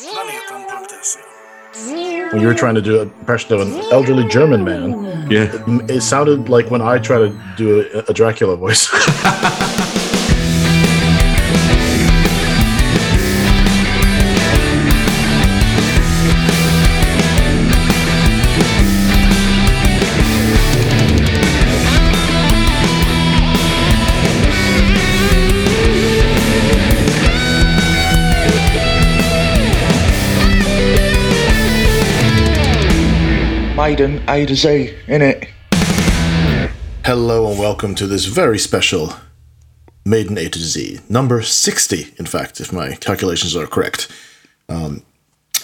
Planeten.se When you were trying to do an impression of an elderly German man, Yeah. it, it sounded like when I try to do a, a Dracula voice. Maiden A to Z, innit? Hello and welcome to this very special Maiden A to Z, number 60, in fact, if my calculations are correct. Um,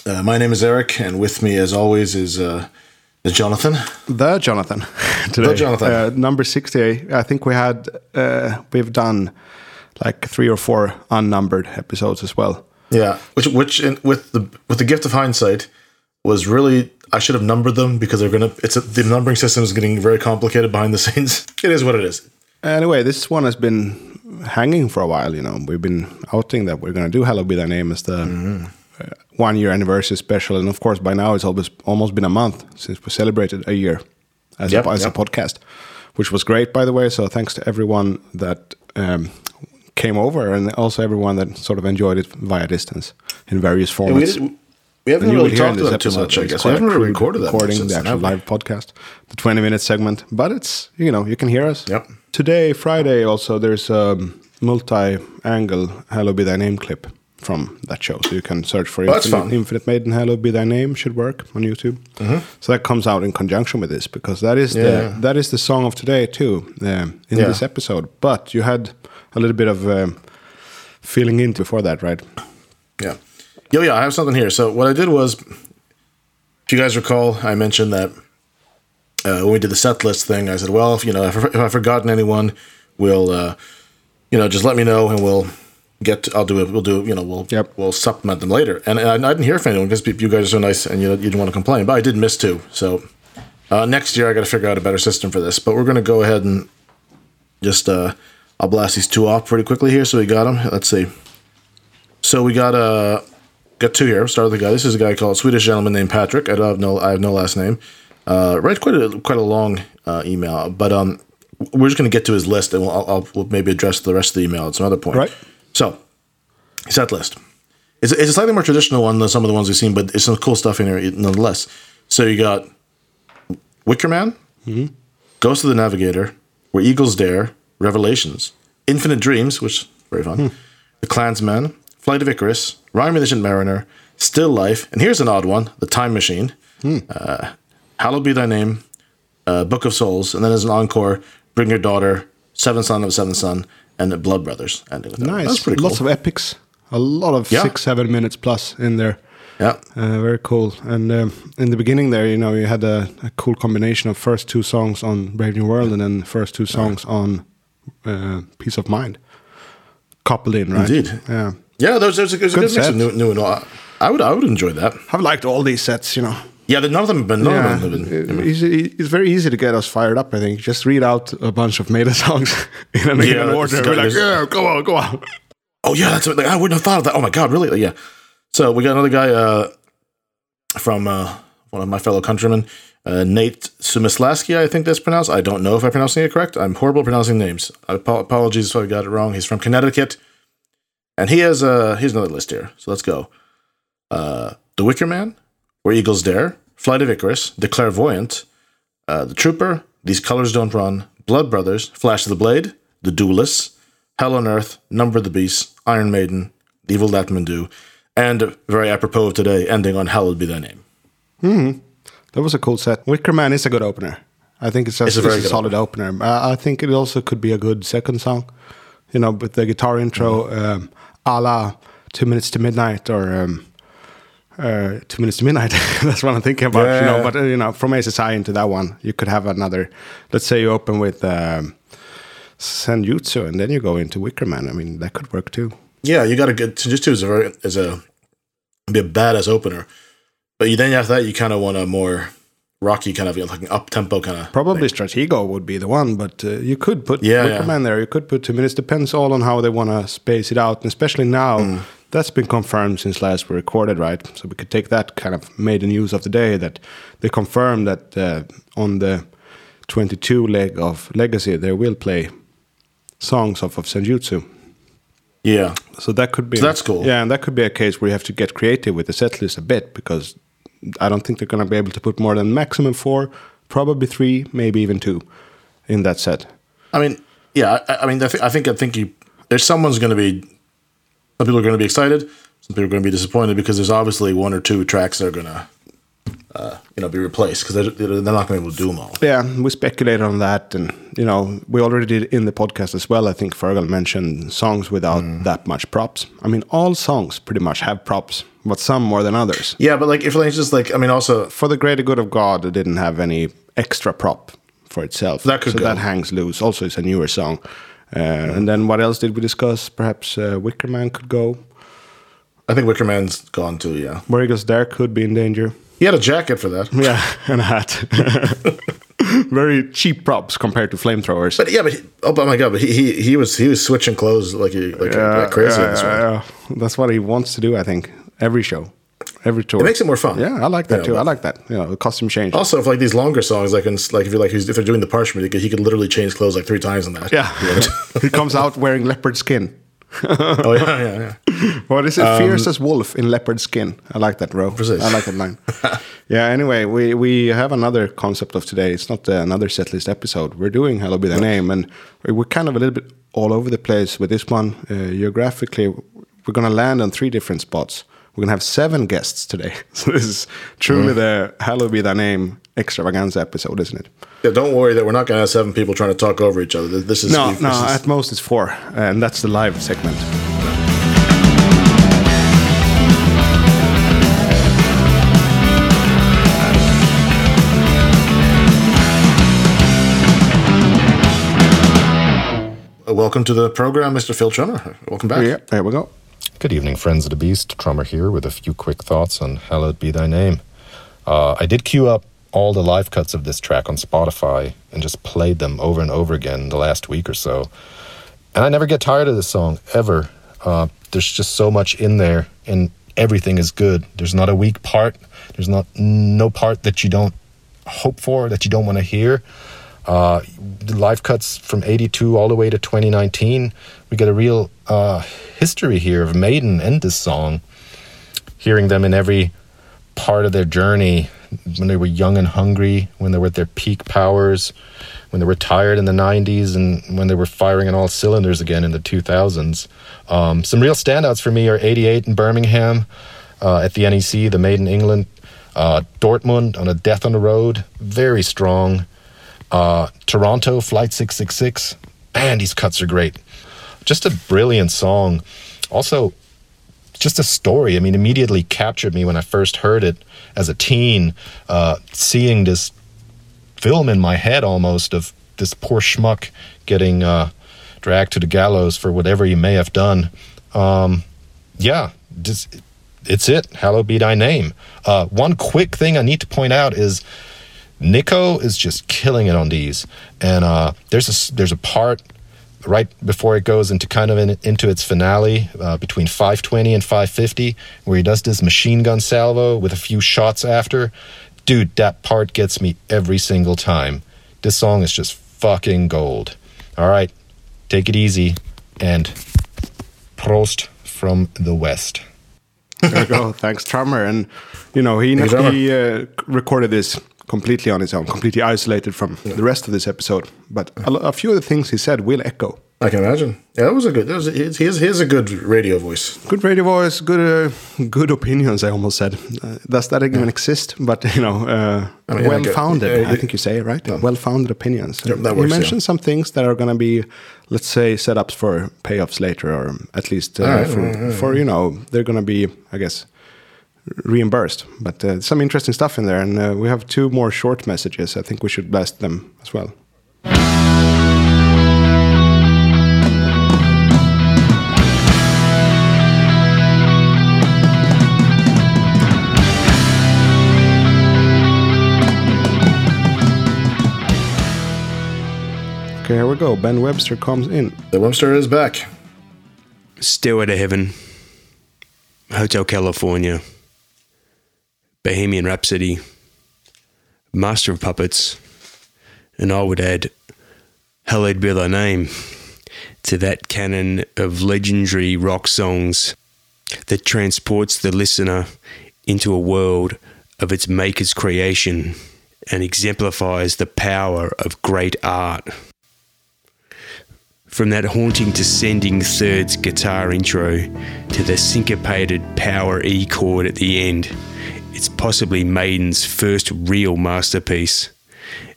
uh, my name is Eric, and with me, as always, is, uh, is Jonathan. the Jonathan today. Jonathan. Uh, number 60. I think we had, uh, we've done like three or four unnumbered episodes as well. Yeah, which which in, with the with the gift of hindsight was really I should have numbered them because they're gonna. It's a, the numbering system is getting very complicated behind the scenes. It is what it is. Anyway, this one has been hanging for a while, you know. We've been outing that we're going to do Hallowed Be Thy Name as the Mm-hmm. one year anniversary special. And of course, by now it's almost, almost been a month since we celebrated a year as, Yep, a, as yep. a podcast, which was great, by the way. So thanks to everyone that um, came over and also everyone that sort of enjoyed it via distance in various formats. We haven't really will hear in talked about too much. I guess we haven't really recorded that recording the actual live podcast, the 20 minute segment. But it's you know you can hear us. Yep. Today, Friday, also there's a multi-angle "Hallowed Be Thy Name" clip from that show, so you can search for Oh, that's Infinite, fun. Mm-hmm. Infinite Maiden "Hallowed Be Thy Name" should work on YouTube. So that comes out in conjunction with this because that is Yeah. the that is the song of today too um, in Yeah. this episode. But you had a little bit of um, feeling in before that, right? Yeah. Yo, yeah, I have something here. So what I did was, if you guys recall, I mentioned that uh, when we did the set list thing, I said, well, if you know, if, if I've forgotten anyone, we'll, uh, you know, just let me know and we'll get. I'll do it. We'll do. You know, we'll Yep. we'll supplement them later. And, and I didn't hear from anyone because you guys are so nice and you you didn't want to complain, but I did miss two. So uh, next year I got to figure out a better system for this. But we're gonna go ahead and just uh, I'll blast these two off pretty quickly here. So we got them. Let's see. So we got uh got two here. Start with the guy. This is a guy called Swedish gentleman named Patrick. I don't have no I have no last name. Uh, write quite a quite a long uh, email, but um, we're just gonna get to his list and we'll, I'll, I'll we'll maybe address the rest of the email at some other point. Right. So set list. It's, it's a slightly more traditional one than some of the ones we've seen, but it's some cool stuff in here nonetheless. So you got Wicker Man, Ghost of the Navigator, Where Eagles Dare, Revelations, Infinite Dreams, which is very fun, The Clansman, Flight of Icarus, Rhyme of the Ancient Mariner, Still Life, and here's an odd one, The Time Machine, uh, Hallowed Be Thy Name, uh, Book of Souls, and then as an encore, Bring Your Daughter, Seventh Son of a Seventh Son, and Blood Brothers. Ending with that. Nice. That's pretty Lots of epics. A lot of Yeah. six, seven minutes plus in there. yeah. Uh, very cool. And um, in the beginning there, you know, you had a, a cool combination of first two songs on Brave New World and then first two songs on uh, Piece of Mind. Coupled in, right? Indeed. Yeah. Yeah, there's, there's a, there's a Good good, mix of new, new and old. I would I would enjoy that. I've liked all these sets, you know. Yeah, none of them have been. None yeah. of them have been. It's, it's very easy to get us fired up, I think. Just read out a bunch of meta songs in an, Yeah, order. We're like, yeah, go on, go on. oh yeah, that's what, like, I wouldn't have thought of that. Oh my god, really? Yeah. So we got another guy uh, from uh, one of my fellow countrymen, uh, Nate Sumislaski. I think that's pronounced. I don't know if I'm pronouncing it correct. I'm horrible at pronouncing names. Apo- apologies if I got it wrong. He's from Connecticut, and he has uh, here's another list here. So let's go. Uh, the Wicker Man, Where Eagles Dare, Flight of Icarus, The Clairvoyant, uh, The Trooper, These Colors Don't Run, Blood Brothers, Flash of the Blade, The Duelists, Hell on Earth, Number of the Beast, Iron Maiden, The Evil That Men Do, and very apropos of today, ending on Hallowed Be Thy Name. Hmm. That was a cool set. Wicker Man is a good opener. I think it's a, It's a it's very a solid opener. Uh, I think it also could be a good second song. You know, with the guitar intro, Mm-hmm. um, a la Two Minutes to Midnight or um, uh, Two Minutes to Midnight. That's what I'm thinking about. You know, but uh, you know, from SSI into that one, you could have another. Let's say you open with um, Senjutsu, and then you go into Wicker Man. I mean, that could work too. Yeah, you got to get just two is a very is a be a badass opener, but you then after that you kind of want a more rocky kind of you know, like an up tempo kind of Probably Stratego would be the one, but uh, you could put Yeah, Wicker yeah. Man there. You could put two minutes. Depends all on how they want to space it out, and especially now Mm. that's been confirmed since last we recorded, right? So we could take that kind of made the news of the day that they confirmed that uh, on the 22 leg of Legacy they will play songs off of Senjutsu. Yeah. So that could be So that's cool. Yeah, and that could be a case where you have to get creative with the set list a bit because I don't think they're going to be able to put more than maximum four, probably three, maybe even two in that set. I mean, yeah. I, I mean, I, th- I think I think you, there's someone's going to be. Some people are going to be excited. Some people are going to be disappointed because there's obviously one or two tracks that are going to, uh, you know, be replaced because they're, they're not going to be able to do them all. Yeah, we speculated on that, and you know, we already did in the podcast as well. I think Fergal mentioned songs without Mm. that much props. I mean, all songs pretty much have props, but some more than others. Yeah, but like if it's just like I mean, also For the greater good of God, it didn't have any extra prop for itself. That could so go. that hangs loose. Also, it's a newer song. Uh, And then what else did we discuss? Perhaps uh, Wickerman could go. I think Wickerman's gone too. Yeah, Where Eagles Dare could be in danger. He had a jacket for that. Yeah, and a hat. Very cheap props compared to flamethrowers. But yeah, but he, oh my god, but he, he he was he was switching clothes like he, like, like crazy this one. yeah. That's what he wants to do, I think. Every show, every tour. It makes it more fun. Yeah, I like that Yeah, too. I like that. You know, the costume change. Also, if like these longer songs, like in, like if you're like if they're doing the parchment, he could, he could literally change clothes like three times in that. Yeah, he comes out wearing leopard skin. oh yeah, yeah, yeah. What is it? Fierce as wolf in leopard skin. I like that, bro. Um, Precis. I like that line. yeah. Anyway, we we have another concept of today. It's not uh, another setlist episode. We're doing "Hallowed Be Thy Name," and we're kind of a little bit all over the place with this one. Uh, geographically, we're gonna land on three different spots. We're gonna have seven guests today, so this is truly the "Hallowed Be Thy Name" extravaganza episode, isn't it? Yeah, don't worry that we're not going to have seven people trying to talk over each other. This- This is No, this no. is- At most, it's four, and that's the live segment. Uh, welcome to the program, Mr. Phil Trummer. Welcome back. Yeah, there we go. Good evening, friends of the beast. Trummer here with a few quick thoughts on Hallowed Be Thy Name. Uh, I did queue up all the live cuts of this track on Spotify and just played them over and over again the last week or so. And I never get tired of this song, ever. Uh, there's just so much in there, and everything is good. There's not a weak part. There's not no part that you don't hope for, that you don't want to hear. Uh, the live cuts from 82 all the way to 2019, we get a real uh, history here of Maiden and this song. Hearing them in every part of their journey when they were young and hungry, when they were at their peak powers, when they were tired in the 90s, and when they were firing on all cylinders again in the 2000s. Um, some real standouts for me are 88 in Birmingham uh, at the NEC, the Made in England, uh, Dortmund on a Death on the Road, very strong. Uh, Toronto, Flight 666, and these cuts are great. Just a brilliant song. Also, just a story. I mean, immediately captured me when I first heard it as a teen, uh, seeing this film in my head almost of this poor schmuck getting uh, dragged to the gallows for whatever he may have done. Um, yeah, it's it. Hallowed be thy name. Uh, one quick thing I need to point out is Nicko is just killing it on these, and uh, there's a there's a part right before it goes into kind of in, into its finale uh, between 520 and 550 where he does this machine gun salvo with a few shots after. Dude that part gets me every single time. This song is just fucking gold. All right take it easy and prost from the west. There you go. Thanks, Trummer. And you know, he Thank you, he uh, recorded this completely on his own, completely isolated from the rest of this episode. But a, a few of the things he said will echo. I can imagine. Yeah, that was a good. That was he has, he has a good radio voice. Good radio voice, good uh, good opinions. I almost said. Uh, does that even exist? But you know, uh, I mean, well founded. yeah, I think you say it right. Well founded opinions. Yeah, that you mentioned yeah. some things that are going to be, let's say, setups for payoffs later, or at least uh, right, for, right, right, for you know they're going to be, I guess, reimbursed. But uh, some interesting stuff in there, and uh, we have two more short messages. I think we should blast them as well. Okay, here we go. Ben Webster comes in. The Webster is back. Stairway to Heaven. Hotel California, Bohemian Rhapsody, Master of Puppets, and I would add Hallowed Be Thy Name to that canon of legendary rock songs that transports the listener into a world of its maker's creation and exemplifies the power of great art. From that haunting descending thirds guitar intro to the syncopated power E chord at the end, it's possibly Maiden's first real masterpiece,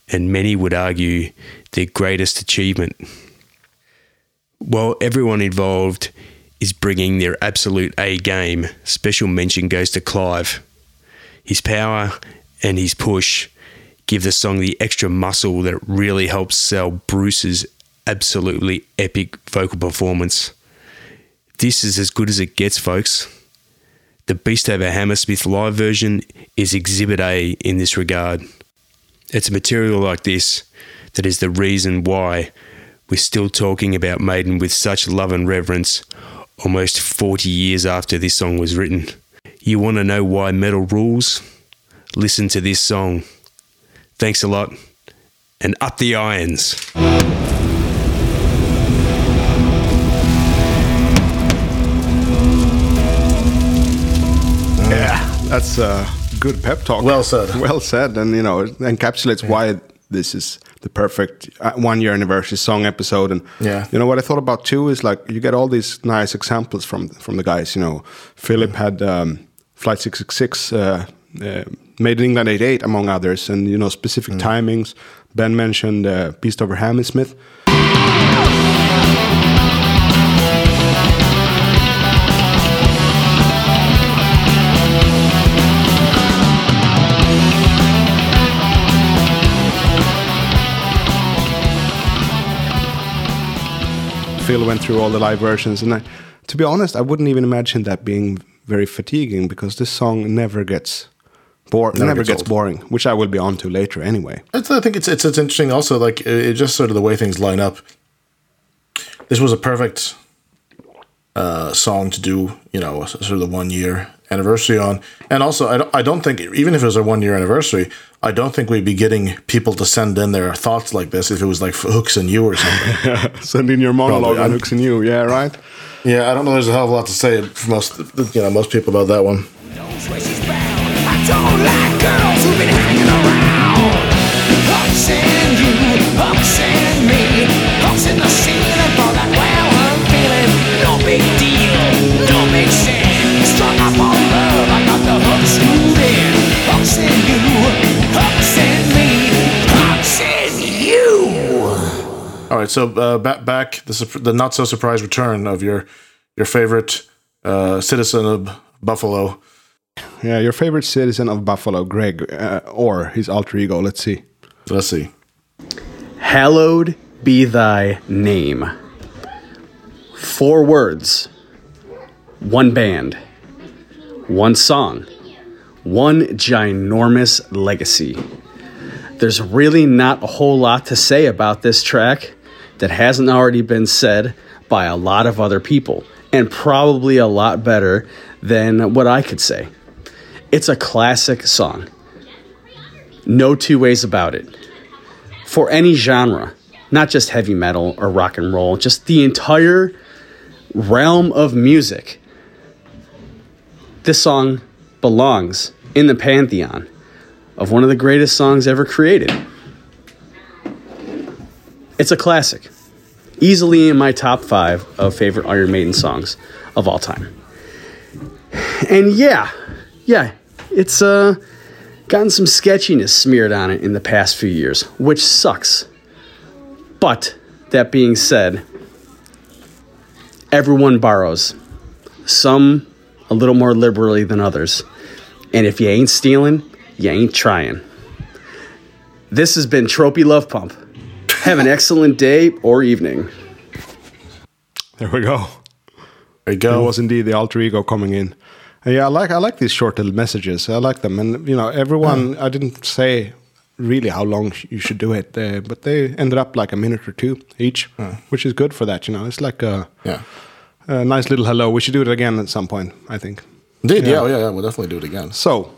and many would argue their greatest achievement. While everyone involved is bringing their absolute A game, special mention goes to Clive. His power and his push give the song the extra muscle that really helps sell Bruce's absolutely epic vocal performance. This is as good as it gets, folks. The Beast Over Hammersmith live version is Exhibit A in this regard. It's material like this that is the reason why we're still talking about Maiden with such love and reverence almost 40 years after this song was written. You want to know why metal rules? Listen to this song. Thanks a lot, and up the irons. That's a good pep talk. Well said. Well said, and you know, it encapsulates why this is the perfect uh, one year anniversary song episode. And Yeah. you know what I thought about too is like you get all these nice examples from from the guys. You know, Philip had um, Flight Six Six Six. Uh, uh, Made in England 88, among others, and you know specific timings. Ben mentioned uh, Beast Over Hammersmith. Phil went through all the live versions, and I, to be honest, I wouldn't even imagine that being very fatiguing because this song never gets bored, never, gets gets, boring, which I will be on to later anyway. It's, I think it's, it's it's interesting. Also, like it, it just sort of the way things line up. This was a perfect uh, song to do, you know, sort of the one year anniversary on, and also I don't, I don't think even if it was a one year anniversary, I don't think we'd be getting people to send in their thoughts like this if it was like hooks in you or something. Send in your monologue Probably, on Hooks in You, yeah, right? yeah, I don't know. There's a hell of a lot to say for most, you know, most people about that one. knows where she's bound. I don't like girls who've been hanging around. Hooks in you, hooks in me, hooks in the ceiling right, so uh, back back the the not so surprised return of your your favorite uh, citizen of Buffalo. Yeah, your favorite citizen of Buffalo, Greg, uh, or his alter ego. Let's see. Let's see. Hallowed be thy name. Four words, one band, one song, one ginormous legacy. There's really not a whole lot to say about this track that hasn't already been said by a lot of other people, and probably a lot better than what I could say. It's a classic song. No two ways about it for any genre, not just heavy metal or rock and roll, just the entire realm of music. This song belongs in the pantheon of one of the greatest songs ever created. It's a classic, easily in my top five of favorite Iron Maiden songs of all time. And yeah, yeah, it's uh gotten some sketchiness smeared on it in the past few years, which sucks. But that being said, everyone borrows, some a little more liberally than others. And if you ain't stealing, you ain't trying. This has been Trophy Love Pump. Have an excellent day or evening. There we go. There you go. It was indeed the alter ego coming in. And yeah, I like I like these short little messages. I like them, and you know, everyone. I didn't say really how long you should do it, uh, but they ended up like a minute or two each, which is good for that. You know, it's like a, yeah. a nice little hello. We should do it again at some point. I think. Indeed, yeah, yeah, yeah, we'll definitely do it again. So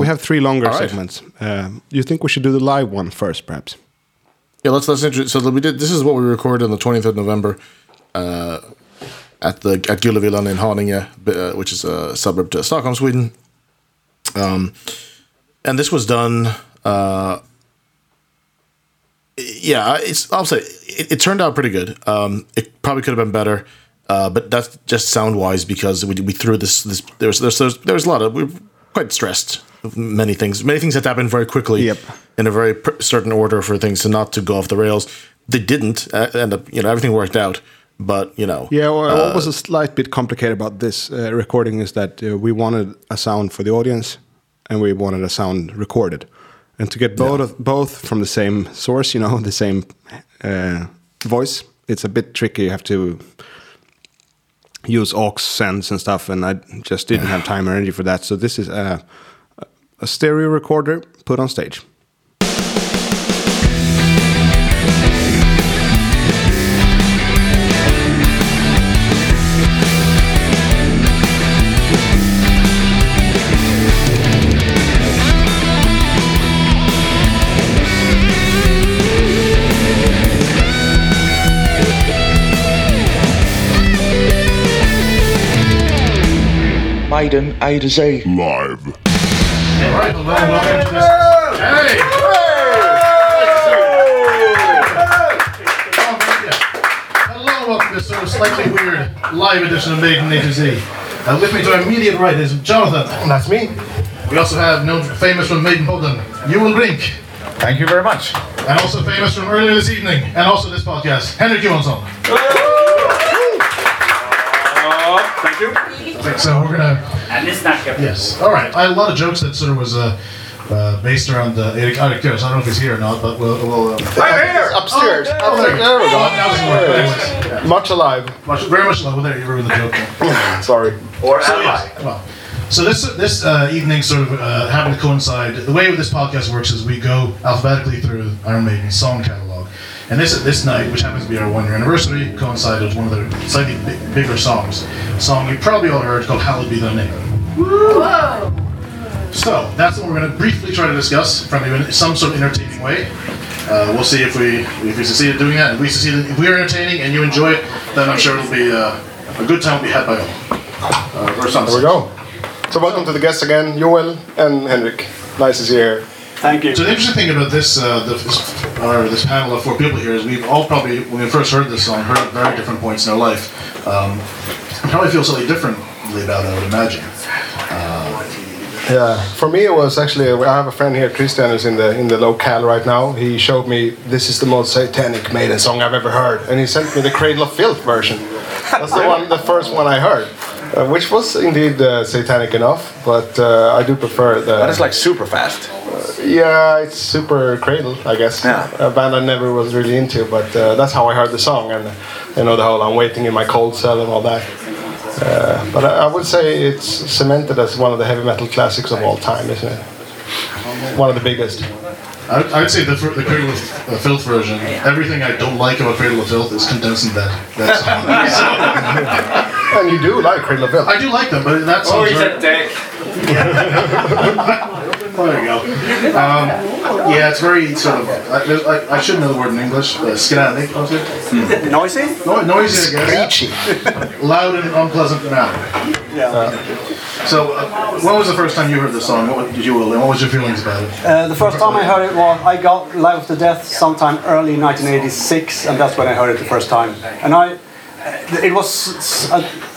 we have three longer all right. segments. Uh, you think we should do the live one first, perhaps? Yeah, let's let's introduce. So we did. This is what we recorded on the twentieth of November, uh, at the at Gulavillan in Haninge, uh, which is a suburb to Stockholm, Sweden. Um, and this was done. Uh, yeah, it's. I'll say it, it turned out pretty good. Um, it probably could have been better, uh, but that's just sound wise because we, we threw this. This there's there's there's, there's a lot of we are quite stressed. Many things, many things had to happen very quickly Yep. in a very pr- certain order for things to not to go off the rails. They didn't uh, end up. You know, everything worked out, but you know, Yeah, well, what was a slight bit complicated about this uh, recording is that uh, we wanted a sound for the audience, and we wanted a sound recorded, and to get both of, both from the same source, you know, the same uh, voice, it's a bit tricky. You have to use aux sends and stuff, and I just didn't have time or energy for that. So this is a, a stereo recorder put on stage. Maiden A to Z. Live. Hey! Hello, welcome to of slightly weird live edition of Maiden A to Z. Uh, with me to our immediate right is Jonathan. That's me. We also have known famous from Maiden Podden, Joel Brink. Thank you very much. And also famous from earlier this evening, and also this podcast, Henrik Johansson. Thank you. So we're gonna And this snackar. Yes. All right. I had a lot of jokes that sort of was uh, uh, based around Erik Arcturus. I don't know if he's here or not, but we'll. we'll uh, I'm here, upstairs. oh, there, we go. Now doesn't work. Much alive. Much, very much alive. Well, there you ruined the joke. Sorry. Or So, am yes, I? well, so this this uh, evening sort of uh, happened to coincide. The way this podcast works is we go alphabetically through Iron Maiden's song catalog, and this this night, which happens to be our one year anniversary, coincided with one of their slightly bi- bigger songs. A song you probably all heard called "Hallowed Be Thy Name." So that's what we're going to briefly try to discuss from you in some sort of entertaining way. Uh, we'll see if we if we succeed at doing that. If we succeed, in- if we are entertaining and you enjoy it, then I'm sure it'll be uh, a good time will be had by all. Uh, or something. There we go. So welcome to the guests again, Joel and Henrik. Nice to see you here. Thank you. So the interesting thing about this, uh, the, this, or this panel of four people here is we've all probably, when we first heard this song, heard it at very different points in our life. Um, probably feel slightly differently about it, I would imagine. Yeah, for me it was actually I have a friend here, Christian, who's in the in the locale right now. He showed me this is the most satanic Maiden song I've ever heard, and he sent me the Cradle of Filth version. That's the one, the first one I heard, uh, which was indeed uh, satanic enough, but uh, I do prefer the. But it's like super fast. Yeah, it's super cradle, I guess. Yeah. A band I never was really into, but uh, that's how I heard the song, and you know the whole "I'm waiting in my cold cell" and all that. Uh, but I, I would say it's cemented as one of the heavy metal classics of all time, isn't it? One of the biggest. I, I would say the, fir- the Cradle of uh, Filth version, everything I don't like about Cradle of Filth is condensed in that, that song. And you do like Cradle of Filth. I do like them, but that Oh, song's he's very, a dick. there you go. Um, yeah, it's very sort of, I, there's- I, I should know the word in English, uh, skinatic, was it? Noisy? No, noisy, I guess. Preachy. Loud and unpleasant manner. Yeah. So, uh, when was the first time you heard the song? What did you, Will, and what was your feelings about it? Uh, the first time I heard it was I got Live After Death sometime early 1986, and that's when I heard it the first time. And I, it was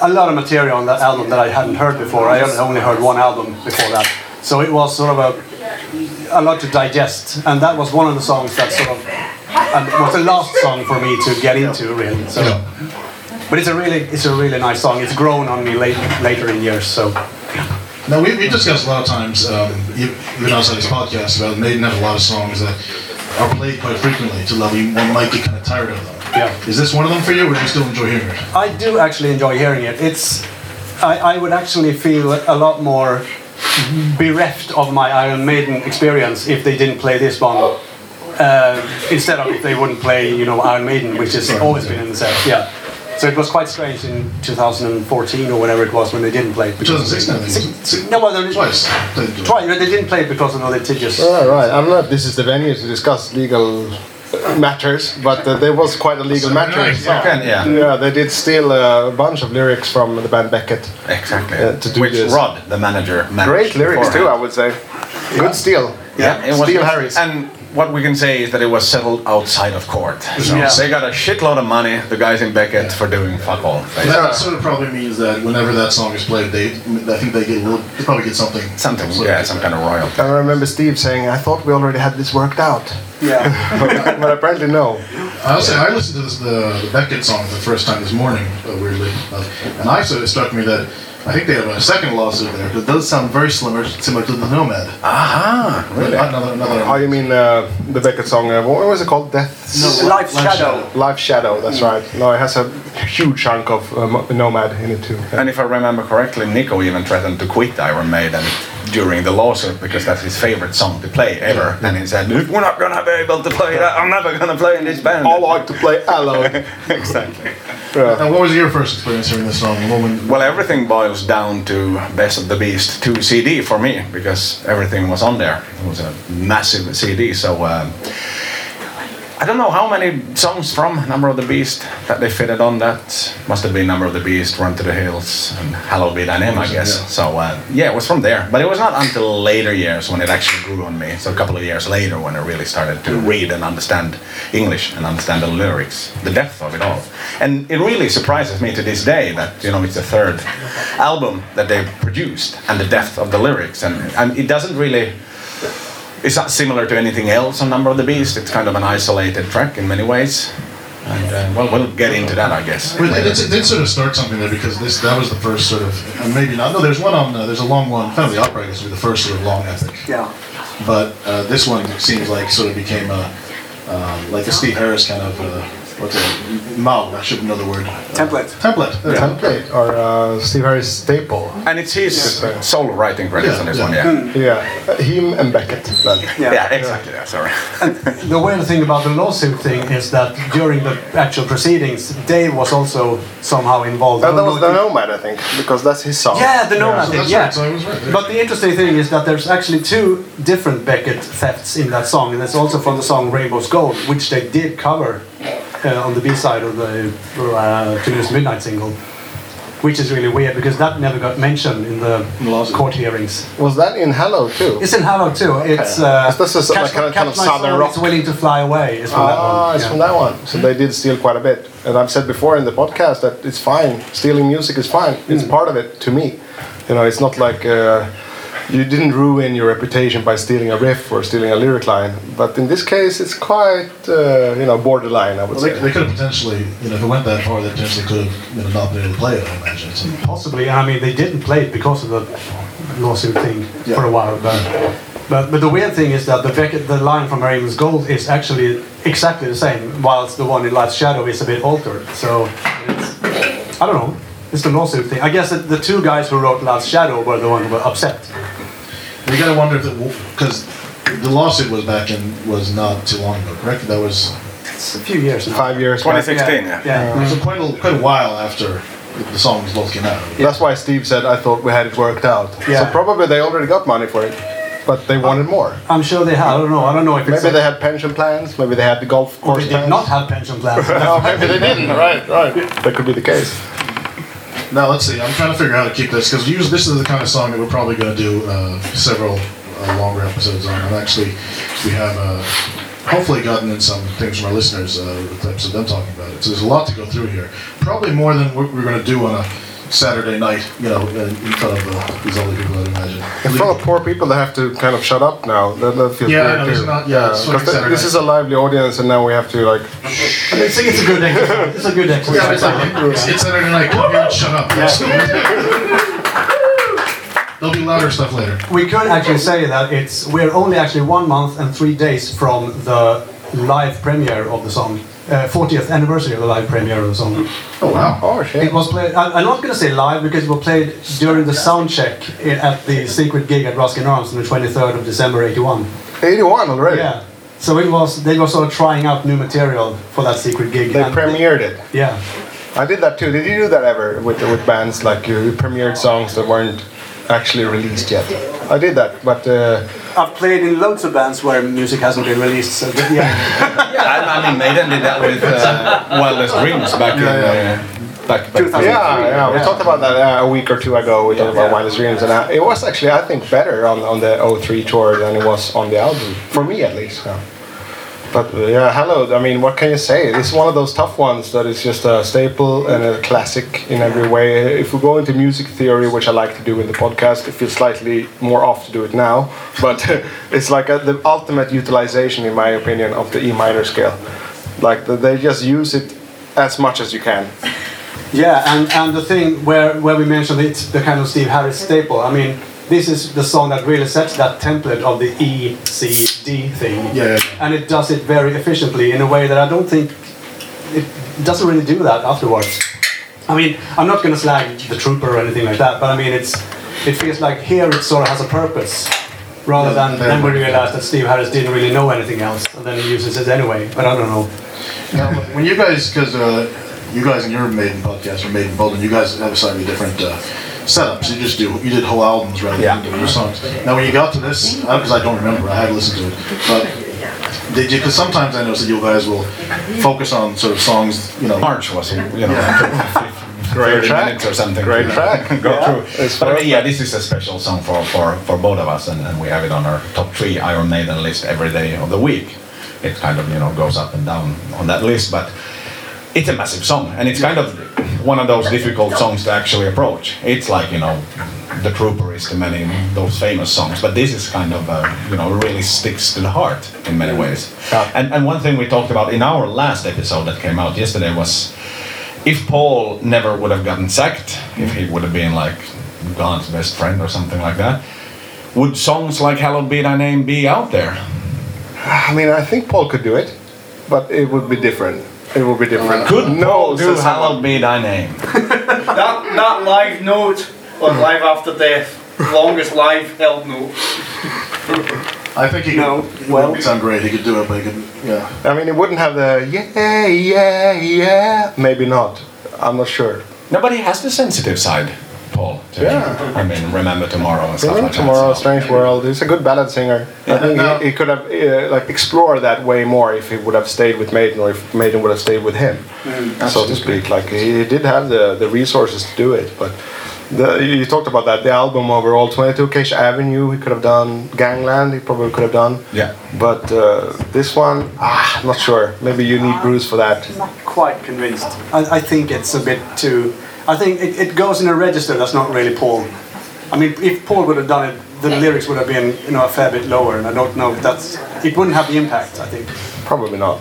a lot of material on that album that I hadn't heard before. I only- only heard one album before that, so it was sort of a, a lot to digest. And that was one of the songs that sort of was the last song for me to get into, really. So, but it's a really, it's a really nice song. It's grown on me late, later in years. So. Now, we, we discussed a lot of times, um, even outside this podcast, about Maiden have a lot of songs that are played quite frequently to level you- one might get kind of tired of them. Yeah. Is this one of them for you, or do you still enjoy hearing it? I do actually enjoy hearing it. It's I, I would actually feel a lot more bereft of my Iron Maiden experience if they didn't play this one uh, instead of if they wouldn't play you know Iron Maiden, which has always been in the set. Yeah. So it was quite strange in 2014 or whenever it was when they didn't play it. 2016, I think. it was. No, well, they, Twice. They did it. Twice, they didn't play it because of the litigious. Right, right. I don't know if this is the venue to discuss legal matters, but uh, there was quite a legal matter. nice. Okay, yeah. Yeah, they did steal a bunch of lyrics from the band Beckett. Exactly. Uh, to do Which this. Rod, the manager, managed Great lyrics too, I would say. Good steal. Yeah, it was Steel good. Harris. And what we can say is that it was settled outside of court. So Yeah. They got a shitload of money, the guys in Beckett, for doing fuck all. basically. That sort of probably means that whenever that song is played, they I think they get they probably get something. Something, yeah, some kind of royalty. I remember Steve saying, I thought we already had this worked out. Yeah. but, but apparently no. I'll say I listened to this, the, the Beckett song for the first time this morning, uh, weirdly, uh, and I so it struck me that I think they have a second lawsuit there. But it does sound very similar, similar to the Nomad. Ah, really? Another, another. Oh, you mean uh, the Beckett song? Uh, what was it called? Death. Life Shadow. Life Shadow. That's right. No, it has a huge chunk of um, Nomad in it too. And if I remember correctly, Nicko even threatened to quit Iron Maiden during the lawsuit because that's his favorite song to play ever. And he said, "If we're not gonna be able to play that, I'm never gonna play in this band." I like to play alloy. exactly. Yeah. And what was your first experience hearing this song? What Well, everything boils down to Best of the Beast 2 CD for me because everything was on there. It was a massive CD, so um, I don't know how many songs from Number of the Beast that they fitted on that. Must have been Number of the Beast, Run to the Hills, and Hallowed Be Thy Name, I guess. Yeah. So uh, yeah, it was from there. But it was not until later years when it actually grew on me. So a couple of years later when I really started to read and understand English and understand the lyrics, the depth of it all. And it really surprises me to this day that you know it's the third album that they produced and the depth of the lyrics and, and it doesn't really it's not similar to anything else on Number of the Beast. It's kind of an isolated track in many ways. And uh, well, we'll get into that, I guess. But it, it did sort of start something there because this that was the first sort of and maybe not. No, there's one on uh, there's a long one. Family Opera I guess would be the first sort of long epic. Yeah. But uh, this one seems like sort of became a um, like a Steve Harris kind of uh, what's it? Mao. I should know the word. Template. Template. The template or uh, Steve Harris staple. And it's his solo writing credits Yeah, on this yeah. one, yeah. Yeah, uh, him and Beckett. Then. Yeah, exactly. Yeah, sorry. The weird thing about the lawsuit thing is that during the actual proceedings, Dave was also somehow involved. And that was the I don't know if Nomad, I think, because that's his song. Yeah, the Nomad So thing, yeah. right. So was right. yeah. But the interesting thing is that there's actually two different Beckett thefts in that song, and it's also from the song Rainbow's Gold, which they did cover uh, on the B side of the uh, To News Midnight single. Which is really weird because that never got mentioned in the lawsuit. court hearings. Was that in Hello too? It's in Hello too. It's uh, This is like kind of- Catch kind of My southern Soul rock. Is Willing to Fly Away. Is from that Ah, one. it's yeah. from that one. So they did steal quite a bit. And I've said before in the podcast that it's fine. Stealing music is fine. It's part of it to me. You know, it's not like uh, you didn't ruin your reputation by stealing a riff or stealing a lyric line. But in this case, it's quite, uh, you know, borderline, I would Well, they, say. they could have potentially, you know, if it went that far, they potentially could have you know, not been able to play it. I imagine. So, Possibly. I mean, they didn't play it because of the lawsuit thing Yeah. for a while. But, but but the weird thing is that the Beckett, the line from Rainbow's Gold is actually exactly the same, whilst the one in Life's Shadow is a bit altered. So it's, I don't know. It's the lawsuit thing. I guess the two guys who wrote Life's Shadow were the one who were upset. You got to wonder if because the lawsuit was back in was not too long ago, correct? That was It's a few years now. Five years 2016, yeah. Yeah. so quite a, quite a while after the songs both came out. That's why Steve said, I thought we had it worked out. Yeah. So probably they already got money for it. But they wanted more. I'm sure they had. I don't know. I don't know if it's. Maybe they had pension plans. Maybe they had the golf or course they did plans. not have pension plans. no, maybe they didn't. Right, right. That could be the case. Now let's see. I'm trying to figure out how to keep this because this is the kind of song that we're probably going to do uh, several uh, longer episodes on. And actually, we have uh, hopefully gotten in some things from our listeners uh, with clips of them talking about it. So there's a lot to go through here. Probably more than what we're going to do on a Saturday night. You know, in in front of uh, these other people. I'd imagine. In front of poor people, they have to kind of shut up now. That, that feels Yeah, I weird know, too. not- yeah, it's because fucking this is a lively audience, and now we have to like. It's, it's a good exercise. It's a good Yeah, it's, like, it's, it's Saturday night. Come here shut up. There'll be louder stuff later. We could actually say that it's we're only actually one month and three days from the live premiere of the song, uh, 40th anniversary of the live premiere of the song. Oh wow. Oh shit! It was played. I- I'm not going to say live because it was played during the sound check at the secret gig at Ruskin Arms on the 23rd of December '81. 81 already. Yeah. So it was they were sort of trying out new material for that secret gig. They and- premiered it. Yeah. I did that too. Did you do that ever with with bands like you premiered songs that weren't actually released yet? I did that, but uh, I've played in loads of bands where music hasn't been released. So yeah, Yeah, I, I mean, Maiden did that with uh, Wildest Dreams back in uh, back, back yeah, yeah, we talked about that uh, a week or two ago. We talked about Wildest Dreams, and uh, it was actually I think better on on the 03 tour than it was on the album for me at least. yeah. But yeah, hello. I mean, what can you say? This is one of those tough ones that is just a staple and a classic in every way. If we go into music theory, which I like to do in the podcast, it feels slightly more off to do it now. But it's like a, the ultimate utilization, in my opinion, of the E minor scale. Like the, they just use it as much as you can. yeah, and, and the thing where, where we mentioned it's the kind of Steve Harris staple. I mean, this is the song that really sets that template of the E C D thing. Yeah, yeah. And it does it very efficiently in a way that I don't think it doesn't really do that afterwards. I mean, I'm not going to slag the trooper or anything like that, but I mean, it's it feels like here it sort of has a purpose, rather than then we realize that Steve Harris didn't really know anything else, and then he uses it anyway. But I don't know. Now, when you guys, because uh, you guys in your Maiden podcast or Maiden Podden, you guys have a slightly different uh, setups. You just do you did whole albums rather than individual songs. Now, when you got to this, uh, because I don't remember, I had listened to it, but did you? Because sometimes I notice that you guys will focus on sort of songs, you know. March was, you know, Great 30 track. minutes or something. Great track. Go Yeah, through. it's But I mean, yeah, this is a special song for, for, for both of us, and, and we have it on our top three Iron Maiden list every day of the week. It kind of, you know, goes up and down on that list, but it's a massive song, and it's kind of one of those difficult songs to actually approach. It's like, you know, The Trooper is to many those famous songs, but this is kind of, uh, you know, really sticks to the heart in many ways. And, and one thing we talked about in our last episode that came out yesterday was if Paul never would have gotten sacked, if he would have been like God's best friend or something like that, would songs like Hallowed Be Thy Name be out there? I mean, I think Paul could do it, but it would be different. It will be different. Could Paul do says Hallowed Be Thy Name? That, that live note was live after death. Longest live held note. I think he could. No, it well- wouldn't sound great. He could do it, but he could. Yeah. I mean, it wouldn't have the yeah, yeah, yeah. Maybe not. I'm not sure. Nobody has the sensitive side, Paul. to- Yeah. I mean, Remember Tomorrow and stuff Remember like Tomorrow, that. so- Strange World. He's a good ballad singer. I think Now- he, he could have uh, like explored that way more if he would have stayed with Maiden, or if Maiden would have stayed with him, so to speak. Like he did have the, the resources to do it, but. The, you talked about that. The album overall, 22 Acacia Avenue, he could have done. Gangland, he probably could have done. Yeah. But uh, this one, ah, I'm not sure. Maybe you need Bruce for that. not quite convinced. I, I think it's a bit too. I think it, it goes in a register that's not really Paul. I mean, if Paul would have done it, the lyrics would have been you know a fair bit lower, and I don't know if that's. It wouldn't have the impact. I think. Probably not.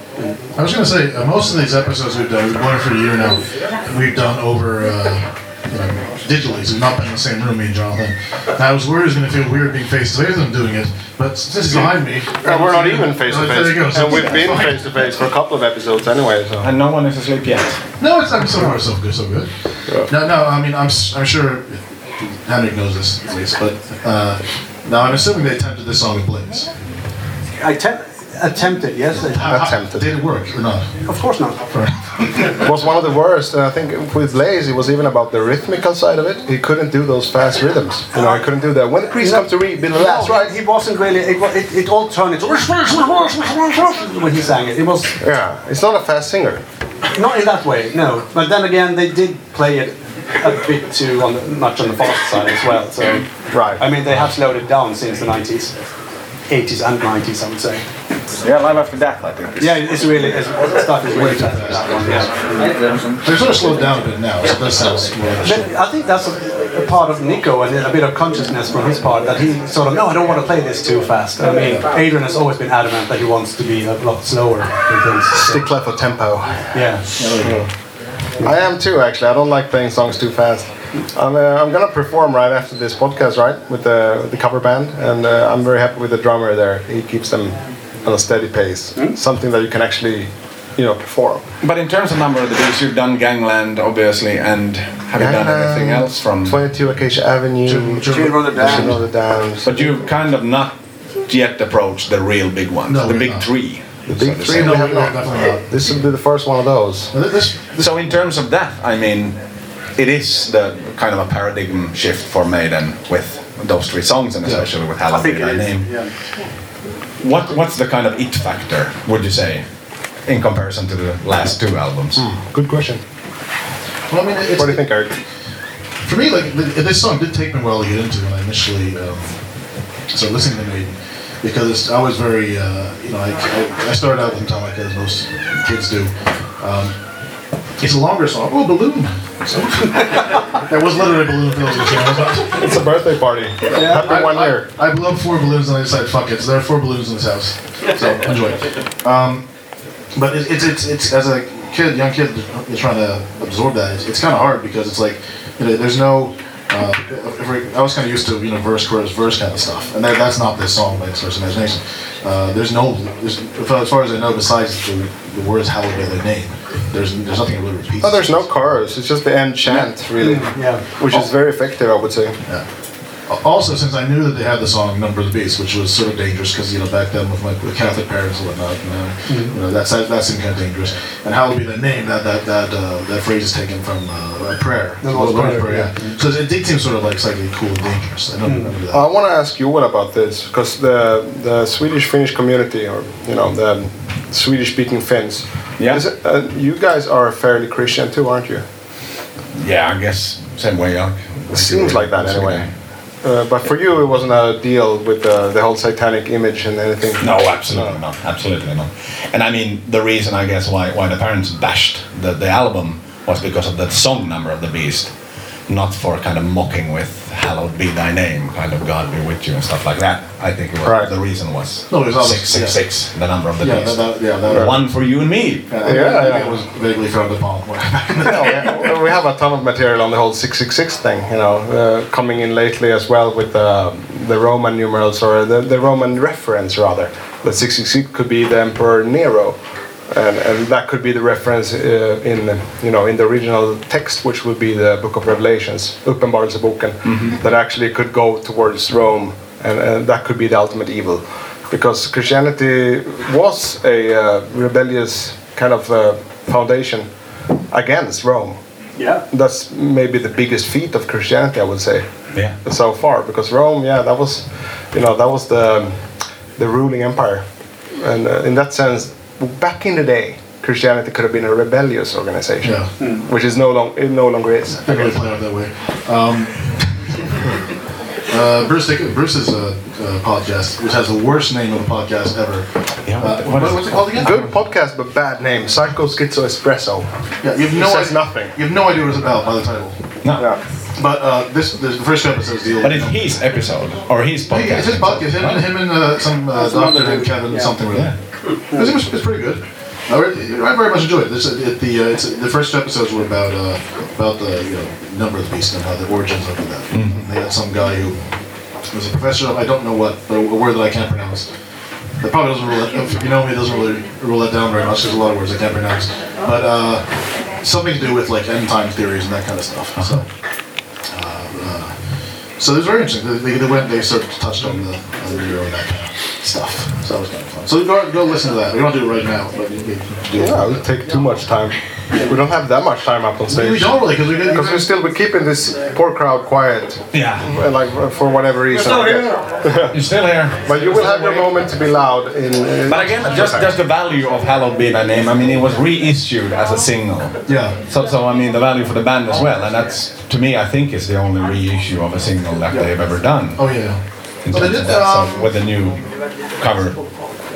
I was going to say, uh, most of these episodes we've done, we've been going for a year now, we've done over uh, you know, digitally, so we've not been in the same room, me and Jonathan. And I was worried it was going to feel weird being face to face with him doing it, but since he's behind me. And we're not even face to There you go. face. so And we've it's been face to face for a couple of episodes anyway. So. And no one is asleep yet. No, it's I'm so far so good, so good. No, no, I mean I'm s- I'm sure Henrik knows this at least, but uh, now I'm assuming they attempted this song with Blaze. I te- attempted, yes. How- how- Attempted. Did it work or not? Of course not. It was one of the worst. And I think with Blaze, it was even about the rhythmical side of it. He couldn't do those fast rhythms. You know, he couldn't do that. When the priest comes to read, be the last, No, right? He wasn't really. It, it, it all turned into when he sang it. It was Yeah, he's not a fast singer. not in that way, no. But then again, they did play it a bit too on the, much on the fast side as well. So Right. I mean, they have slowed it down since the 90s, 80s and 90s, I would say. Yeah, Live After Death, I think. Yeah, it's really it's, stuff is really fast. That one, yeah. They're sort of slowed down a bit now, so that sounds more. But I think that's a, a part of Nicko and a bit of consciousness from his part that he sort of no, I don't want to play this too fast. I mean, Adrian has always been adamant that he wants to be a lot slower in things. Stickler for tempo. Yeah. I am too, actually. I don't like playing songs too fast. I'm, uh, I'm gonna perform right after this podcast, right, with the with the cover band, and uh, I'm very happy with the drummer there. He keeps them on a steady pace, hmm? something that you can actually, you know, perform. But in terms of number of the beast, you've done Gangland, obviously, and have you done anything else from? 22 Acacia Avenue, Children of the Damned. Children the Damned. But you've kind of not yet approached the real big ones, No, the big not. three. The big to three say. we have not. This will be the first one of those. So in terms of that, I mean, it is the kind of a paradigm shift for Maiden with those three songs, and especially with Hallowed Be Thy Name. What what's the kind of it factor? Would you say, in comparison to the last two albums? Good question. Well, I mean, it's, What do you think, Eric? for me, like this song did take me a while to get into when I initially um, started listening to Maiden, because it's, I was very, uh, you know, I, I, I started out with Metallica as most kids do. Um, it's a longer song. Oh, balloon! there was literally a balloon fills the channel. It's a birthday party. Happy I, one I, year. I blew up four balloons and I decided, fuck it. So there are four balloons in this house. So enjoy. Um, but it, it's, it's, it's, as a kid, young kid, you're trying to absorb that. It's, it's kind of hard because it's like, you know, there's no, uh, if I was kind of used to, you know, verse, chorus, verse kind of stuff. And that, that's not this song by Express Imagination. Uh, there's no, there's, as far as I know, besides the, the words hallowed be thy name, there's, there's nothing really repeats. Oh, there's no chorus. It's just the end chant, really. Yeah. Which is very effective, I would say. Yeah. Also, since I knew that they had the song "Number of the Beast," which was sort of dangerous because you know back then with my with Catholic parents and whatnot, you know, Mm-hmm. you know that's that, that seemed kind of dangerous. And Hallowed be thy name that that that uh, that phrase is taken from uh, a prayer, The Lord's Lord's Prayer, yeah. yeah. So it did seem sort of like slightly cool and dangerous. I don't Mm. remember that. I want to ask you what about this because the the Swedish Finnish community, or you know the Swedish speaking Finns, Yeah. is uh, you guys are fairly Christian too, aren't you? Yeah, I guess same way. Like, It seems like that anyway. Uh, but for you, it wasn't a deal with uh, the whole satanic image and anything. No, absolutely not. Absolutely not. And I mean, the reason I guess why why the parents bashed the, the album was because of the song number of the beast, not for kind of mocking with "Hallowed be Thy name," kind of "God be with you" and stuff like that. I think it was, Right. the reason was No, it was obvious, six six yeah. six, the number of the Yeah, beast. that- that- yeah, that- one for you and me. Yeah, I, Yeah, yeah. it was vaguely frowned upon. No, we- we have a ton of material on the whole 666 thing, you know, uh, coming in lately as well with uh, the Roman numerals or the, the Roman reference rather. The 666 could be the Emperor Nero. And, and that could be the reference uh, in you know in the original text, which would be the Book of Revelations, Uppenbarelseboken, that actually could go towards Rome, and, and that could be the ultimate evil, because Christianity was a uh, rebellious kind of uh, foundation against Rome. Yeah. That's maybe the biggest feat of Christianity, I would say, Yeah. so far. Because Rome, yeah, that was, you know, that was the the ruling empire, and uh, in that sense, back in the day, Christianity could have been a rebellious organization, Yeah. which is no long it no longer is. I really play out that way. Um, uh, Bruce, Dick- Bruce's uh, uh, podcast, which has the worst name of a podcast ever. Yeah, Uh, what- what is what's it called again? Good podcast, but bad name. Psycho Schizo Espresso. Yeah, you have no It says idea, nothing. You have no idea what it's about by the title. No. Yeah. But uh, this, this the first episode's deal. But it's his episode or his Hey, podcast. it's his podcast. Him, and him and uh, some uh, doctor named. Kevin Yeah. something really. Yeah. It was, it pretty good. I, I very much enjoyed it. This, it the uh, it's, the first episodes were about uh, about the you know number of the beast and how the origins of that. They had some guy who was a professor of I don't know what, but a word that I can't pronounce. That probably doesn't rule it. If you know me, it doesn't really rule that down very much. There's a lot of words I can't pronounce, but uh, something to do with like end time theories and that kind of stuff. So. So it was very interesting. They, they went, they sort of touched on the, on and that kind of stuff. So that was kind of fun. So go, go listen to that. We don't do it right now, but you can do it. Yeah, it would take too much time. We don't have that much time up on stage. We don't really, because we Because we're still we're keeping this poor crowd quiet. Yeah. Like for whatever reason. I guess. You're still here. But you will have your moment to be loud in. in But again, just just the value of Hallowed Be Thy Name. I mean, it was reissued as a single. Yeah. So, so I mean, the value for the band as well, and that's to me, I think, is the only reissue of a single that they've ever done. Oh yeah. In Well, they terms of did, that, so um, with the new cover.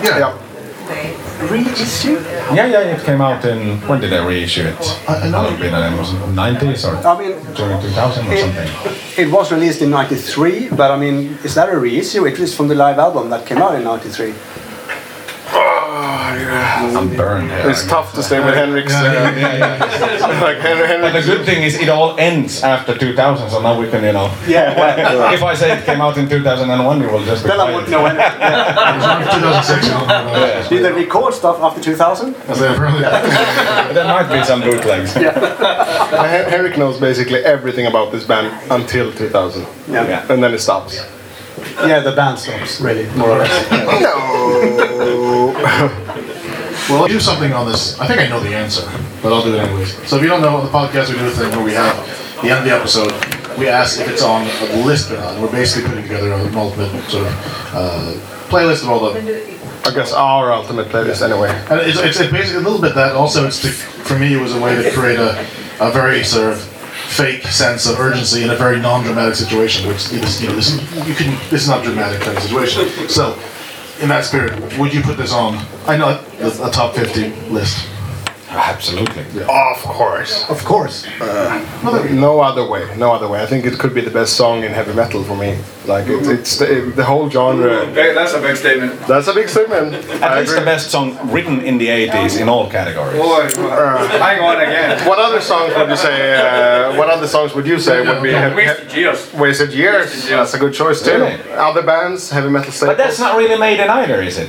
Yeah. Yeah. Reissue? Yeah, yeah, it came out in when did I reissue it? I- I know. Hallowed Be Thy uh, was 90s or I mean, during 2000 or something. it was released in 93, but I mean, is that a reissue? It is from the live album that came out in 93. I'm burned here. It's tough to stay with Henrik's. Uh, like Henry, But the good thing is it all ends after 2000, so now we can, you know. Yeah, well, If I say it came out in 2001, we will just be then I quiet. wouldn't know anything. Yeah. 2006. I don't. Did they record stuff after 2000? As There might be some bootlegs. Hen- Henrik knows basically everything about this band until 2000. Yeah. Yeah. And then it stops. Yeah, the band stops, really, more or less. No. Well, I'll do something on this. I think I know the answer, but I'll do it anyways. So if you don't know, on the podcast we do a thing where we have the end of the episode. We ask if it's on a list or not. We're basically putting together a ultimate sort of uh, playlist of all the I guess our ultimate playlist anyway. And it's, it's, it's basically a little bit that. Also, it's to, for me, it was a way to create a, a very sort of fake sense of urgency in a very non-dramatic situation. Which is, you know, this, you can, this is not a dramatic kind of situation. So, in that spirit, would you put this on? I know a, top fifty list. Uh, absolutely. Of course. Of course. Uh, no other way. No other way. I think it could be the best song in heavy metal for me. Like it, it's the, the whole genre. That's a big statement. That's a big statement. At least the best song written in the 80s in all categories. Boy, uh, hang on again. What other songs would you say? Uh, what other songs would you say would be? Heavy, Wasted years. Wasted years. That's a good choice too. Really? Other bands, heavy metal staples. But that's not really Maiden either, is it?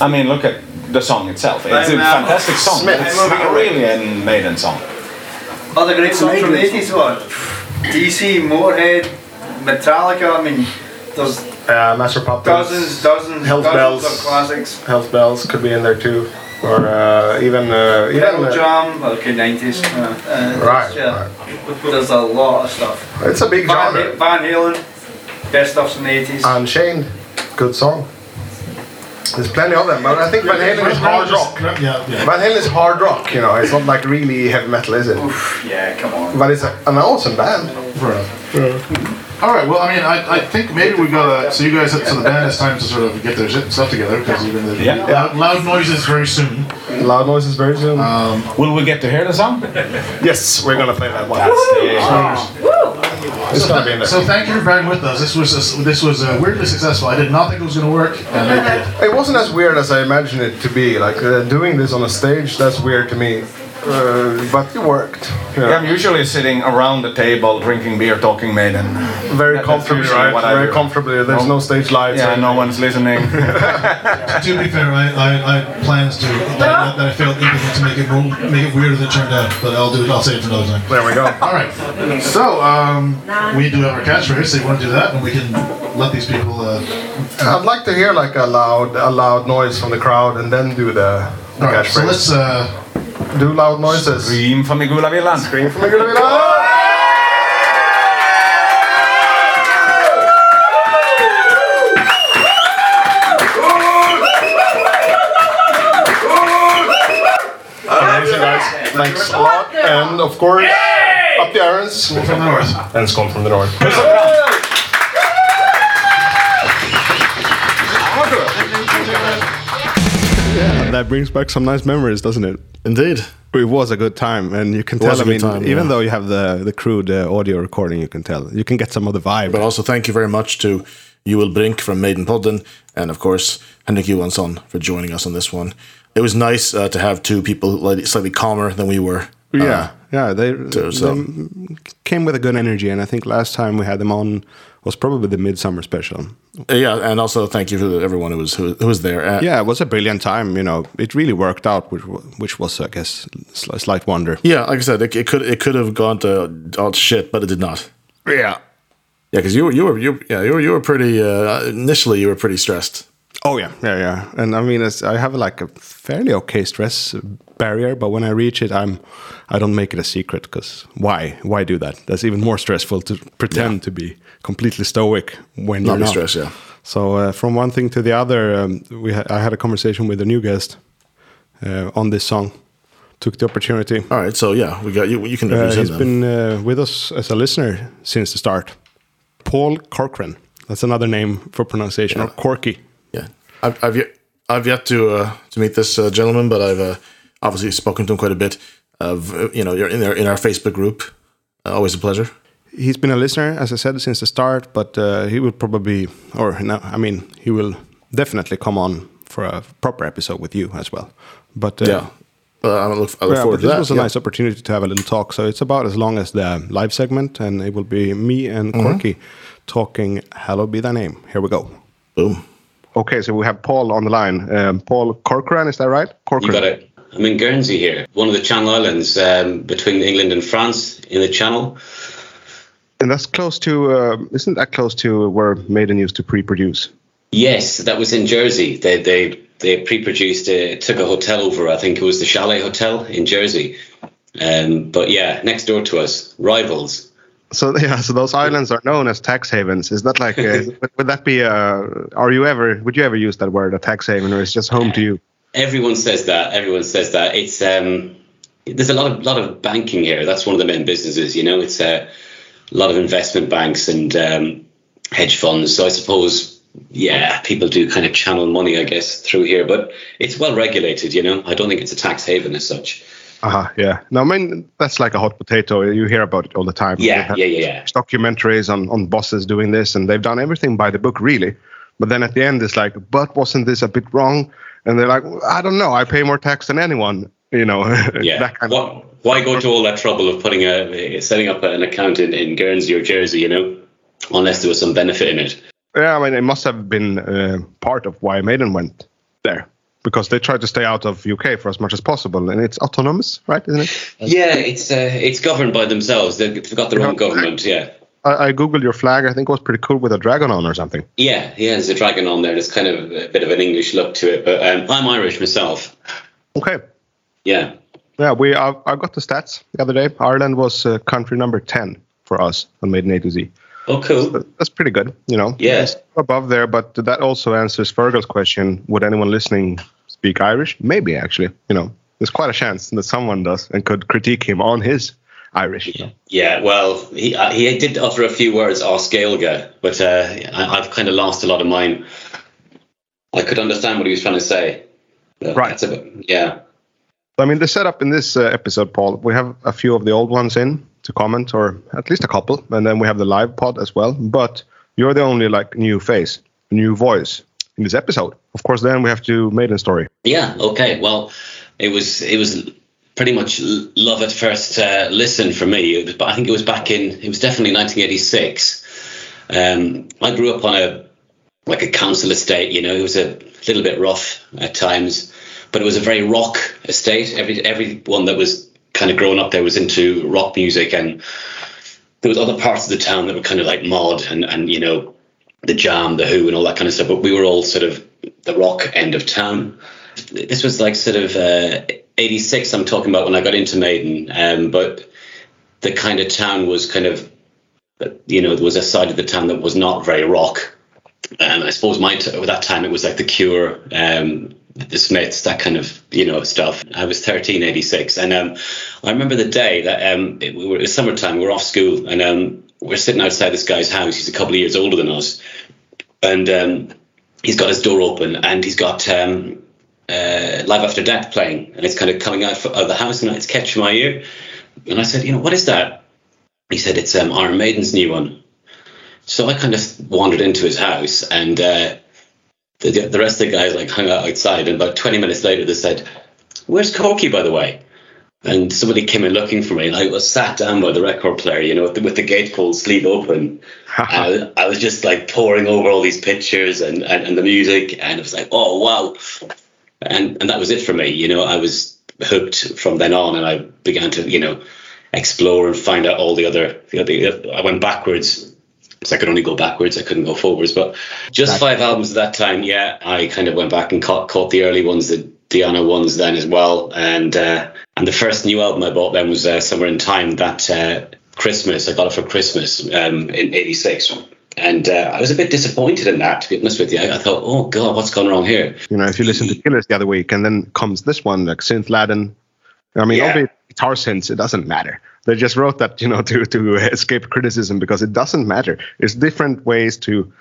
I mean, look at the song itself. It's a I'm, fantastic song. Smith. It's not really a Maiden song. Other great songs from the 80s were DC, Motorhead, Metallica. I mean, there's Uh, Master Puppets. dozens, dozens, Hell's dozens Bells. of classics. Hell's Bells could be in there too, or uh, even uh, even. Pearl uh, Jam, okay, 90s. Uh, uh, Right, yeah. There's a lot of stuff. It's a big Van, genre. Van Halen, best stuff's from the 80s. Unchained, good song. There's plenty of them, but I think Van Halen is hard rock. Yeah, yeah. Van Halen is hard rock, you know. It's not like really heavy metal, is it? yeah, come on. But it's a, an awesome band. Fair enough. All right. Well, I mean, I, I think maybe we got to. So you guys, so the band has time to sort of get their shit, stuff together because you're going to Yeah. loud, loud noises very soon. Loud noises very soon. Um, will we get to hear the song? yes, we're gonna play that one. It's gonna be in there. So thank you for bearing with us. This was a, this was uh, weirdly successful. I did not think it was going to work, and it. It wasn't as weird as I imagined it to be. Like uh, doing this on a stage, that's weird to me. Uh, but it worked. Yeah. I'm usually sitting around the table, drinking beer, talking Maiden. Very That's comfortably, right? what I Very do. comfortably. There's no stage lights. Yeah, no one's listening. to be fair, I, I, I had plans to that, that I failed impotent to make it more, make it weirder than it turned out, but I'll do it. I'll save it for another time. There we go. All right. So um, we do have our catchphrase. So you want to do that, and we can let these people. Uh, I'd like to hear like a loud, a loud noise from the crowd, and then do the, the all right. So let's. Uh, do loud noises. Scream from the Gula Villan. Scream from the Gula Villan. Thanks a lot. And of course, up the irons. from the north. And Skål from the north. That brings back some nice memories, doesn't it? Indeed. It was a good time, and you can It tell. I mean, time, even yeah. though you have the the crude uh, audio recording, you can tell you can get some of the vibe. But also thank you very much to Joel Brink from Maiden Podden, and of course Henrik Johansson for joining us on this one. It was nice uh, to have two people slightly calmer than we were. uh, yeah, they, they came with a good energy, and I think last time we had them on was probably the midsummer special. Uh, yeah, and also thank you to everyone who was who, who was there. Uh, Yeah, it was a brilliant time. You know, it really worked out, which which was, I guess, a slight wonder. yeah. Like I said, it, it could it could have gone to all shit, but it did not. Yeah, Yeah, because you were you were you yeah you were you were pretty uh, initially you were pretty stressed. Oh yeah, yeah, yeah. And I mean, it's, I have like a fairly okay stress barrier, but when I reach it, I'm I don't make it a secret because why? Why do that? That's even more stressful to pretend to be completely stoic when Not you're not. stressed, yeah. So uh, from one thing to the other, um, we ha- I had a conversation with a new guest uh, on this song. Took the opportunity. All right, so yeah, we got you. You can Uh, he's then. been uh, with us as a listener since the start. Paul Corcoran. That's another name for pronunciation, or Corky. I've I've yet I've yet to uh, to meet this uh, gentleman, but I've uh, obviously spoken to him quite a bit. Of you know, you're in our in our Facebook group. Uh, always a pleasure. He's been a listener, as I said, since the start, but uh, he will probably, or no, I mean, he will definitely come on for a proper episode with you as well. But uh, Yeah, I look I look yeah, forward to this that. was a yeah. nice opportunity to have a little talk. So it's about as long as the live segment, and it will be me and Mm-hmm. Talking Hallowed Be Thy Name." Here we go. Boom. Okay, so we have Paul on the line. Um, Paul Corcoran, is that right? You got it. I'm in Guernsey here, one of the Channel Islands um, between England and France in the Channel. And that's close to, uh, isn't that close to where Maiden used to pre-produce? Yes, that was in Jersey. They they they pre-produced it, took a hotel over. I think it was the Chalet Hotel in Jersey. Um, but yeah, next door to us, rivals. So yeah, so those islands are known as tax havens. Is that like? Uh, would, that be? Uh, are you ever? Would you ever use that word, a tax haven, or is it just home to you? Everyone says that. Everyone says that. It's um, there's a lot of lot of banking here. That's one of the main businesses. You know, it's a lot of investment banks and um, hedge funds. So I suppose, yeah, people do kind of channel money, I guess, through here. But it's well regulated. You know, I don't think it's a tax haven as such. Uh huh. Yeah. No, I mean that's like a hot potato. You hear about it all the time. Yeah, yeah, yeah, yeah. Documentaries on on bosses doing this, and they've done everything by the book, really. But then at the end, it's like, but wasn't this a bit wrong? And they're like, I don't know. I pay more tax than anyone. You know. Yeah. that kind Why, why go to all that trouble of putting a setting up an account in, in Guernsey or Jersey? You know, unless there was some benefit in it. Yeah, I mean, it must have been uh, part of why Maiden went there because they try to stay out of UK for as much as possible, and it's autonomous, right? Isn't it? Yeah, it's uh, it's governed by themselves. They've got their own government. Yeah. I, I googled your flag. I think it was pretty cool with a dragon on or something. Yeah, yeah, there's a dragon on there. There's kind of a bit of an English look to it, but um, I'm Irish myself. Okay. Yeah. Yeah, we I, I got the stats the other day. Ireland was uh, country number ten for us on Maiden A to Z. Oh, cool. So that's pretty good, you know. Yeah. Above there, but that also answers Fergal's question: Would anyone listening speak Irish? Maybe, actually. You know, there's quite a chance that someone does and could critique him on his Irish. you know. Yeah, well, he uh, he did utter a few words as Gaeilge, but uh, I, I've kind of lost a lot of mine. I could understand what he was trying to say. Right. That's a bit, yeah. I mean, the setup in this uh, episode, Paul, we have a few of the old ones in to comment, or at least a couple, and then we have the live pod as well. But you're the only like new face, new voice in this episode. Of course, then we have to Maiden story. Yeah. Okay. Well, it was it was pretty much love at first uh, listen for me. Was, I think it was back in it was definitely 1986. Um, I grew up on a like a council estate. You know, it was a little bit rough at times, but it was a very rock estate. Every everyone that was kind of growing up there was into rock music, and there was other parts of the town that were kind of like mod and and you know the Jam, the Who, and all that kind of stuff. But we were all sort of the rock end of town. This was like sort of uh, '86. I'm talking about when I got into Maiden, um, but the kind of town was kind of, you know, there was a side of the town that was not very rock. Um, I suppose my t- at that time it was like the Cure, um, the Smiths, that kind of you know stuff. I was thirteen, eighty six, and um, I remember the day that um, it, we were, it was summertime. We were off school, and um, we're sitting outside this guy's house. He's a couple of years older than us, and um, he's got his door open, and he's got um, uh, Live After Death playing, and it's kind of coming out of the house, and it's catching my ear. And I said, you know, what is that? He said, it's um, Iron Maiden's new one. So I kind of wandered into his house, and uh, the, the rest of the guys like hung out outside. And about 20 minutes later, they said, "Where's Corky, by the way?" And somebody came in looking for me, and I was sat down by the record player, you know, with the, with the gatefold sleeve open. I, I was just like poring over all these pictures and, and, and the music, and it was like, oh wow, and and that was it for me. You know, I was hooked from then on, and I began to you know explore and find out all the other. You know, I went backwards. So I could only go backwards. I couldn't go forwards. But just five albums at that time. Yeah, I kind of went back and caught, caught the early ones, the Di'Anno ones then as well. And uh, and the first new album I bought then was uh, Somewhere in Time. That uh, Christmas, I got it for Christmas um, in '86. And uh, I was a bit disappointed in that, to be honest with you. I, I thought, oh god, what's gone wrong here? You know, if you listen to Killers the other week, and then comes this one like Synth Laden. I mean, Yeah. albeit guitar synths, it doesn't matter. They just wrote that, you know, to to escape criticism because it doesn't matter. There's different ways to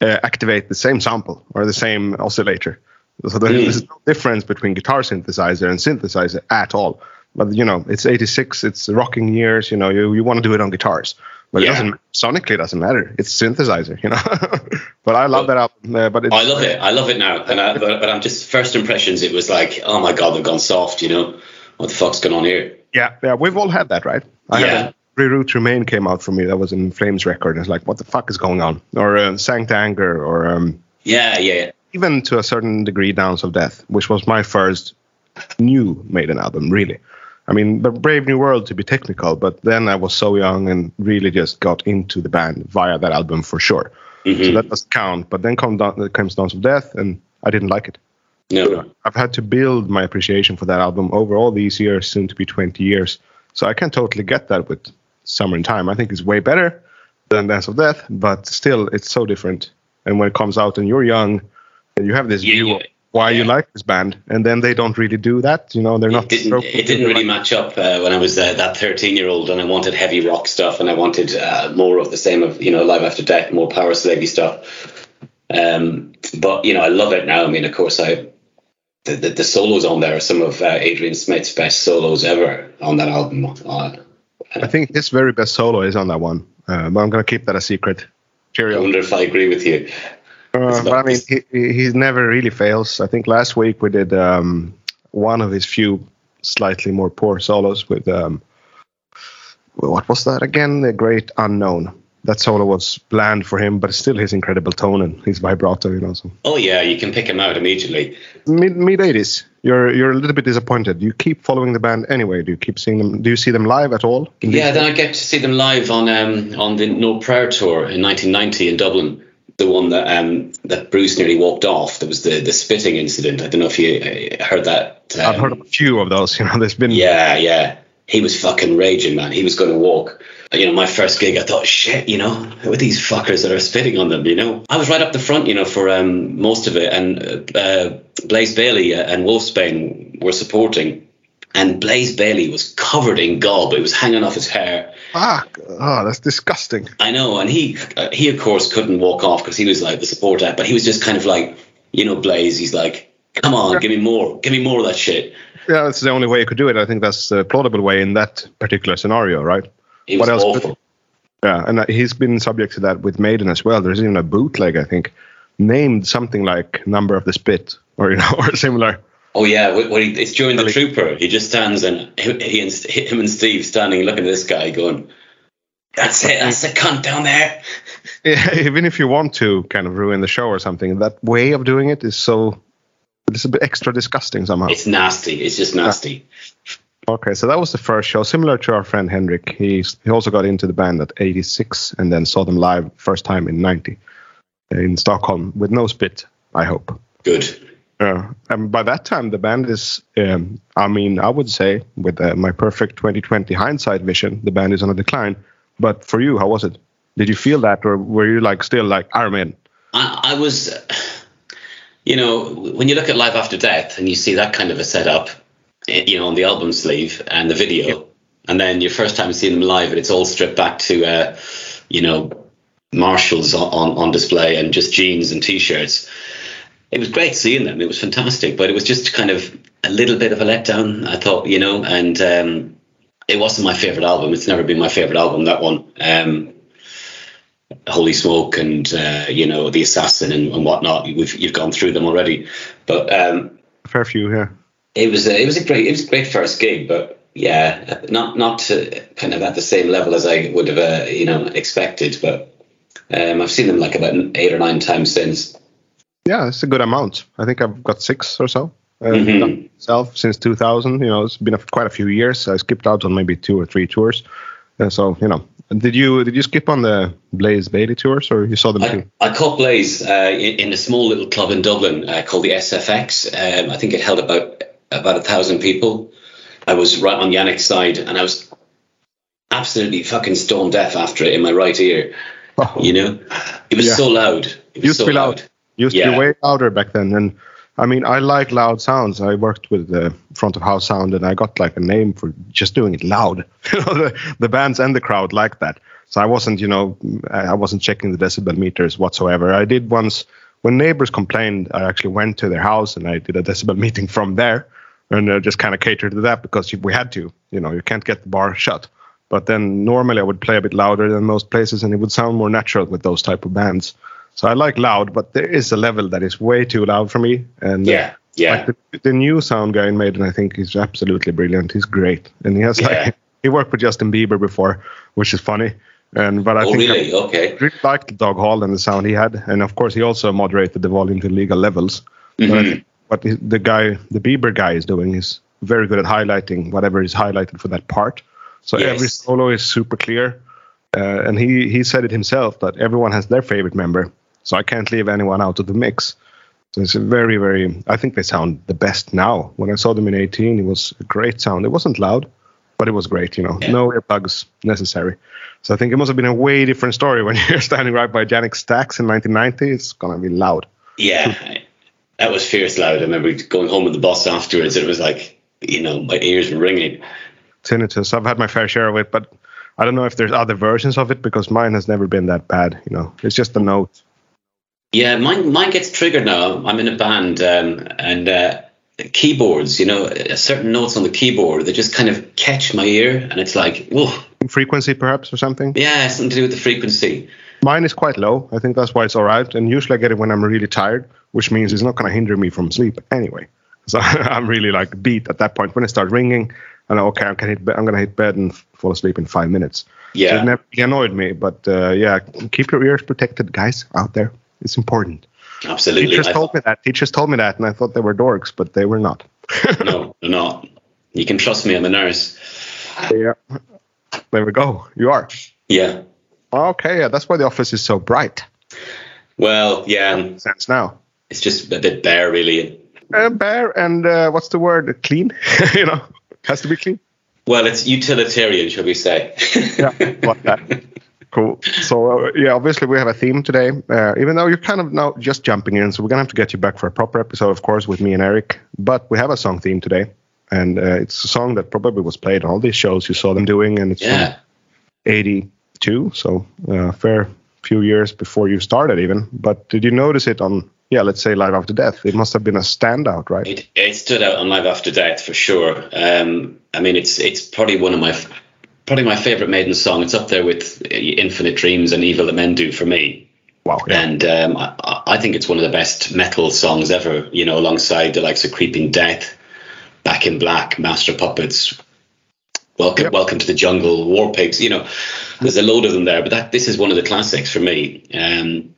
uh, activate the same sample or the same oscillator. So there- Mm. there's no difference between guitar synthesizer and synthesizer at all. But you know, it's '86, it's rocking years. You know, you, you want to do it on guitars, but it doesn't sonically it doesn't matter. It's synthesizer, you know. but I love that album. Uh, but it's, I love it. I love it now. And I, but, but I'm just first impressions. It was like, oh my god, they've gone soft. You know, what the fuck's going on here? Yeah, yeah, we've all had that, right? I Yeah. had a Reroute Remain came out for me. That was in Flames record. It's like, what the fuck is going on? Or uh, St. Anger, or um, Yeah, yeah. even to a certain degree, Dance of Death, which was my first new Maiden album, really. I mean, the Brave New World to be technical, but then I was so young and really just got into the band via that album for sure. So that doesn't count. But then come down, comes Dance of Death, and I didn't like it. No. I've had to build my appreciation for that album over all these years, soon to be 20 years. So I can totally get that with Somewhere in Time. I think it's way better than Dance of Death, but still, it's so different. And when it comes out and you're young, and you have this view of why you like this band, and then they don't really do that. You know, they're not. didn't, it didn't really match up uh, when I was uh, that 13 year old and I wanted heavy rock stuff and I wanted uh, more of the same of, you know, Live After Death, more power slavey stuff. Um, but, you know, I love it now. I mean, of course, I the, the, the solos on there are some of uh, Adrian Smith's best solos ever on that album. Uh, I think his very best solo is on that one, uh, but I'm going to keep that a secret. Cheerio. I wonder if I agree with you. Uh, but I mean, he, he he never really fails. I think last week we did um, one of his few slightly more poor solos with um, what was that again? The Great Unknown. That solo was bland for him, but still his incredible tone and his vibrato, you know. So Oh, yeah, you can pick him out immediately. mid mid eighties, you're you're a little bit disappointed. Do you keep following the band anyway. Do you keep seeing them? Do you see them live at all? Yeah, then I get to see them live on um, on the No Prayer tour in 1990 in Dublin. The one that um, that Bruce nearly walked off. There was the, the spitting incident. I don't know if you uh, heard that. I've heard a few of those. You know, there's been Yeah, yeah. He was fucking raging, man. He was going to walk. You know, my first gig, I thought, shit, you know, who are these fuckers that are spitting on them, you know? I was right up the front, you know, for um, most of it. And uh, Blaze Bayley and Wolfsbane were supporting. And Blaze Bayley was covered in gob. It was hanging off his hair. Fuck. Oh, that's disgusting. I know, and he uh, he of course couldn't walk off because he was like the support act, but he was just kind of like, you know, Blaze. He's like, come on, give me more, give me more of that shit. Yeah, that's the only way you could do it. I think that's the plausible way in that particular scenario, right? What else? awful. Yeah, and uh, he's been subject to that with Maiden as well. There's even a bootleg, I think, named something like "Number of the Spit" or you know, or similar. Oh yeah, he, it's during the trooper. He just stands and he, he and him and Steve standing looking at this guy going, "That's it, that's the cunt down there." Yeah, even if you want to kind of ruin the show or something, that way of doing it is so it's a bit extra disgusting somehow. It's nasty. It's just nasty. Okay, so that was the first show. Similar to our friend Henrik, he's, he also got into the band at 86 and then saw them live first time in 90 in Stockholm with no spit, I hope. Good. Yeah, and by that time, the band is, um, I mean, I would say, with uh, my perfect 2020 hindsight vision, the band is on a decline. But for you, how was it? Did you feel that, or were you like still like Iron Man? I, I was, you know, when you look at Live After Death and you see that kind of a setup, eh, you know, on the album sleeve and the video, and then your first time seeing them live and it's all stripped back to, uh, you know, Marshalls on, on, on display and just jeans and t-shirts. It was great seeing them. It was fantastic, but it was just kind of a little bit of a letdown. I thought, you know, and um, it wasn't my favorite album. It's never been my favorite album. That one. Um, Holy Smoke and uh, you know the Assassin and, and whatnot. We've you've gone through them already, but um, Fair few, yeah. it was a, it was a great it was a great first gig, but yeah, not not to kind of at the same level as I would have uh, you know expected. But um, I've seen them like about eight or nine times since. Yeah, it's a good amount. I think I've got six or so. Uh, Mhm. done Myself since 2000. You know, it's been a, quite a few years. I skipped out on maybe two or three tours. Uh, so you know, did you did you skip on the Blaze Bayley tours or you saw them too? I caught Blaze uh, in, in a small little club in Dublin uh, called the SFX. Um, I think it held about about a thousand people. I was right on Janick's side, and I was absolutely fucking stone deaf after it in my right ear. You know, it was Yeah. so loud. It was used so to be loud. loud. Used to be way louder back then. And I mean, I like loud sounds. I worked with the front of house sound, and I got like a name for just doing it loud. You know, the, the bands and the crowd like that. So I wasn't, you know, I wasn't checking the decibel meters whatsoever. I did once when neighbors complained. I actually went to their house and I did a decibel meeting from there, and uh, just kind of catered to that because we had to. You know, you can't get the bar shut. But then normally I would play a bit louder than most places, and it would sound more natural with those type of bands. So I like loud, but there is a level that is way too loud for me. And uh, Yeah, yeah. like the, the new sound guy in Maiden, I think is absolutely brilliant. He's great, and he has Yeah. like he worked with Justin Bieber before, which is funny. And but I Oh, think really? I Okay. really liked the Doug Hall and the sound he had, and of course he also moderated the volume to legal levels. But I Mhm. think what the guy, the Bieber guy, is doing is very good at highlighting whatever is highlighted for that part. So Yes. every solo is super clear, uh, and he he said it himself that everyone has their favorite member. So I can't leave anyone out of the mix. So it's a very, very. I think they sound the best now. When I saw them in 18, it was a great sound. It wasn't loud, but it was great. You know, no earplugs necessary. So I think it must have been a way different story when you're standing right by Janick Stacks in 1990. It's gonna be loud. Yeah, that was fierce loud. I remember going home with the bus afterwards. It was like, you know, my ears were ringing. Tinnitus. I've had my fair share of it, but I don't know if there's other versions of it because mine has never been that bad. You know, it's just the note. Yeah, mine mine gets triggered now. I'm in a band, um, and uh, keyboards. You know, certain notes on the keyboard they just kind of catch my ear, and it's like, whoa. Frequency, perhaps, or something. Yeah, something to do with the frequency. Mine is quite low. I think that's why it's all right. And usually I get it when I'm really tired, which means it's not going to hinder me from sleep anyway. So I'm really like beat at that point. When it starts ringing, I know, okay, I'm going to hit, I'm gonna hit bed and fall asleep in five minutes. Yeah. So it never really annoyed me. But uh, yeah, keep your ears protected, guys, out there. It's important. Absolutely. Teachers I- told me that. Teachers told me that, and I thought they were dorks, but they were not. no, they're not. You can trust me. I'm a nurse. Yeah. There we go. You are. Yeah. Okay, yeah, that's why the office is so bright. Well, yeah. Sense now. It's just a bit bare, really. Uh, bare and uh, what's the word? Clean. you know, has to be clean. Well, it's utilitarian, shall we say? yeah, like that. Cool. So uh, yeah, obviously we have a theme today. Uh, even though you're kind of now just jumping in, so we're gonna have to get you back for a proper episode, of course, with me and Eric. But we have a song theme today, and uh, it's a song that probably was played on all these shows you saw them doing, and it's Yeah. from '82, so uh, a fair few years before you started, even. But did you notice it on? Yeah, let's say Live After Death. It must have been a standout, right? It, it stood out on Live After Death for sure. Um, I mean, it's it's probably one of my probably my favorite Maiden song. It's up there with Infinite Dreams and Evil That Men Do for me. Wow. And um, I, I think it's one of the best metal songs ever. You know, alongside the likes of Creeping Death, Back in Black, Master Puppets. Welcome, welcome to the jungle, War Pigs. You know, there's a load of them there, but that this is one of the classics for me. Um,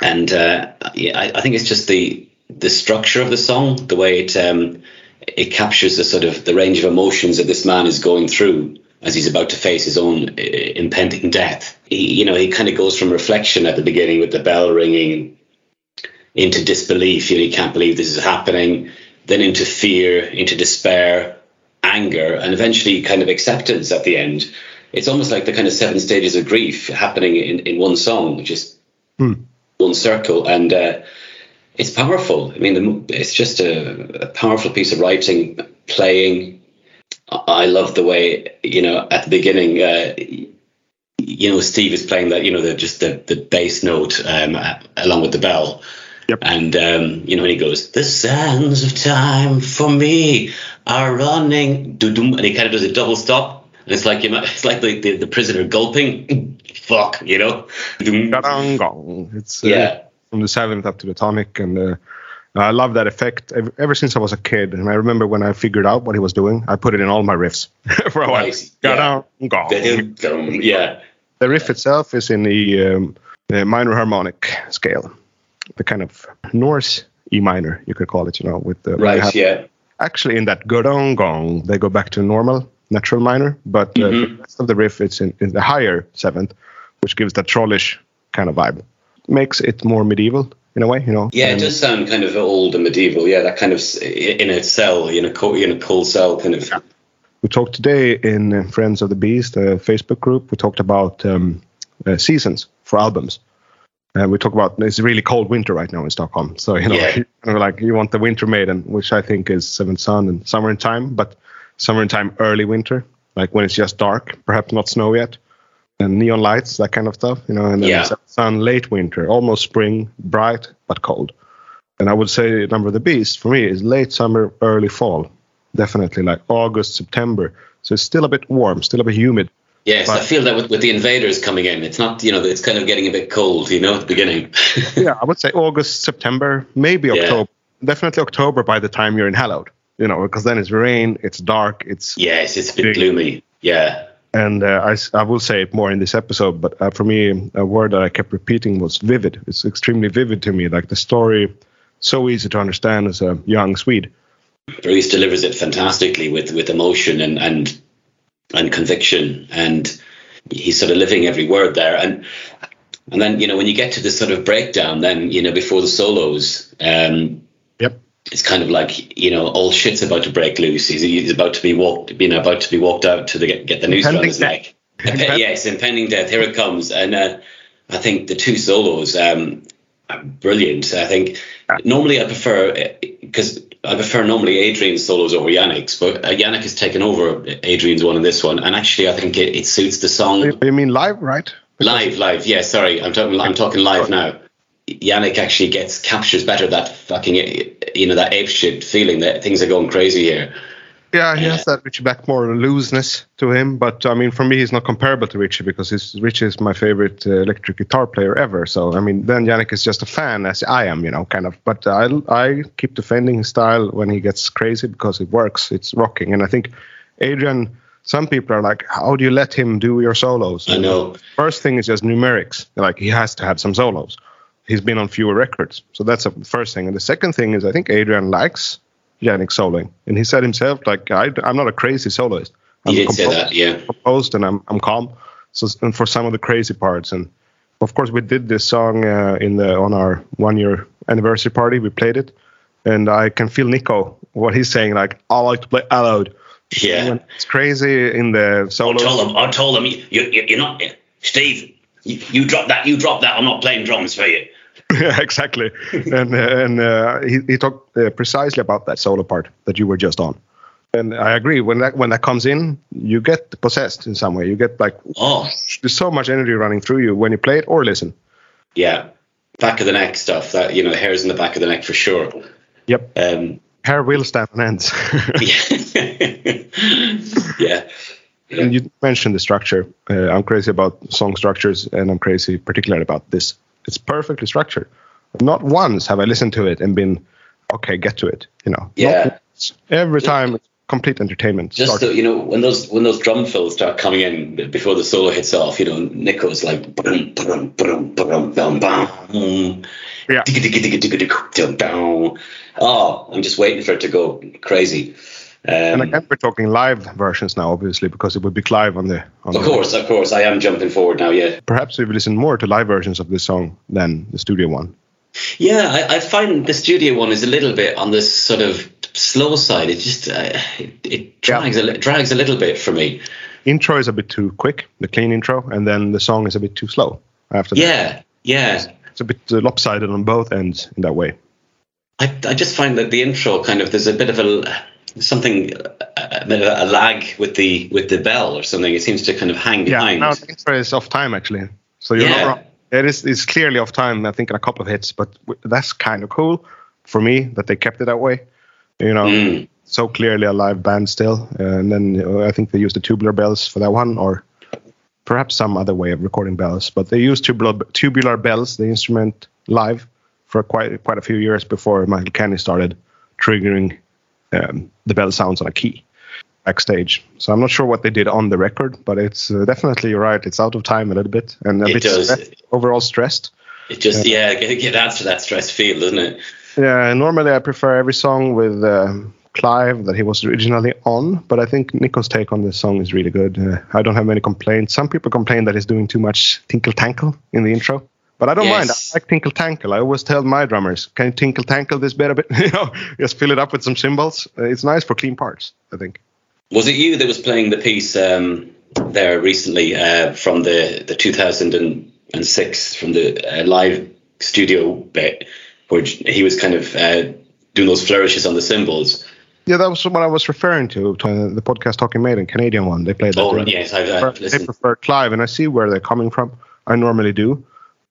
and uh, yeah, I, I think it's just the the structure of the song, the way it um, it captures the sort of the range of emotions that this man is going through as he's about to face his own uh, impending death. He, you know, he kind of goes from reflection at the beginning with the bell ringing into disbelief. You know, he can't believe this is happening. Then into fear, into despair, anger, and eventually kind of acceptance at the end. It's almost like the kind of seven stages of grief happening in, in one song, which just one circle. And uh, it's powerful. I mean, the, it's just a, a powerful piece of writing, playing. I I love the way, you know, at the beginning, uh, you know, Steve is playing that, you know, the, just the, the bass note um, along with the bell. Yep. And, um, you know, when he goes, the sands of time for me are running, doo-doom, and he kind of does a double stop. And it's like, you know, it's like the, the, the prisoner gulping. Fuck, you know? Ga-dang-gong. It's uh, Yeah. from the seventh up to the tonic, and uh, I love that effect ever, ever since I was a kid. And I remember when I figured out what he was doing, I put it in all my riffs for a while. Ga-dang-gong. Yeah. The riff itself is in the, um, the minor harmonic scale, the kind of Norse E minor, you could call it. You know, with the Right, yeah. Actually, in that gong gong, they go back to normal natural minor, but uh, Mhm. the rest of the riff it's in, in the higher seventh, which gives that trollish kind of vibe. Makes it more medieval in a way, you know. Yeah, it And- does sound kind of old and medieval. Yeah, that kind of in a cell, in a co- in a cold cell, kind of. We talked today in uh, Friends of the Beast, the Facebook group. We talked about um, uh, seasons for albums. And we talk about it's really cold winter right now in Stockholm. So you know, Yeah. kind of like you want the Winter Maiden, which I think is Seventh Son and Somewhere in Time, but Somewhere in Time early winter, like when it's just dark, perhaps not snow yet, and neon lights, that kind of stuff. You know, and then Yeah. Son late winter, almost spring, bright but cold. And I would say Number of the Beast for me is late summer, early fall, definitely like August, September. So it's still a bit warm, still a bit humid. Yes, I feel that with, with the invaders coming in, it's not you know it's kind of getting a bit cold, you know, at the beginning. yeah, I would say August, September, maybe Yeah. October. Definitely October by the time you're in Hallowed, you know, because then it's rain, it's dark, it's yes, it's a bit gloomy. Yeah, and uh, I, I will say it more in this episode, but uh, for me, a word that I kept repeating was vivid. It's extremely vivid to me. Like the story, so easy to understand as a young Swede. Bruce delivers it fantastically with with emotion and and and conviction, and he's sort of living every word there. And And then you know when you get to this sort of breakdown, then you know before the solos, um. It's kind of like you know all shit's about to break loose. He's, he's about to be walked, you know, about to be walked out to the, get, get the noose around his neck. Impe- yes, impending death. Here it comes, and uh, I think the two solos um, are brilliant. I think normally I prefer because I prefer normally Adrian's solos over Janick's, but uh, Janick has taken over Adrian's one in this one, and actually I think it, it suits the song. You mean live, right? Live, live. Yeah, sorry, I'm talking. I'm talking live now. Janick actually gets captures better that fucking you know that ape shit feeling that things are going crazy here. Yeah, he has that Richie Blackmore looseness to him, but I mean, for me, he's not comparable to Richie because his, Richie is my favorite uh, electric guitar player ever. So, I mean, then Janick is just a fan, as I am, you know, kind of. But I, I keep defending his style when he gets crazy because it works. It's rocking, and I think Adrian. Some people are like, "How do you let him do your solos?" I know. First thing is just numerics. Like he has to have some solos. He's been on fewer records, so that's the first thing. And the second thing is, I think Adrian likes Janick soloing, and he said himself, like, I, am not a crazy soloist. He I'm did say that, yeah. composed and I'm I'm calm. So and for some of the crazy parts, and of course we did this song uh, in the on our one year anniversary party. We played it, and I can feel Nicko what he's saying. Like I like to play loud. Yeah, it's crazy in the solo. I told him. I told him. You, you, you're not, Steve. You, you drop that. You drop that. I'm not playing drums for you. yeah, exactly. and uh, and uh, he, he talked uh, precisely about that solo part that you were just on. And I agree. When that when that comes in, you get possessed in some way. You get like, oh, there's so much energy running through you when you play it or listen. Yeah, back of the neck stuff. That you know, the hairs in the back of the neck for sure. Yep. Um, Hair will stand on ends. yeah. And you mentioned the structure. Uh, I'm crazy about song structures, and I'm crazy particularly about this. It's perfectly structured. Not once have I listened to it and been, okay, get to it. You know. Yeah. Every time, it's complete entertainment. Just Started- so, you know, when those when those drum fills start coming in before the solo hits off, you know, Nicko's like, brum, brum, brum, brum, bum, bum. Yeah. Oh, I'm just waiting for it to go crazy. And Um, again, we're talking live versions now, obviously, because it would be live on the. On of the course, of course, I am jumping forward now. Yeah, Perhaps we've listened more to live versions of this song than the studio one. yeah. I, I find the studio one is a little bit on this sort of slow side. It just uh, it, it drags a drags a little bit for me. Intro is a bit too quick, the clean intro, and then the song is a bit too slow after that. Yeah, yeah. It's a bit uh, lopsided on both ends in that way. I, I just find that the intro kind of there's a bit of a something a, bit of a lag with the with the bell or something. It seems to kind of hang Yeah, behind. no, the intro is off time actually. So you're Yeah. not wrong. It is it's clearly off time. I think in a couple of hits, but that's kind of cool for me that they kept it that way. You know, Mm. so clearly a live band still. And then I think they used the tubular bells for that one, or perhaps some other way of recording bells. But they used tubular tubular bells, the instrument, live for quite quite a few years before Michael Kenney started triggering um, the bell sounds on a key backstage. So I'm not sure what they did on the record, but it's uh, definitely right. It's out of time a little bit and a It bit stressed, overall stressed. It just yeah, it, adds to that stress feel, doesn't it? Yeah, normally I prefer every song with um, Clive that he was originally on, but I think Nicko's take on this song is really good. Uh, I don't have many complaints. Some people complain that he's doing too much tinkle tankle in the intro, but I don't mind. I like tinkle tankle. I always tell my drummers, "Can you tinkle tankle this bit a bit? you know, just fill it up with some cymbals. Uh, it's nice for clean parts. I think. Was it you that was playing the piece um, there recently uh, from the the 2006 from the uh, live studio bit where he was kind of uh, doing those flourishes on the cymbals? Yeah, that was what I was referring to, to uh, the podcast Talking Maiden, Canadian one. They played that. Oh, They- yes, I've, I've they listened. prefer Clive, and I see where they're coming from. I normally do,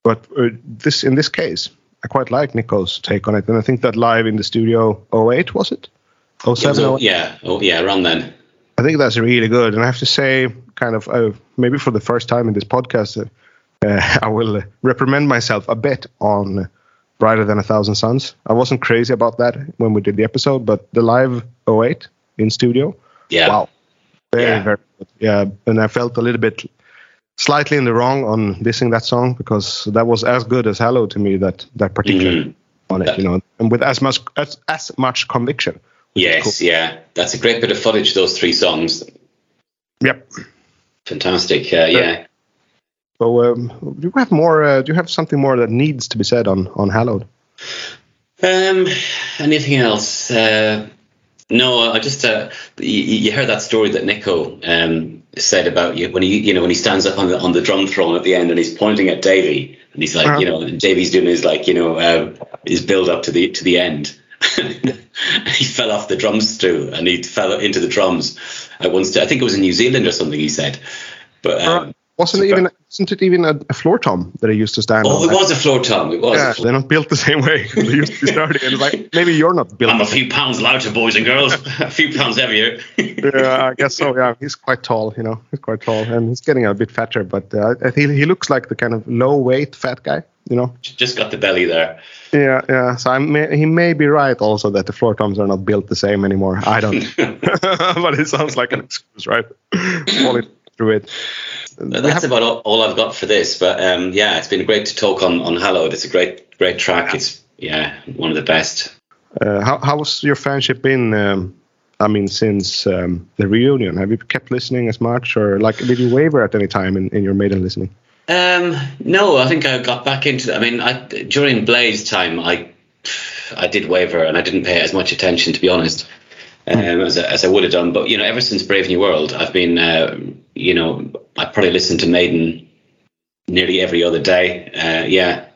but uh, this in this case, I quite like Nicko's take on it, and I think that live in the studio 08 was it? It 07, all- 08? yeah, oh yeah, around then. I think that's really good, and I have to say, kind of, uh, maybe for the first time in this podcast, uh, uh, I will uh, reprimand myself a bit on Brighter Than a Thousand Suns. I wasn't crazy about that when we did the episode, but the live 08 in studio, Yeah. wow, very, Yeah. very good. Yeah, and I felt a little bit slightly in the wrong on dissing that song because that was as good as Hello to me. That that particular Mhm. on it, you know, and with as much as as much conviction. Yes, yeah, that's a great bit of footage. Those three songs, Yep. fantastic. Uh, yeah, So, um, do you have more? Uh, do you have something more that needs to be said on on Hallowed? Um, anything else? Uh, no, I just uh, you, you heard that story that Nicko um, said about you when he you know when he stands up on the on the drum throne at the end and he's pointing at Davey and he's like you know and Davey's doing his like you know uh, his build up to the to the end. he fell off the drums stool and he fell into the drums at one stage. I think it was in New Zealand or something. He said, but um, Wasn't it even? Wasn't it even a, a floor tom that he used to stand oh, on? it was a floor tom. It was. Yeah, they're not built the same way. they used to be starting, and like maybe you're not built. I'm a few pounds lighter, boys and girls. a few pounds heavier. yeah, I guess so. Yeah, he's quite tall. You know, he's quite tall, and he's getting a bit fatter. But uh, I think he looks like the kind of low weight fat guy. You know. Just got the belly there. Yeah, yeah. So I may, he may be right also that the floor toms are not built the same anymore. I don't. but it sounds like an excuse, right? Falling through it. That's about all, all I've got for this. But um, yeah, it's been great to talk on on Hallowed. It's a great great track. It's yeah one of the best. Uh, how how was your fanship been? Um, I mean, since um, the reunion, have you kept listening as much, or like did you waver at any time in, in your maiden listening? Um, no, I think I got back into. I mean, I, during Blaze time, I I did waver and I didn't pay as much attention, to be honest, um, as, I- as I would have done. But you know, ever since Brave New World, I've been, uh, you know, I probably listened to Maiden nearly every other day. Uh, yeah,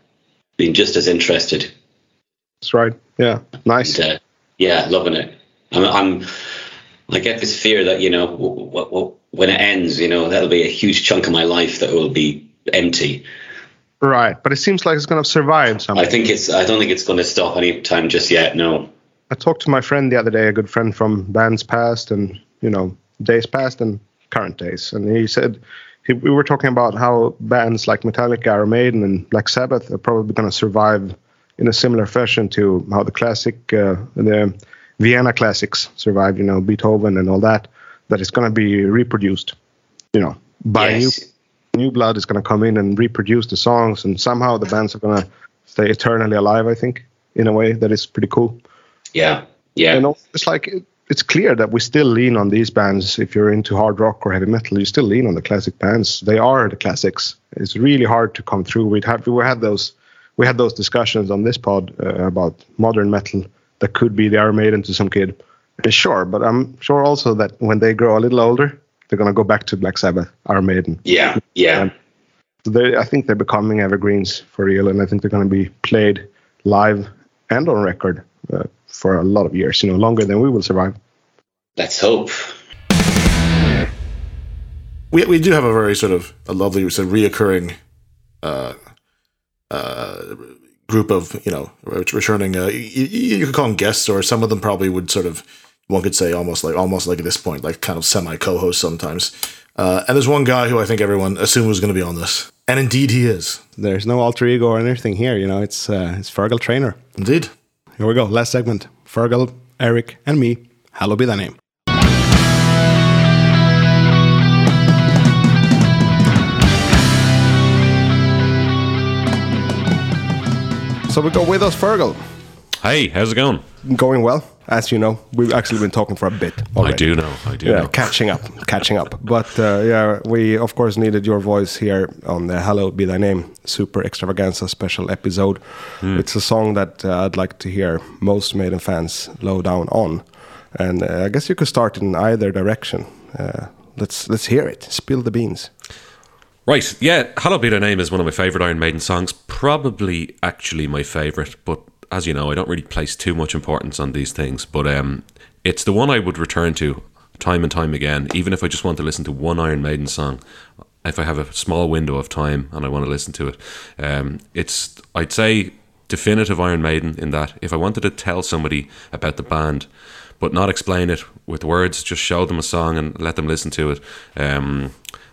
been just as interested. That's right. Yeah, nice. And, uh, yeah, loving it. I'm, I'm. I get this fear that you know, w- w- w- when it ends, you know, that'll be a huge chunk of my life that will be empty. Right, but it seems like it's going to survive somehow. I think it's. I don't think it's going to stop any time just yet. No. I talked to my friend the other day, a good friend from bands past and you know days past and current days, and he said he, we were talking about how bands like Metallica, Iron Maiden, and Black Sabbath are probably going to survive in a similar fashion to how the classic, uh, the Vienna classics survived. You know, Beethoven and all that. That is going to be reproduced. You know, by Yes. new new blood is going to come in and reproduce the songs, and somehow the bands are going to stay eternally alive. I think in a way that is pretty cool. Yeah. Yeah. And it's like it- it's clear that we still lean on these bands. If you're into hard rock or heavy metal, you still lean on the classic bands. They are the classics. It's really hard to come through. We'd have we had those we had those discussions on this pod uh, about modern metal that could be the Iron Maiden to some kid. And sure, but I'm sure also that when they grow a little older, they're gonna go back to Black Sabbath, Iron Maiden. Yeah. Yeah. Um, so they, I think they're becoming evergreens for real, and I think they're going to be played live and on record uh, for a lot of years. You know, longer than we will survive. Let's hope. we we do have a very sort of a lovely sort of reoccurring uh, uh, group of you know returning. Uh, you, you could call them guests, or some of them probably would sort of one could say almost like almost like at this point like kind of semi co-host sometimes. Uh, and there's one guy who I think everyone assumed was going to be on this, and indeed he is. There's no alter ego or anything here. You know, it's uh, it's Fergal Trainer. Indeed. Here we go. Last segment. Fergal, Eric, and me. Hallowed be thy name. So we go with us, Fergal. Hey, how's it going? Going well, as you know. We've actually been talking for a bit. I do know. I do yeah, know. catching up, catching up. But uh, yeah, we of course needed your voice here on the "Hallowed Be Thy Name" Super Extravaganza special episode. Hmm. It's a song that uh, I'd like to hear most Maiden fans low down on, and uh, I guess you could start in either direction. Uh, let's let's hear it. Spill the beans. Right, yeah, Hallowed Be Thy Name is one of my favourite Iron Maiden songs. Probably actually my favourite, but as you know, I don't really place too much importance on these things. But um, it's the one I would return to time and time again, even if I just want to listen to one Iron Maiden song. If I have a small window of time and I want to listen to it, um, it's I'd say definitive Iron Maiden in that if I wanted to tell somebody about the band, but not explain it with words, just show them a song and let them listen to it. Um,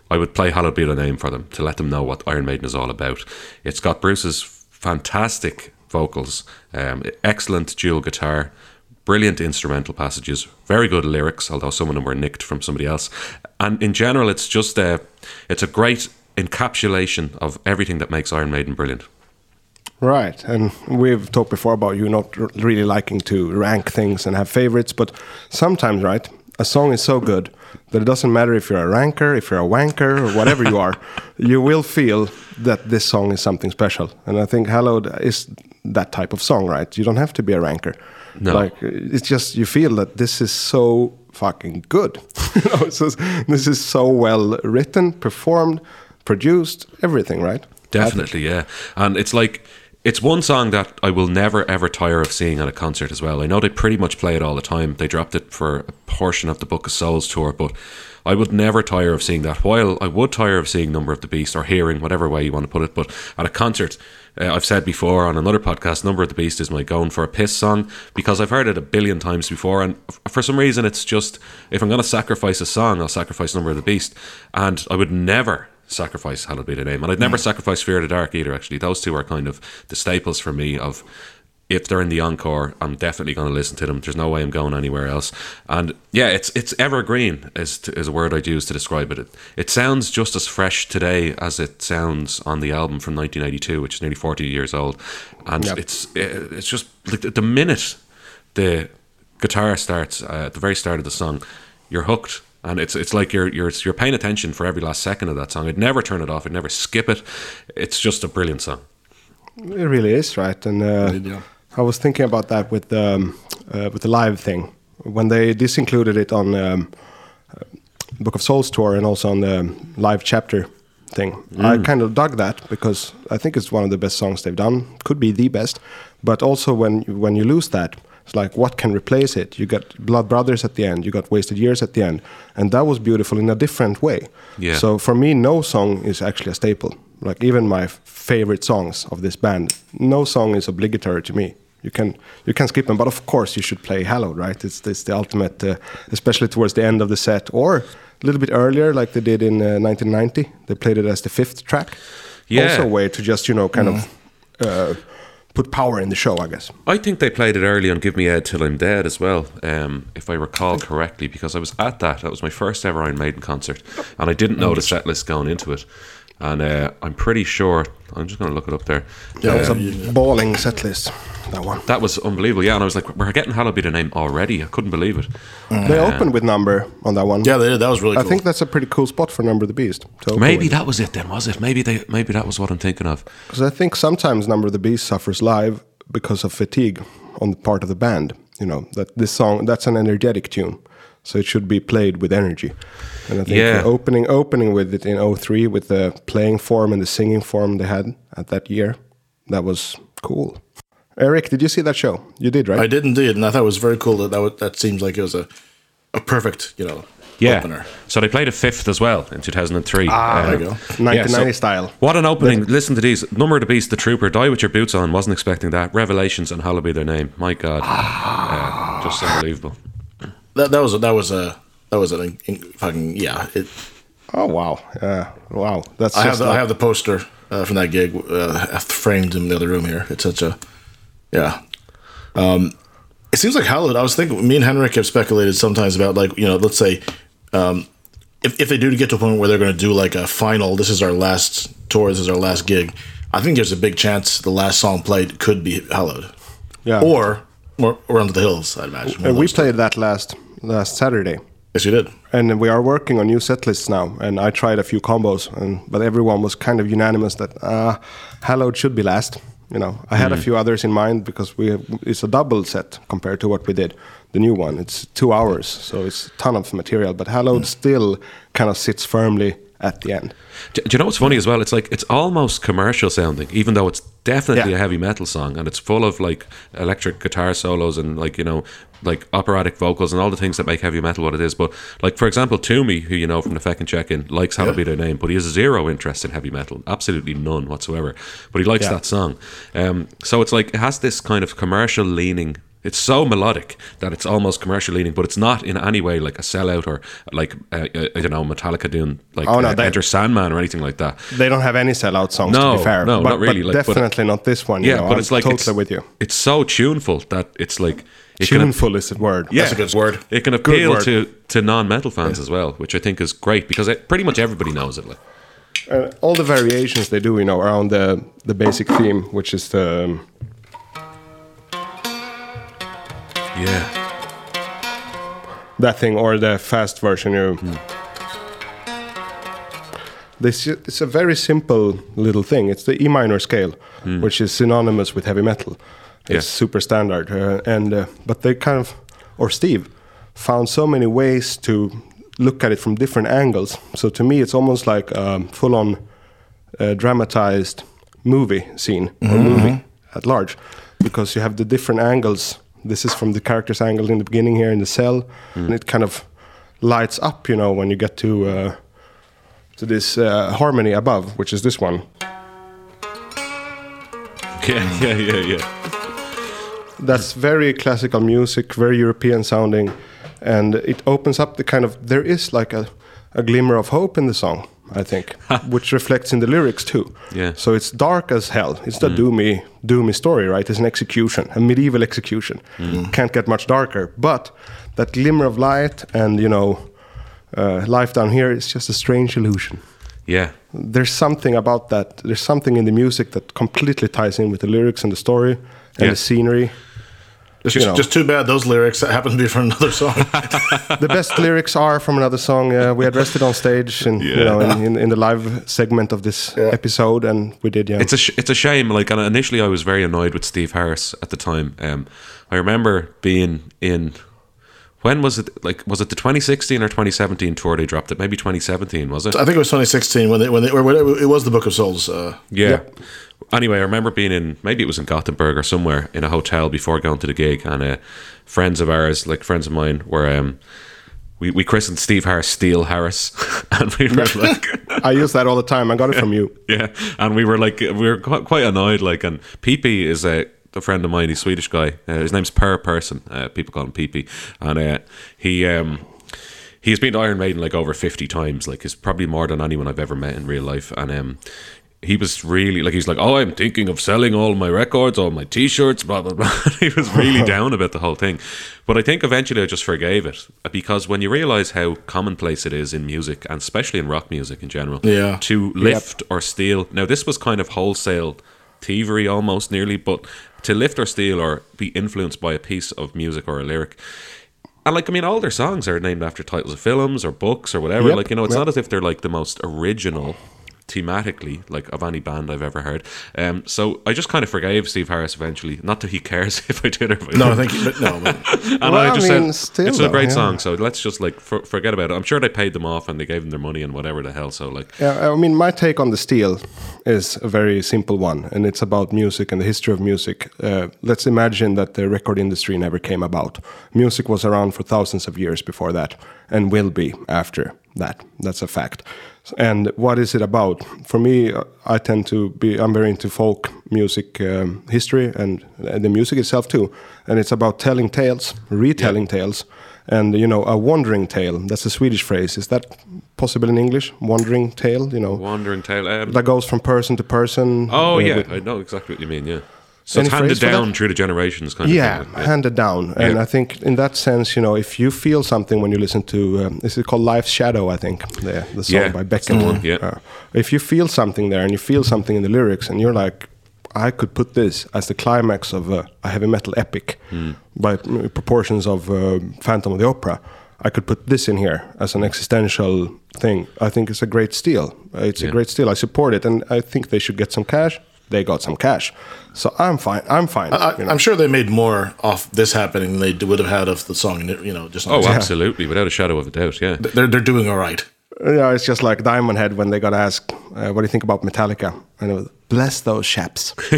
I would play Hallowed Be Thy Name for them to let them know what Iron Maiden is all about. It's got Bruce's fantastic vocals, um, excellent dual guitar, brilliant instrumental passages, very good lyrics, although some of them were nicked from somebody else. And in general, it's just a, it's a great encapsulation of everything that makes Iron Maiden brilliant. Right, and we've talked before about you not really liking to rank things and have favorites, but sometimes, right, a song is so good that it doesn't matter if you're a ranker, if you're a wanker, or whatever you are, you will feel that this song is something special. And I think Hallowed is that type of song, right? You don't have to be a ranker. No. Like it's just you feel that this is so fucking good. you know, this is so well written, performed, produced, everything, right? Definitely, yeah. And it's like it's one song that I will never ever tire of seeing at a concert as well. I know they pretty much play it all the time. They dropped it for a portion of the Book of Souls tour, but I would never tire of seeing that. While I would tire of seeing Number of the Beast or hearing whatever way you want to put it, but at a concert, uh, I've said before on another podcast, Number of the Beast is my going for a piss song because I've heard it a billion times before, and f- for some reason, it's just if I'm going to sacrifice a song, I'll sacrifice Number of the Beast, and I would never sacrifice Hallowed Be the Name. And I'd never sacrifice Fear of the Dark either, actually. Those two are kind of the staples for me of if they're in the encore, I'm definitely going to listen to them. There's no way I'm going anywhere else. And yeah, it's it's evergreen is, to, is a word I'd use to describe it. it. It sounds just as fresh today as it sounds on the album from 1982, which is nearly 40 years old. And Yep. it's it's just like the, the minute the guitar starts uh, at the very start of the song, you're hooked. And it's it's like you're you're you're paying attention for every last second of that song. I'd never turn it off. I'd never skip it. It's just a brilliant song. It really is, right? And uh, I was thinking about that with um, uh, with the live thing when they disincluded it on um, uh, Book of Souls tour and also on the live chapter thing. I Mm. kind of dug that because I think it's one of the best songs they've done. Could be the best, but also when you, when you lose that, it's like what can replace it? You got Blood Brothers at the end, you got Wasted Years at the end, and that was beautiful in a different way. Yeah. So for me, no song is actually a staple. Like even my favorite songs of this band, no song is obligatory to me. You can you can skip them, but of course you should play Hallowed, right? It's it's the ultimate, uh, especially towards the end of the set, or a little bit earlier, like they did in uh, 1990. They played it as the fifth track. Yeah. Also a way to just you know kind of uh, put power in the show, I guess. I think they played it early on Give Me Ed Till I'm Dead as well, um, if I recall correctly, because I was at that. That was my first ever Iron Maiden concert, and I didn't know the set list going into it. And uh, I'm pretty sure, I'm just going to look it up there. That was Um, a balling set list. That one. that was unbelievable, yeah. And I was like, we're getting Hallowed Be the Name already. I couldn't believe it. They Uh, opened with Number on that one. Yeah, they did. That was really cool. I cool. think that's a pretty cool spot for Number of the Beast. to Maybe with. that was it then, was it? Maybe they, maybe that was what I'm thinking of. Because I think sometimes Number of the Beast suffers live because of fatigue on the part of the band. You know that this song that's an energetic tune, so it should be played with energy. And I think Yeah. opening opening with it in 03 with the playing form and the singing form they had at that year, that was cool. Eric, did you see that show? You did, right? I did indeed, and I thought it was very cool that that, would, that seems like it was a, a perfect, you know, Yeah. opener. So they played a fifth as well in 2003. Ah, there you go. 1990 style. What an opening. Listen to these. Number of the Beast, The Trooper, Die With Your Boots On. Wasn't expecting that. Revelations and Hallowed Be Their Name. My God. Uh, just unbelievable. That that was a, that was a that was an in, fucking yeah. It, Oh wow, yeah, wow. That's I have the, I have the poster uh, from that gig uh, framed in the other room here. It's such a yeah. Um, it seems like Hallowed. I was thinking. Me and Henrik have speculated sometimes about like you know, let's say. Um, if, if they do get to a point where they're going to do like a final, this is our last tour, this is our last gig. I think there's a big chance the last song played could be Hallowed, yeah. or or, or Under the Hills. I'd imagine. We played that last last Saturday. Yes, you did. And we are working on new set lists now. And I tried a few combos, and but everyone was kind of unanimous that uh, Hallowed should be last. You know, I had a Mm. few others in mind because we it's a double set compared to what we did. The new one, it's two hours, so it's a ton of material. But Hallowed still kind of sits firmly at the end. Do, do you know what's funny as well? It's like it's almost commercial sounding, even though it's definitely Yeah. a heavy metal song, and it's full of like electric guitar solos and like you know like operatic vocals and all the things that make heavy metal what it is. But like for example, Toomey, who you know from the Feckin' Check-In, likes Hallowed Be Their Name, but he has zero interest in heavy metal, absolutely none whatsoever. But he likes Yeah. that song, um, so it's like it has this kind of commercial leaning. It's so melodic that it's almost commercial leaning, but it's not in any way like a sellout or like uh, uh, I don't know Metallica doing like Oh, no, uh, they- Enter Sandman or anything like that. They don't have any sellout songs, No, to be fair. no, but, not really, But like, but- definitely not this one. you Yeah, know, but I'm it's like totally it's, with you. It's so tuneful that it's like it can- is the word. yeah, That's a good word. It can appeal to to non-metal fans as well, which I think is great because it, pretty much everybody knows it. Like, uh, all the variations they do, you know, around the the basic theme, which is the um, yeah, that thing or the fast version. You. This it's a very simple little thing. It's the E minor scale, which is synonymous with heavy metal. It's Yeah. super standard, uh, and uh, but they kind of, or Steve, found so many ways to look at it from different angles. So to me, it's almost like a full-on uh, dramatized movie scene or movie at large, because you have the different angles. This is from the character's angle in the beginning here in the cell, and it kind of lights up, you know, when you get to uh, to this uh, harmony above, which is this one. Yeah, yeah, yeah, yeah. That's very classical music, very European sounding, and it opens up the kind of there is like a, a glimmer of hope in the song, I think, which reflects in the lyrics too. Yeah. So it's dark as hell. It's the doomy doomy story, right? It's an execution, a medieval execution. Can't get much darker. But that glimmer of light and you know, uh, life down here is just a strange illusion. Yeah. There's something about that. There's something in the music that completely ties in with the lyrics and the story and Yeah. the scenery. It's You just, know. just too bad those lyrics happen to be from another song. the best lyrics are from another song. Uh, we addressed it on stage and you know in, in, in the live segment of this episode, and we did. Yeah, It's a sh- it's a shame. Like, and initially, I was very annoyed with Steve Harris at the time. Um, I remember being in. When was it? Like, was it the 2016 or 2017 tour they dropped it? Maybe 2017 was it? I think it was 2016 when they, when they, or when it was the Book of Souls. Uh, Yeah. Anyway, I remember being in maybe it was in Gothenburg or somewhere in a hotel before going to the gig, and uh, friends of ours, like friends of mine, were um, we we christened Steve Harris Steel Harris, and we were like, I use that all the time. I got it from you. yeah, and we were like, we were quite, quite annoyed. Like, and Peepee is a, a friend of mine. He's a Swedish guy. Uh, his name's Per Person. Uh, people call him Peepee, and uh, he um, he's been to Iron Maiden like over fifty times. Like, he's probably more than anyone I've ever met in real life. And um, he was really like, he's like, oh, I'm thinking of selling all my records, all my T-shirts, blah blah blah. he was really down about the whole thing. But I think eventually I just forgave it because when you realize how commonplace it is in music and especially in rock music in general, Yeah. to lift or steal. Now, this was kind of wholesale thievery almost nearly, but to lift or steal or be influenced by a piece of music or a lyric. And like, I mean, all their songs are named after titles of films or books or whatever. Yep, Like, you know, it's yep. not as if they're like the most original thematically like of any band I've ever heard. Um, so I just kind of forgave Steve Harris eventually. Not that he cares if I did or if I No, I didn't. but no. But, and Well, I I just mean, said still it's a great yeah. song, so let's just like for, forget about it. I'm sure they paid them off and they gave them their money and whatever the hell. So like, Yeah, I mean, my take on the steel is a very simple one, and it's about music and the history of music. Uh, let's imagine that the record industry never came about. Music was around for thousands of years before that, and will be after that. That's a fact. And what is it about? For me, I tend to be. I'm very into folk music um, history and, and the music itself too. And it's about telling tales, retelling tales, and you know, a wandering tale. That's a Swedish phrase. Is that possible in English? Wandering tale. You know, Wandering Tale. Um, that goes from person to person. oh yeah, with- I know exactly what you mean. Yeah. So it's handed down through the generations, kind yeah, of thing. Yeah, handed down. And I think in that sense, you know, if you feel something when you listen to, um, is it called Life's Shadow? I think the the song Yeah, by Beckett. yeah. Uh, if you feel something there and you feel something in the lyrics, and you're like, I could put this as the climax of a, a heavy metal epic Hmm. by mm, proportions of uh, Phantom of the Opera. I could put this in here as an existential thing. I think it's a great steal. Uh, It's a great steal. I support it, and I think they should get some cash. They got some cash, so I'm fine. I'm fine. I, you know. I'm sure they made more off this happening than they would have had of the song. You know, just Oh, its own. absolutely, without a shadow of a doubt. Yeah. They're they're doing all right. Yeah, it's just like Diamond Head when they got asked, uh, "What do you think about Metallica?" And it was, "Bless those chaps."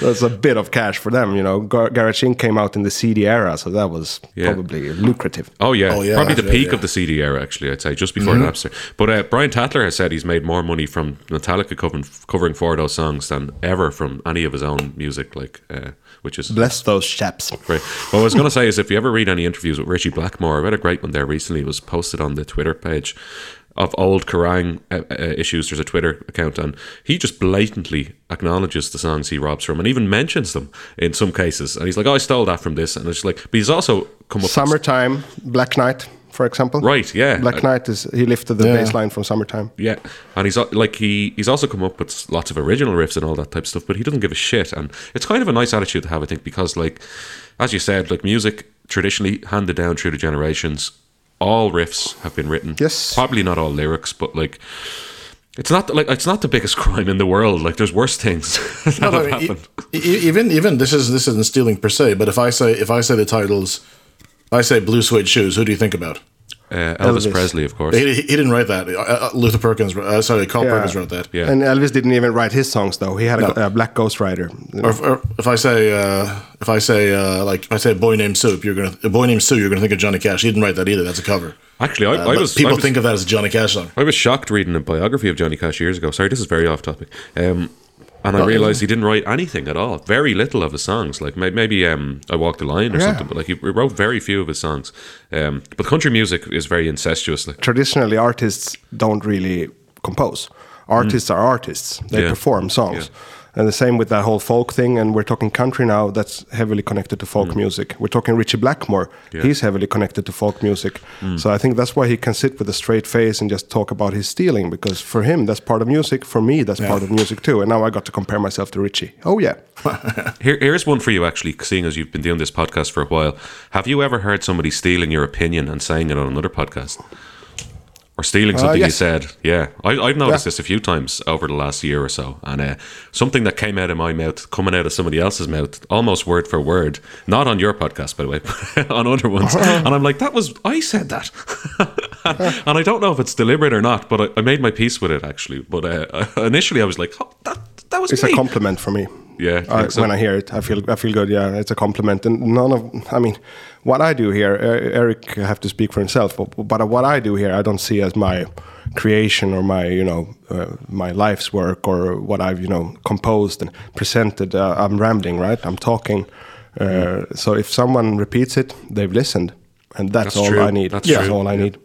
That's a bit of cash for them, you know. Gar- Garage Inc. came out in the CD era, so that was Yeah. probably lucrative. Oh yeah, Oh, yeah, probably the yeah, peak yeah. Mm-hmm. of the CD era. Actually, I'd say just before Napster. But uh, Brian Tatler has said he's made more money from Metallica covering, covering four of those songs than ever from any of his own music. Like, uh, which is Bless those chaps. Great. What I was going to say is, if you ever read any interviews with Ritchie Blackmore, I read a great one there recently. It was posted on the Twitter page of old Kerrang uh, uh, issues. There's a Twitter account, and he just blatantly acknowledges the songs he robs from, and even mentions them in some cases. And he's like, "Oh, I stole that from this," and it's like, but he's also come up. with- Summertime, Black Night, for example. Right, yeah. Black Night is he lifted the Yeah. bass line from Summertime. Yeah, and he's like he he's also come up with lots of original riffs and all that type of stuff, but he doesn't give a shit, and it's kind of a nice attitude to have, I think, because like as you said, like music traditionally handed down through the generations. All riffs have been written. Yes. Probably not all lyrics, but like it's not like it's not the biggest crime in the world. Like there's worse things that No, no, have happened. e- even even this is this isn't stealing per se, but if I say if I say the titles, if I say blue suede shoes, who do you think about? Uh, Elvis, Presley, of course. He, he didn't write that. Uh, uh, Luther Perkins, uh, sorry, Carl Perkins wrote that. Yeah. And Elvis didn't even write his songs though. He had a, No. a black ghostwriter. Or if, or if I say uh, if I say uh, like if I say a boy named Soup, you're gonna a boy named Sue, you're gonna think of Johnny Cash. He didn't write that either. That's a cover. Actually, I, Uh, I was people I was- think of that as a Johnny Cash song. I was shocked reading a biography of Johnny Cash years ago. Sorry, this is very off topic. Um, and I realized he didn't write anything at all. Very little of his songs. Like may- maybe um, I Walked the Line or Yeah. something, but like he wrote very few of his songs. Um, but country music is very incestuous. Like Traditionally, artists don't really compose. Artists are artists. They Mm. Yeah. perform songs. And the same with that whole folk thing. And we're talking country now. That's heavily connected to folk music. We're talking Ritchie Blackmore. Mm. Yeah. He's heavily connected to folk music. Mm. So I think that's why he can sit with a straight face and just talk about his stealing. Because for him, that's part of music. For me, that's Yeah. part of music too. And now I got to compare myself to Ritchie. Oh yeah. Here, here's one for you, actually, seeing as you've been doing this podcast for a while. Have you ever heard somebody stealing your opinion and saying it on another podcast? Or stealing Uh, something you said? Yeah. I, I've noticed Yeah. this a few times over the last year or so. And uh, something that came out of my mouth, coming out of somebody else's mouth, almost word for word, not on your podcast, by the way, but on other ones. and I'm like, that was, I said that. and I don't know if it's deliberate or not, but I, I made my peace with it, actually. But uh, initially, I was like, oh, that, that was It's me. a compliment for me. Yeah, I I, so. when I hear it, I feel I feel good. Yeah, it's a compliment, and none of I mean, what I do here, Eric have to speak for himself. But, but what I do here, I don't see as my creation or my you know uh, my life's work or what I've you know composed and presented. Uh, I'm rambling, right? I'm talking. Uh, so if someone repeats it, they've listened, and that's, That's all true. I need. That's That's, all I need.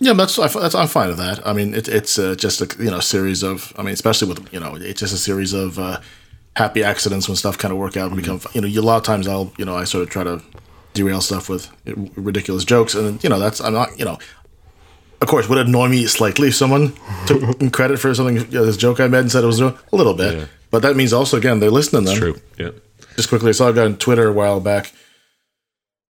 Yeah, that's, I- that's I'm fine with that. I mean, it, it's uh, just a you know series of. I mean, especially with you know, it's just a series of uh, happy accidents when stuff kind of work out and become. You know, a lot of times I'll you know I sort of try to derail stuff with ridiculous jokes, and you know that's I'm not you know. Of course, would it annoy me slightly if someone took credit for something, you know, this joke I made and said it was a little bit. But that means also again they're listening. Then true. Yeah. just quickly, I saw a guy on Twitter a while back.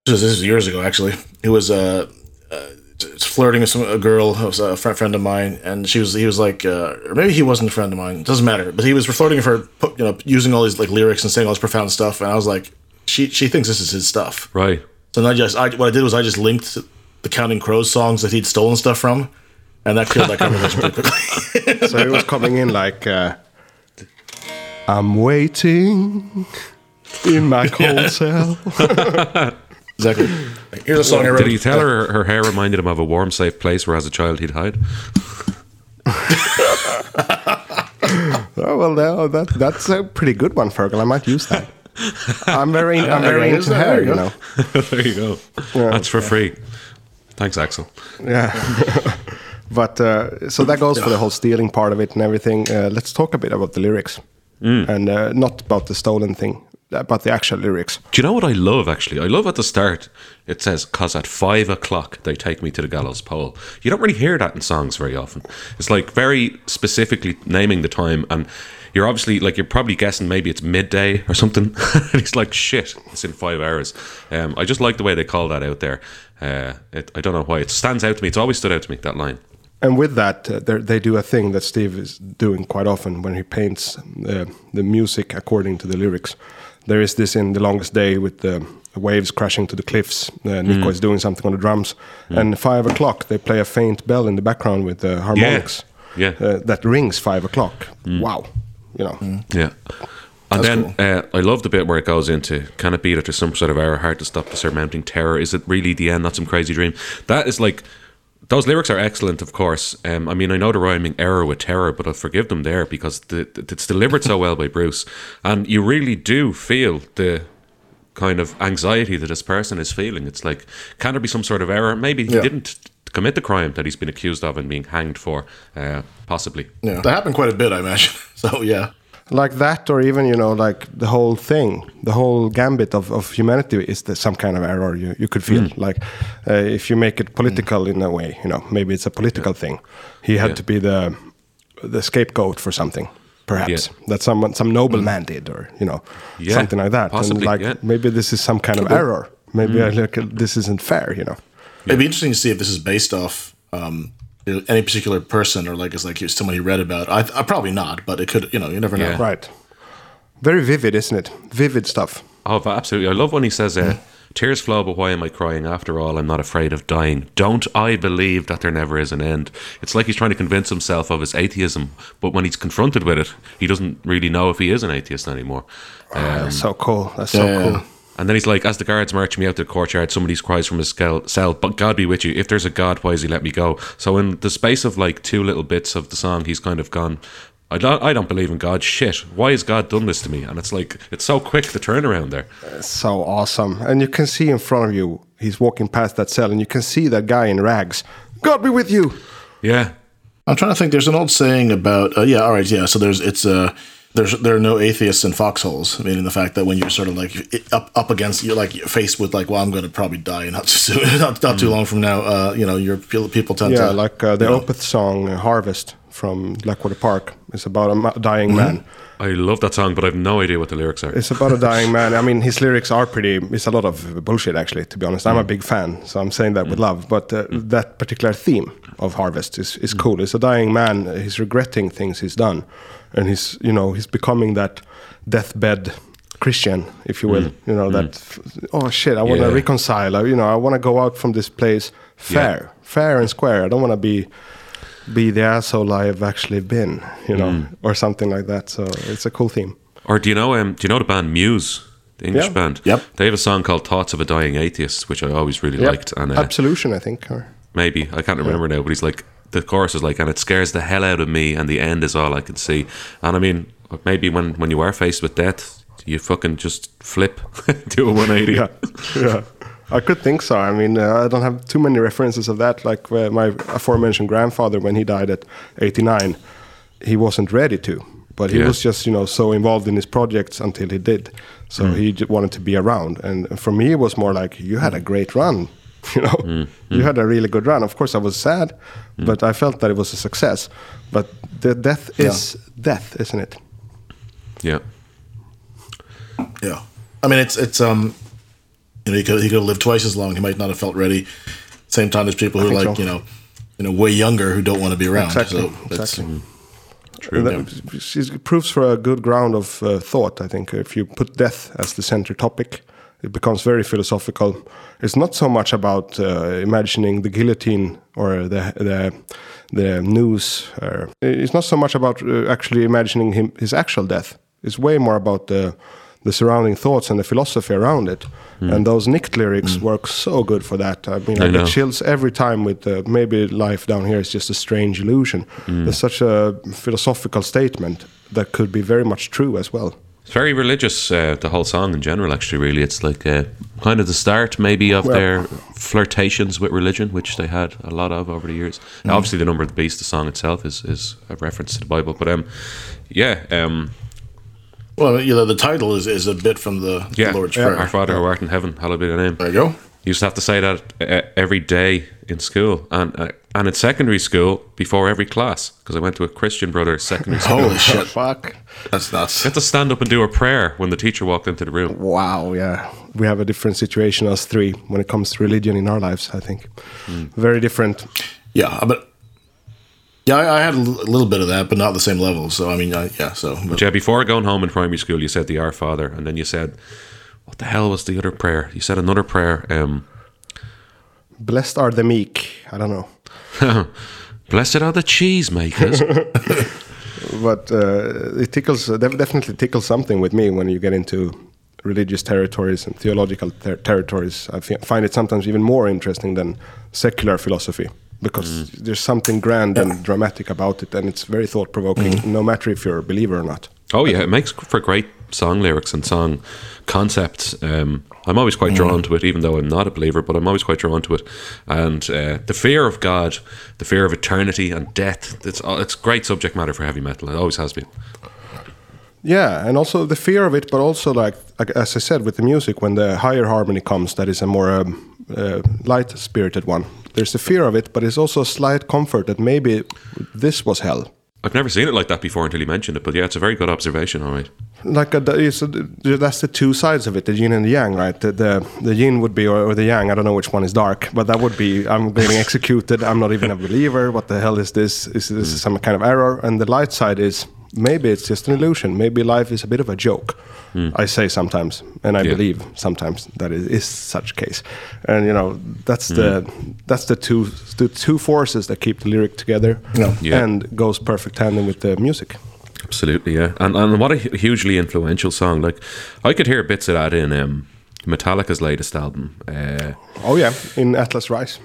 This was, this was years ago, actually. He was uh, uh, just flirting with some, a girl, who was a friend, friend of mine, and she was he was like, uh, or maybe he wasn't a friend of mine. It doesn't matter. But he was flirting with her, you know, using all these like lyrics and saying all this profound stuff. And I was like, she she thinks this is his stuff, right? So then I just I, what I did was I just linked the Counting Crows songs that he'd stolen stuff from, and that killed that conversation pretty quickly. so it was coming in like, uh, I'm waiting in my cold Yeah. cell. exactly. Here's a song I wrote. Did he tell her her hair reminded him of a warm, safe place where, as a child, he'd hide? Oh well, no, that that's a pretty good one, Fergal. I might use that. I'm very, I'm very into there hair, you you go. know. there you go. Yeah. That's for free. Thanks, Axel. Yeah. but uh, so that goes for the whole stealing part of it and everything. Uh, let's talk a bit about the lyrics Mm. and uh, not about the stolen thing, about the actual lyrics. Do you know what I love actually? I love at the start it says, "Cause at five o'clock they take me to the gallows pole." You don't really hear that in songs very often. It's like very specifically naming the time, and you're obviously like you're probably guessing maybe it's midday or something. and it's like shit, it's in five hours. Um, I just like the way they call that out there. Uh, it, I don't know why it stands out to me. It's always stood out to me that line. And with that, uh, they do a thing that Steve is doing quite often when he paints uh, the music according to the lyrics. There is this in The Longest Day with the waves crashing to the cliffs. Uh, Nicko Mm. is doing something on the drums. Mm. And five o'clock, they play a faint bell in the background with the harmonics. Yeah. Uh, that rings five o'clock. Mm. Wow. You know. Yeah. And then uh, I love the bit where it goes into can it be that there's some sort of error hard to stop the surmounting terror? Is it really the end, not some crazy dream? That is like those lyrics are excellent, of course. Um, I mean, I know the rhyming error with terror, but I'll forgive them there because the, it's delivered so well by Bruce, and you really do feel the kind of anxiety that this person is feeling. It's like, can there be some sort of error? Maybe he Yeah. didn't commit the crime that he's been accused of and being hanged for, uh, possibly. yeah, that happened quite a bit, I imagine. So yeah. Like that or even you know like the whole thing the whole gambit of, of humanity is the, some kind of error you, you could feel Mm. like uh, if you make it political in a way you know maybe it's a political thing he had Yeah. to be the the scapegoat for something perhaps that someone some nobleman did, or you know, Yeah, something like that. possibly, and like yeah. maybe this is some kind of error. Maybe Mm. I look at this isn't fair. You know. It'd be interesting to see if this is based off um, you know, any particular person or like it's like someone he read about. I, I probably not, but it could. You know, you never know. Right. Very vivid, isn't it? Vivid stuff. Oh, absolutely. I love when he says, uh, Tears flow, but why am I crying? After all, I'm not afraid of dying. Don't I believe that there never is an end? It's like he's trying to convince himself of his atheism, but when he's confronted with it, he doesn't really know if he is an atheist anymore. Um, that's so cool. That's so cool. And then he's like, as the guards march me out to the courtyard, somebody cries from his cell, cell, but God be with you. If there's a God, why has he let me go? So in the space of like two little bits of the song, he's kind of gone, I don't, I don't believe in God. Shit. Why has God done this to me? And it's like, it's so quick, the turnaround there. so awesome. And you can see in front of you, he's walking past that cell, and you can see that guy in rags. God be with you. Yeah. I'm trying to think. There's an old saying about uh, yeah. All right, yeah. So there's it's uh there's there are no atheists in foxholes. Meaning the fact that when you're sort of like up up against you're like faced with like well I'm going to probably die not too soon not, not too long from now. Uh, you know, your people people tend yeah, to like uh, the you know, Opeth song uh, "Harvest" from Blackwater Park. It's about a ma- dying Mhm. man. I love that song, but I have no idea what the lyrics are. It's about a dying man. I mean, his lyrics are pretty. It's a lot of bullshit, actually. To be honest, I'm a Mm. big fan, so I'm saying that with love. But uh, that particular theme of Harvest is Mm. is cool. It's a dying man. uh, He's regretting things he's done, and he's you know he's becoming that deathbed Christian, if you will. Mm. You know that. Oh shit! I want to Yeah. reconcile. I- You know, I want to go out from this place fair, fair and square. I don't want to be be the asshole I've actually been. You know, Mm. or something like that. So it's a cool theme. Or do you know um, do you know the band Muse? The English Yeah. band. Yep. They have a song called "Thoughts of a Dying Atheist," which I always really Yep. liked. And uh, Absolution, I think. Or maybe I can't remember now, but he's like the chorus is like, and it scares the hell out of me, and the end is all I can see. And I mean, maybe when when you are faced with death, you fucking just flip, do a one eighty. yeah, yeah. I could think so. I mean, uh, I don't have too many references of that. Like uh, my aforementioned grandfather, when he died at 89, he wasn't ready to, but he Yeah. was just you know so involved in his projects until he did. So Mm. he j- wanted to be around. And for me, it was more like you had a great run. You know, you had a really good run. Of course, I was sad, but I felt that it was a success. But the death is death, isn't it? Yeah. Yeah, I mean it's it's um, you know he could he could have lived twice as long. He might not have felt ready. Same time as people who are like so. you know, you know, way younger who don't want to be around. Exactly, So that's- exactly. True. And that she's- it proves for a good ground of uh, thought. I think if you put death as the center topic, it becomes very philosophical. It's not so much about uh, imagining the guillotine or the the the noose. Or, it's not so much about uh, actually imagining him his actual death. It's way more about the the surrounding thoughts and the philosophy around it. And those Nick lyrics work so good for that. I mean, I I, get chills every time with uh, maybe life down here is just a strange illusion. Mm. It's such a philosophical statement that could be very much true as well. It's very religious, uh, the whole song in general, actually, really. It's like uh, kind of the start, maybe, of Well- their flirtations with religion, which they had a lot of over the years. Mm. Obviously, the number of the beast, the song itself, is, is a reference to the Bible. But um, yeah, um, well, you know, the title is, is a bit from the, yeah, the Lord's Prayer. Our Father who art in heaven, hallowed be thy name. There you go. You used to have to say that every day in school and uh, and in secondary school before every class because I went to a Christian brother secondary school. Holy shit! Fuck. That's nuts. You had to stand up and do a prayer when the teacher walked into the room. Wow, yeah. We have a different situation as three when it comes to religion in our lives, I think. Very different. Yeah, but yeah, I, I had a little bit of that, but not the same level. So I mean, I, yeah. So But yeah, before going home in primary school, you said the Our Father, and then you said, "What the hell was the other prayer?" You said another prayer. Um, Blessed are the meek. I don't know. Blessed are the cheesemakers. but uh, it tickles definitely tickles something with me when you get into religious territories and theological ter- territories. I find it sometimes even more interesting than secular philosophy because there's something grand and dramatic about it, and it's very thought provoking, no matter if you're a believer or not. oh yeah, it makes for great song lyrics and song concepts. Um, I'm always quite drawn to it, even though I'm not a believer. But I'm always quite drawn to it, and uh, the fear of God, the fear of eternity and death. It's uh, it's great subject matter for heavy metal. It always has been. Yeah, and also the fear of it, but also like, like as I said with the music, when the higher harmony comes, that is a more um, uh, light-spirited one. There's the fear of it, but it's also a slight comfort that maybe this was hell. I've never seen it like that before until you mentioned it. But yeah, it's a very good observation. All right. like uh, a, uh, that's the two sides of it the yin and the yang right the the, the yin would be or, or the yang i don't know which one is dark but that would be i'm getting executed i'm not even a believer what the hell is this is this mm. some kind of error and the light side is maybe it's just an illusion maybe life is a bit of a joke i say sometimes and i Yeah. believe sometimes that it is such case and you know that's the that's the two the two forces that keep the lyric together Yeah. and goes perfect tandem with the music Absolutely, yeah. And and what a hugely influential song. Like I could hear bits of that in um, Metallica's latest album. Uh, oh yeah in atlas rise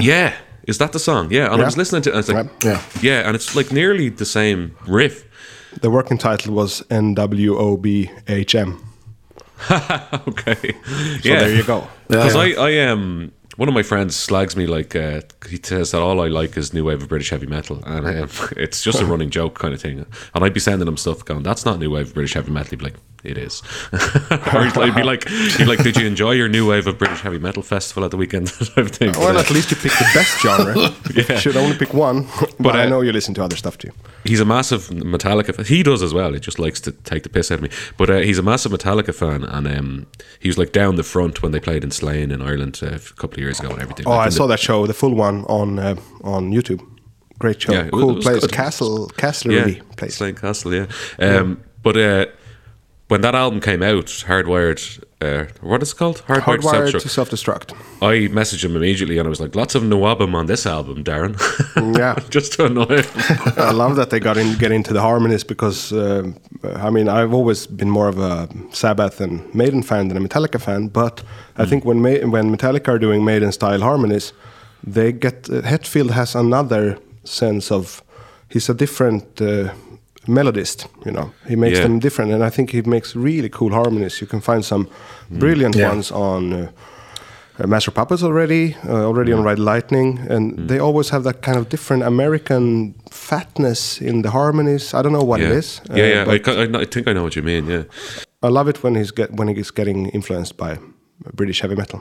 Yeah, is that the song? Yeah, and I was listening to it. And it's like, Yeah. yeah, and it's like nearly the same riff. The working title was NWOBHM. okay, So there you go. Because Yeah, I, I um, one of my friends slags me like uh, he says that all I like is new wave of British heavy metal, and um, it's just a running joke kind of thing. And I'd be sending him stuff going, "That's not new wave of British heavy metal." He'd be like, "It is," or he'd be like, "He'd like, did you enjoy your new wave of British heavy metal festival at the weekend?" thing. Well, at least you picked the best genre. Yeah. You should only pick one. But, But, I know you listen to other stuff too. he's a massive Metallica. fan. He does as well. He just likes to take the piss out of me. But uh, he's a massive Metallica fan, and um, he was like down the front when they played in Slane in Ireland uh, a couple of years ago and everything. Oh, Like, I saw the- that show, the full one on uh, on YouTube. Great show. Yeah, cool place. good. Castle Castle yeah, place. Slane Castle. Yeah. Um, But uh, when that album came out, Hardwired, uh, what is it called? Hardwired, Hardwired Self-Destruct. to self-destruct. I messaged him immediately and I was like, lots of NWOBHM on this album, Darren. Yeah. Just to annoy him. I love that they got in get into the harmonies because um, I mean I've always been more of a Sabbath and Maiden fan than a Metallica fan, but I think when Ma- when Metallica are doing Maiden style harmonies, they get uh, Hetfield has another sense of he's a different uh, melodist. You know, he makes Yeah. them different, and I think he makes really cool harmonies. You can find some brilliant Yeah. ones on. Uh, uh, Master of Puppets already, uh, already on Ride Lightning, and they always have that kind of different American fatness in the harmonies. I don't know what yeah. it is. uh, Yeah, yeah. I, I, I think I know what you mean. Yeah. I love it when he's get when he's getting influenced by British heavy metal.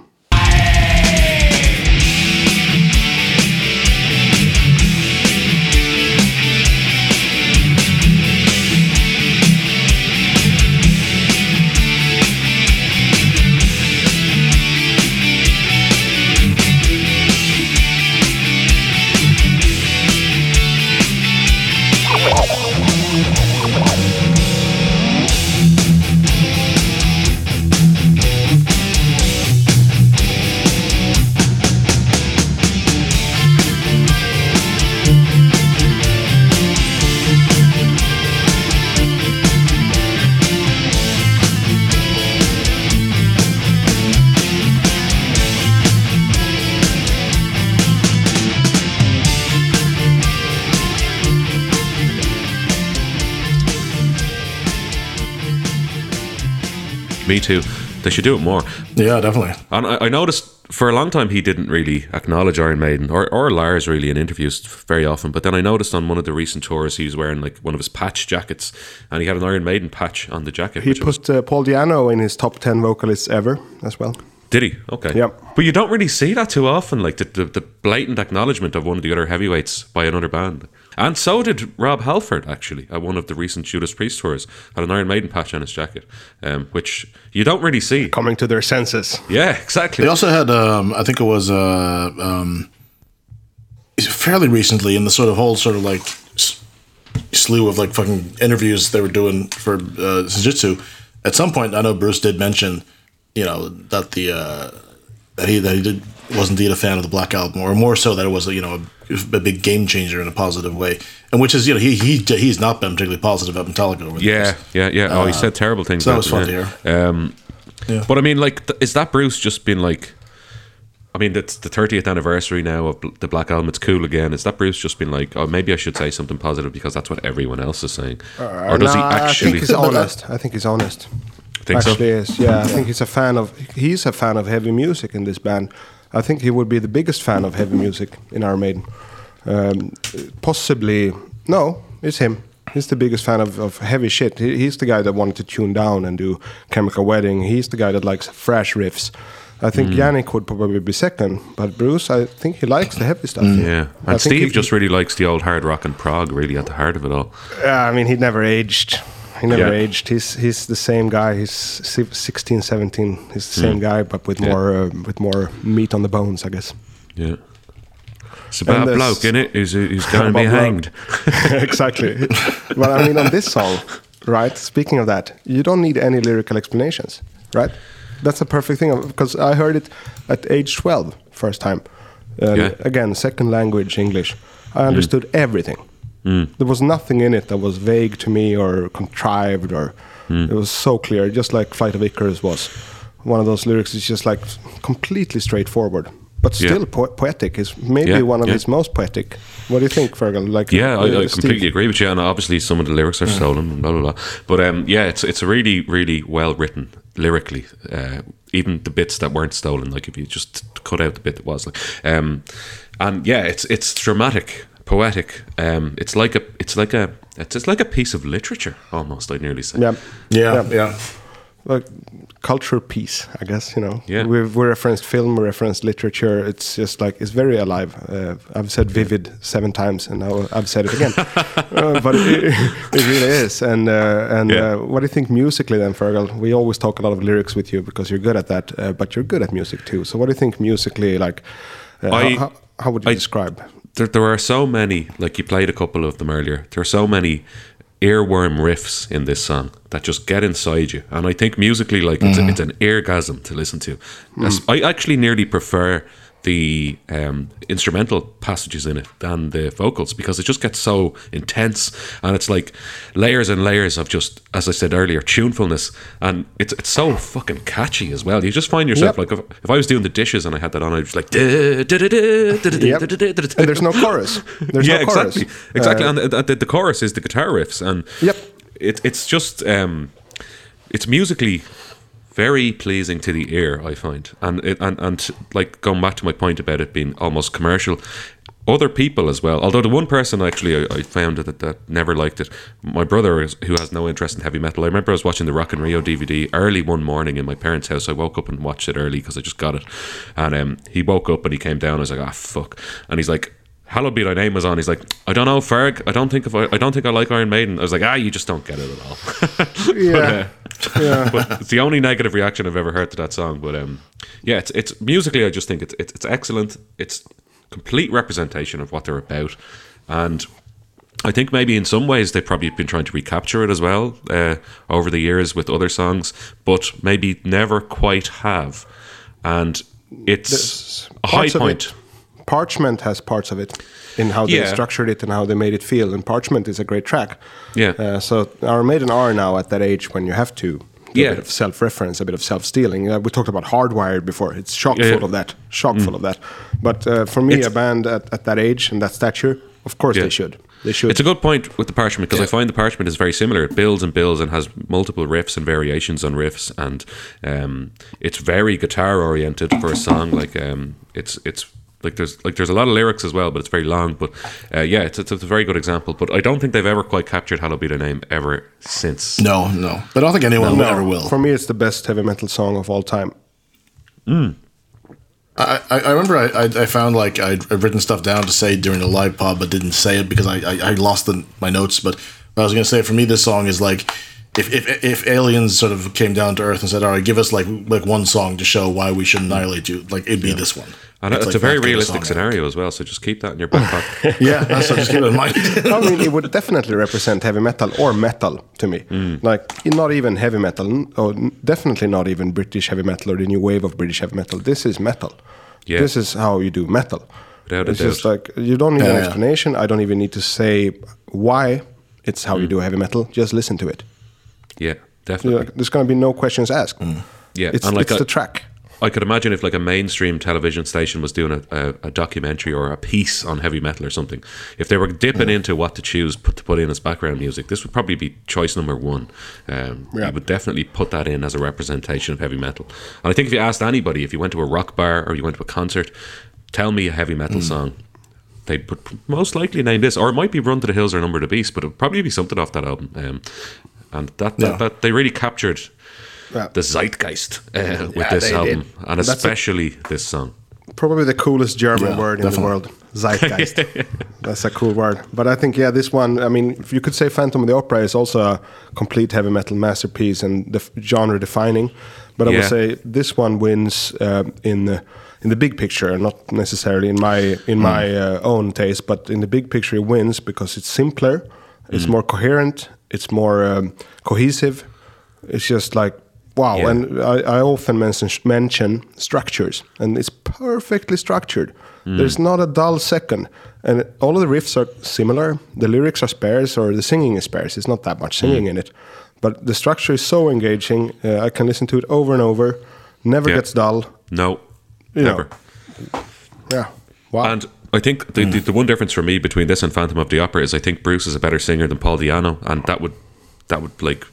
Me too. They should do it more. Yeah, definitely. And I, I noticed for a long time he didn't really acknowledge Iron Maiden or, or Lars really in interviews very often. But then I noticed on one of the recent tours he was wearing like one of his patch jackets and he had an Iron Maiden patch on the jacket. He was- put uh, Paul Di'Anno in his top ten vocalists ever as well. did he? Okay. Yep. But you don't really see that too often, like the, the, the blatant acknowledgement of one of the other heavyweights by another band. And so did Rob Halford, actually, at one of the recent Judas Priest tours, had an Iron Maiden patch on his jacket, um, which you don't really see. Coming to their senses. Yeah, exactly. They also had, um, I think it was uh, um, fairly recently in the sort of whole sort of like slew of like fucking interviews they were doing for uh, Senjutsu. At some point, I know Bruce did mention, you know, that the uh, that he that he did was indeed a fan of the Black Album, or more so that it was you know a, a big game changer in a positive way, and which is you know he he he's not been particularly positive about Metallica over the Yeah, years. yeah, yeah. yeah. Oh, he Uh, said terrible things. so that about was them, fun yeah. Um, Yeah. But I mean, like, th- is that Bruce just been like? I mean, it's the 30th anniversary now of the Black Album. It's cool again. Is that Bruce just been like, oh, maybe I should say something positive because that's what everyone else is saying, or does he Uh, actually? I think he's honest. I think he's honest. Think so? Actually, is. Yeah, I think he's a fan of. He's a fan of heavy music in this band. I think he would be the biggest fan of heavy music in Iron Maiden. Um, possibly, no, it's him. He's the biggest fan of, of heavy shit. He, he's the guy that wanted to tune down and do Chemical Wedding. He's the guy that likes fresh riffs. I think Mm. Janick would probably be second, but Bruce, I think he likes the heavy stuff. Yeah, and Steve if- just really likes the old hard rock and prog, really at the heart of it all. Yeah, I mean, he never aged. He never Yeah. aged. He's he's the same guy. He's si- 16, 17. He's the same Mm. guy, but with Yeah. more uh, with more meat on the bones, I guess. Yeah. It's a And bad this- bloke, innit? Who's, who's going to be hanged. exactly. but I mean, on this song, right? Speaking of that, you don't need any lyrical explanations, right? That's a perfect thing because I heard it at age 12, first time. And Yeah. Again, second language English. I understood everything. Mm. There was nothing in it that was vague to me or contrived or Mm. it was so clear, just like Flight of Icarus was. One of those lyrics is just like completely straightforward, but Yeah. still po- poetic. Is maybe Yeah, one of yeah. his most poetic. What do you think, Fergal? Like, Yeah, uh, I, I completely agree with you. And obviously, some of the lyrics are Yeah. stolen, and blah blah blah. But um, yeah, it's it's a really really well written lyrically. Uh, even the bits that weren't stolen, like if you just cut out the bit that was, like, um, and yeah, it's it's dramatic, poetic. Um, it's like a it's like a it's, it's like a piece of literature almost. I'd nearly say. Yeah. Yeah, yeah. Like culture piece, I guess, you know. Yeah. We've, we referenced film, we referenced literature. It's just like, it's very alive. Uh, I've said vivid seven times and now I've said it again. uh, but it, it really is. And uh, and Yeah. uh, what do you think musically then, Fergal? We always talk a lot of lyrics with you because you're good at that, uh, but you're good at music too. So what do you think musically, like, uh, I- how, how, how would you describe? There, there are so many like you played a couple of them earlier there are so many earworm riffs in this song that just get inside you and i think musically like it's, Mhm. it's an eargasm to listen to As- i actually nearly prefer the um, instrumental passages in it than the vocals because it just gets so intense and it's like layers and layers of just as i said earlier tunefulness and it's it's so fucking catchy as well you just find yourself Yep. like if, if i was doing the dishes and i had that on i'd just like. And there's no chorus. There's yeah, no chorus. exactly, exactly. Uh, and the, the, the chorus is the guitar riffs, and Yep. it, it's just um, it's musically very pleasing to the ear. I find, and it, and and like going back to my point about it being almost commercial. Other people as well. Although the one person actually I, I found that, that never liked it, my brother is, who has no interest in heavy metal. I remember I was watching the Rock in Rio DVD early one morning in my parents' house. I woke up and watched it early because I just got it, and um, he woke up and he came down. I was like, ah, fuck, and he's like, Hallowed be thy name was on. He's like, I don't know, Ferg. I don't think if I, I don't think I like Iron Maiden. I was like, ah, you just don't get it at all. Yeah. But, uh, Yeah. but it's the only negative reaction I've ever heard to that song. But um, yeah, it's it's musically. I just think it's it's, it's excellent. It's complete representation of what they're about, and I think maybe in some ways they've probably been trying to recapture it as well uh, over the years with other songs, but maybe never quite have. And it's a high point. it- Parchment has parts of it in how they Yeah. structured it and how they made it feel. And Parchment is a great track. Yeah. Uh, so our Maiden are now at that age when you have to. Yeah. A bit of self-reference, a bit of self-stealing. Uh, we talked about Hardwired before. It's chock Yeah, full yeah. of that. Chock Mm. full of that. But uh, for me, It's- a band at, at that age and that stature, of course Yeah. they should. They should. It's a good point with the parchment because I find the parchment is very similar. It builds and builds and has multiple riffs and variations on riffs, and um, it's very guitar oriented for a song. Like um, it's it's like there's like there's a lot of lyrics as well, but it's very long. But uh, yeah, it's, it's, it's a very good example. But I don't think they've ever quite captured "Hallowed Be Thy Name" ever since. No, no. But I don't think anyone No, ever will. For me, it's the best heavy metal song of all time. I, I I remember I, I, I found like I'd, I'd written stuff down to say during the live pod, but didn't say it because I, I, I lost the, my notes. But I was going to say for me, this song is like if, if if aliens sort of came down to Earth and said, "All right, give us like like one song to show why we should annihilate you," like it'd be this one. And it's, like a very that kind of realistic scenario as well. So just keep that in your back pocket. Yeah, that's what just keep it in mind. I mean, it would definitely represent heavy metal or metal to me. Mm. Like, not even heavy metal, or definitely not even British heavy metal or the new wave of British heavy metal. This is metal. Yeah. This is how you do metal. Without a it's just like you don't need Yeah, an yeah. explanation. I don't even need to say why it's how you Mm. do heavy metal. Just listen to it. Yeah, You definitely. know, there's going to be no questions asked. Yeah, It's, and like it's I- the track. I could imagine if like a mainstream television station was doing a, a, a documentary or a piece on heavy metal or something, if they were dipping into what to choose put, to put in as background music, this would probably be choice number one. Um, Yeah. You would definitely put that in as a representation of heavy metal. And I think if you asked anybody, if you went to a rock bar or you went to a concert, tell me a heavy metal song. They'd put, most likely name this, or it might be Run to the Hills or Number of the Beast, but it would probably be something off that album. Um, and that, that, Yeah. that they really captured the zeitgeist uh, with Yeah, this album, did. and That's a- especially this song. Probably the coolest German Yeah, word in the world. Zeitgeist. That's a cool word. But I think, yeah, this one, I mean, if you could say Phantom of the Opera is also a complete heavy metal masterpiece and def- genre defining. But I would say this one wins uh, in the in the big picture, not necessarily in my in Hmm. my uh, own taste, but in the big picture, it wins because it's simpler, it's Mm. more coherent, it's more um, cohesive. It's just like wow. Yeah. And I, I often mention mention structures, and it's perfectly structured. Mm. There's not a dull second, and all of the riffs are similar. The lyrics are sparse, or the singing is sparse. It's not that much singing Mm. in it, but the structure is so engaging. Uh, I can listen to it over and over. Never Yeah. gets dull. No, You know. never. Yeah. Wow. And I think the, the, the one difference for me between this and Phantom of the Opera is I think Bruce is a better singer than Paul Di'Anno, and that would that would like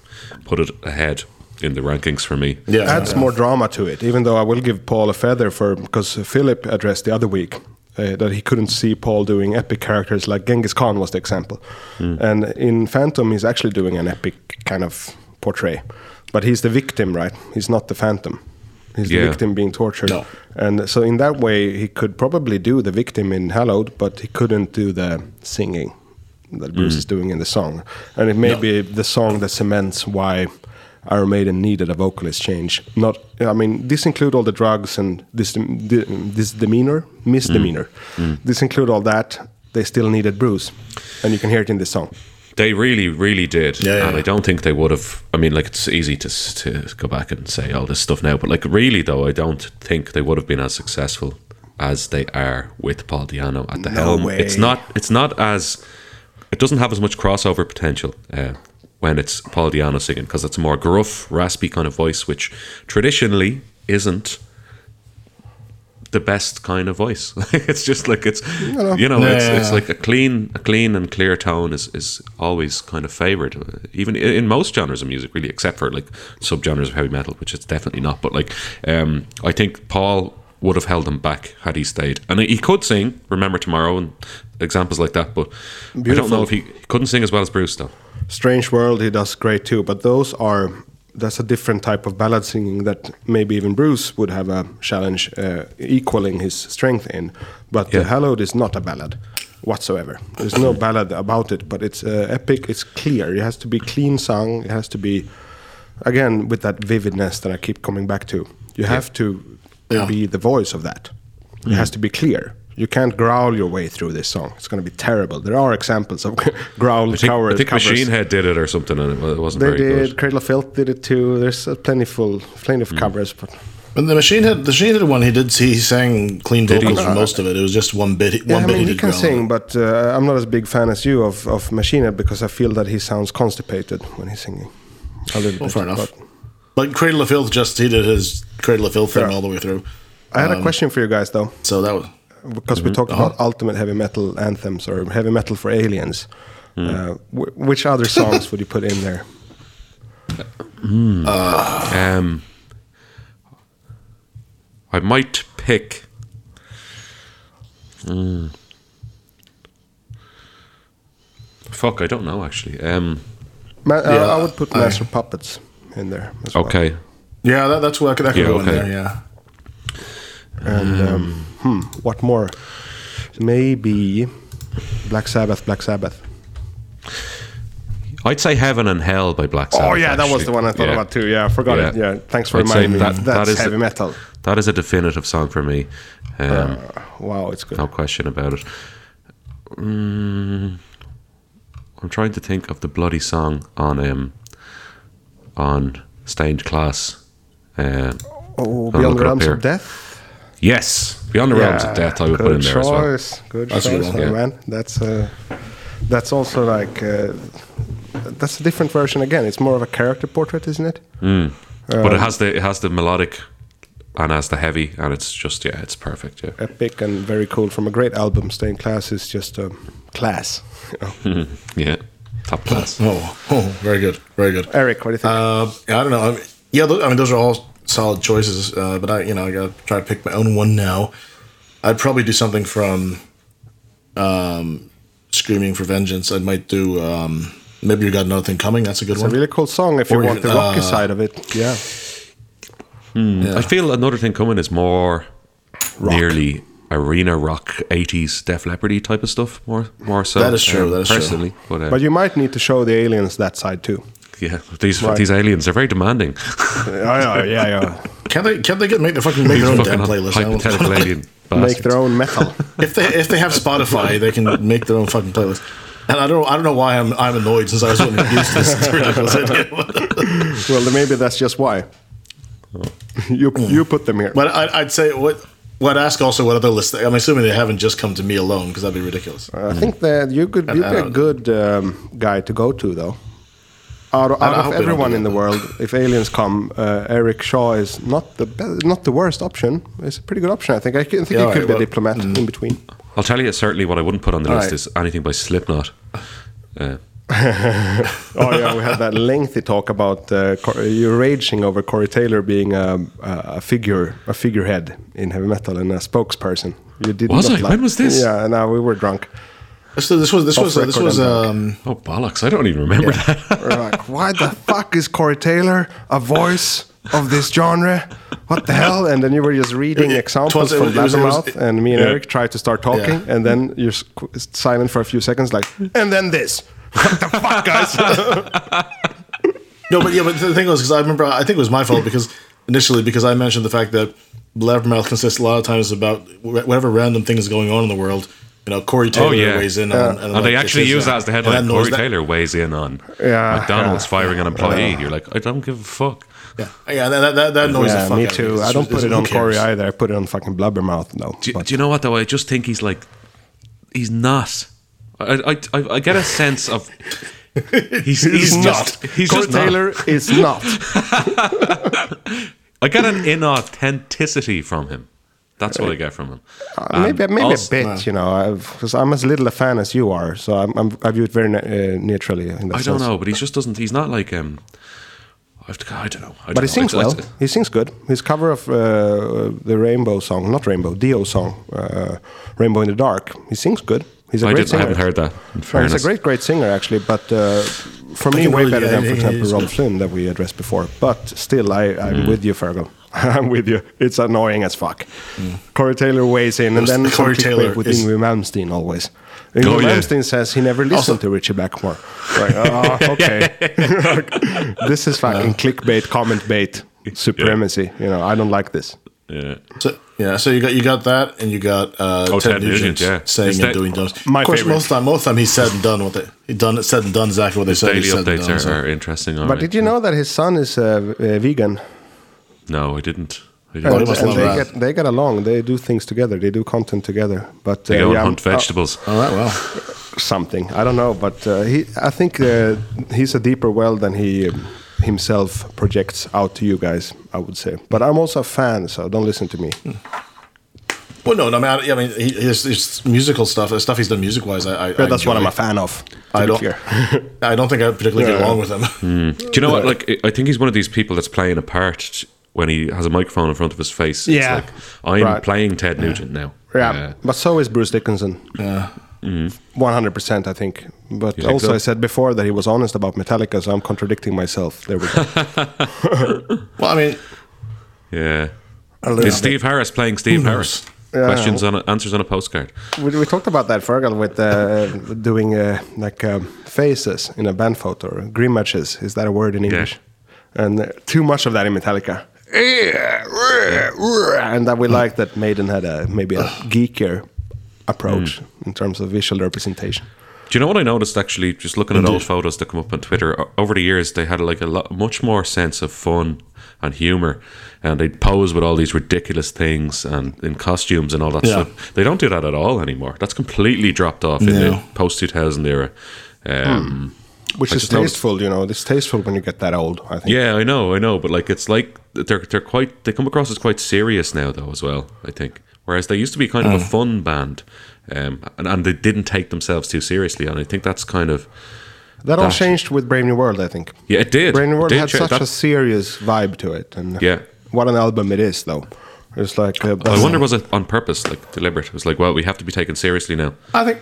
put it ahead in the rankings for me. Yeah, adds more drama to it. Even though I will give Paul a feather for because Philip addressed the other week uh, that he couldn't see Paul doing epic characters like Genghis Khan was the example, Mm. and in Phantom he's actually doing an epic kind of portray, but he's the victim, right? He's not the Phantom. He's Yeah. the victim being tortured, and so in that way he could probably do the victim in Hallowed, but he couldn't do the singing that Bruce Mm. is doing in the song, and it may No. be the song that cements why Iron Maiden needed a vocalist change. Not, I mean, this include all the drugs and this this demeanor, misdemeanor. Mm. This include all that. They still needed Bruce, and you can hear it in this song. They really, really did, Yeah, and. I don't think they would have. I mean, like it's easy to to go back and say all this stuff now, but like really though, I don't think they would have been as successful as they are with Paul Di'Anno at the No helm. way. It's not. It's not as. It doesn't have as much crossover potential uh, when it's Paul Di'Anno singing because it's a more gruff, raspy kind of voice, which traditionally isn't the best kind of voice. it's just like it's No, you know Yeah, it's, yeah, it's like a clean a clean and clear tone is, is always kind of favored. Even in most genres of music really except for like subgenres of heavy metal which it's definitely not. But like um I think Paul would have held him back had he stayed. And he could sing remember tomorrow and examples like that but I don't know if he couldn't sing as well as Bruce though Strange World, he does great too, but those are that's a different type of ballad singing that maybe even Bruce would have a challenge uh, equaling his strength in. But Yeah. the Hallowed is not a ballad whatsoever. There's no ballad about it, but it's uh, epic. It's clear. It has to be clean sung. It has to be again with that vividness that I keep coming back to. You have to be the voice of that. It has to be clear. You can't growl your way through this song. It's going to be terrible. There are examples of growl I think, cover, I think covers. Machine Head did it or something and it wa- it wasn't They very did. good Cradle of Filth did it too. There's uh, plentiful, plenty of covers, but But the machine head, the machine head one, he did. He sang clean Did vocals for most of it. It was just one bit. yeah, one I bit mean, he he can growl. sing, but uh, I'm not as big fan as you of of Machine Head because I feel that he sounds constipated when he's singing. A little Well, bit, fair enough. but- But Cradle of Filth just he did his Cradle of Filth thing all the way through. I had a Um, question for you guys though. So that was because we Mhm. talked Uh-huh. about ultimate heavy metal anthems or heavy metal for aliens. Hmm. Uh, wh- which other songs would you put in there? Hmm. um, I might pick. Hmm. Fuck, I don't know actually. Um, Ma- uh, Yeah, I would put I- Master Puppets in there. As well. okay. Yeah, that, that's what I could, that could Yeah, go in okay. there. Yeah. And um, hmm, what more? Maybe Black Sabbath. Black Sabbath. I'd say Heaven and Hell by Black Sabbath. oh yeah, that was the one I thought Yeah. about too. Yeah, I forgot it. Yeah, thanks for I'd reminding me. That's that is heavy a- metal. That is a definitive song for me. Um, Uh, wow, it's good. No question about it. Mm, I'm trying to think of the bloody song on um on Stained Class. Uh, Oh, Beyond the Realms of Death. Yes, Beyond the Realms of Death. I would put in there as well. Good That's a good choice, Yeah. man. That's uh, that's also like uh, that's a different version again. It's more of a character portrait, isn't it? Mm. but Um, it has the it has the melodic and has the heavy, and it's just yeah, it's perfect. Yeah. Epic and very cool from a great album. Stained Class is just a class. you know. yeah, top class. Oh, oh, very good, very good. Eric, what do you think? Uh, yeah, I don't know. I mean, yeah, tho- I mean those are all solid choices. Uh, but I, you know, I gotta try to pick my own one now. I'd probably do something from um, "Screaming for Vengeance." I might do um, maybe you got another thing coming. That's a good It's one. It's a really cool song if you Or want the rocky uh, side of it. Yeah. Hmm, Yeah. I feel another thing coming is more nearly arena rock 80s Def Leppard type of stuff. More, more so. That is true, um, that is true. personally, but, uh, But you might need to show the aliens that side too. Yeah, these Right. these aliens are very demanding. yeah, yeah, yeah. Can't they? Can't they get make the fucking make These their own fucking playlist? Hypothetical alien Make their own metal. if they if they have Spotify, they can make their own fucking playlist. And I don't I don't know why I'm I'm annoyed since I was introduced to this ridiculous idea. well, then maybe that's just why. You you put them here. But I, I'd say what what ask also what other lists. I'm assuming they haven't just come to me alone because that'd be ridiculous. I think that you could you'd be a good um, guy to go to though. Out of, out of hope they don't everyone in the world, if aliens come, uh, Eric Shaw is not the be- not the worst option. It's a pretty good option, I think. I, c- I think Yeah, he could right, be a well, diplomat in between. I'll tell you certainly what I wouldn't put on the All list right. is anything by Slipknot. Uh, oh yeah, we had that lengthy talk about uh, Cor- you raging over Corey Taylor being a, a figure, a figurehead in heavy metal and a spokesperson. You did Was not I? like- When was this? Yeah, no, we were drunk. This, this was this Off was uh, this was um, oh bollocks! I don't even remember that. We're like, why the fuck is Corey Taylor a voice of this genre? What the hell? And then you were just reading It- it examples was- it from was- it was- Blabbermouth, and me and Yeah. Eric tried to start talking, Yeah. and then you're s- silent for a few seconds, like, and then this. What the fuck, guys? no, but yeah, but the thing was because I remember I think it was my fault because initially because I mentioned the fact that Blabbermouth consists a lot of times about whatever random thing is going on in the world. You know, Corey Taylor oh yeah, weighs in Yeah. on, and, like, they it's actually use that as the headline. Corey that- Taylor weighs in on Yeah, McDonald's yeah. firing an employee. Yeah. You're like, I don't give a fuck. Yeah, yeah, that that, that annoys the yeah, fuck me out too. It's I don't put it who on Corey either. I put it on fucking Blabbermouth, though. Do, do you know what though? I just think he's like, he's not. I I, I, I get a sense of. He's, he's, He's just, not. He's Corey just not. Taylor is not. I get an inauthenticity from him. That's what I get from him. Uh, And maybe maybe also- a bit, you know, because I'm as little a fan as you are, so I'm, I'm, I view it very uh, neutrally. In that I don't sense. know, but he just doesn't. He's not like um. I've to, I don't know. I But he don't know. sings It's- well. it's- He sings good. His cover of uh, the Rainbow song, not Rainbow, Dio song, uh, Rainbow in the Dark. He sings good. He's a I, great didn't, I haven't heard that. He's a great, great singer actually, but uh, for I me, way really- better than, for yeah, example, Robb. Flynn that we addressed before. But still, I, I'm Mm. with you, Fergal. I'm with you. It's annoying as fuck. Corey Taylor weighs in, and then Corey Taylor clickbait with is- Yngwie Malmsteen always. Yngwie Oh, yeah. Malmsteen says he never listened to Ritchie Blackmore. Like, oh, okay. this is fucking clickbait, comment bait, supremacy. You know, I don't like this. Yeah. So yeah, so you got you got that, and you got uh, Oh, Ted, Ted Nugent, Nugent, yeah. saying His and da- doing those. My of course, favorite. most of the time, most of the time, he said and done what they he done said and done exactly what they said. he Daily said and updates done, are, so. are interesting. But right. did you know that his son is uh, uh, vegan? No, I didn't. I didn't. And, and they get they get along. They do things together. They do content together. But They uh, go and yeah, hunt uh, vegetables. All right, well, something. I don't know, but uh, he. I think uh, he's a deeper well than he um, himself projects out to you guys. I would say. But I'm also a fan, so don't listen to me. well, no, no, I mean, I, I mean, he, his, his musical stuff, the stuff he's done music wise, I, I Yeah, that's what. I'm a fan of. to I don't, clear. I don't think I particularly get along with him. Mm. Do you know what? Like, I think he's one of these people that's playing a part when he has a microphone in front of his face. It's Yeah. like, I'm Right. playing Ted Nugent now. Yeah, Uh, but so is Bruce Dickinson. Yeah. One hundred percent, I think. But You think also, so? I said before that he was honest about Metallica, so I'm contradicting myself. There we go. Well, I mean, yeah. little Is bit. Steve Harris playing Steve Harris? Yeah. Questions on a, answers on a postcard. we, we talked about that, Fergal, with uh, doing uh, like um, faces in a band photo, or grimaces. Is that a word in English? And uh, too much of that in Metallica. And that we like that Maiden had a maybe a geekier approach hmm. in terms of visual representation. Do you know what I noticed actually? Just looking at mm-hmm. old photos that come up on Twitter over the years, they had like a lot, much more sense of fun and humor, and they'd pose with all these ridiculous things and in costumes and all that Yeah. stuff. They don't do that at all anymore. That's completely dropped off in No. the post two thousand era. Um, hmm. Which I is just noticed- tasteful, you know. It's tasteful when you get that old, I think. Yeah, I know, I know, but like it's like they're they're quite they come across as quite serious now though as well. I think whereas they used to be kind of a fun band, um, and, and they didn't take themselves too seriously, and I think that's kind of That all That- changed with Brave New World, I think. yeah, it did. Brave New World had cha- such that- a serious vibe to it, and Yeah. what an album it is, though. It's like uh, I wonder was it on purpose, like deliberate? It was like, well, we have to be taken seriously now. I think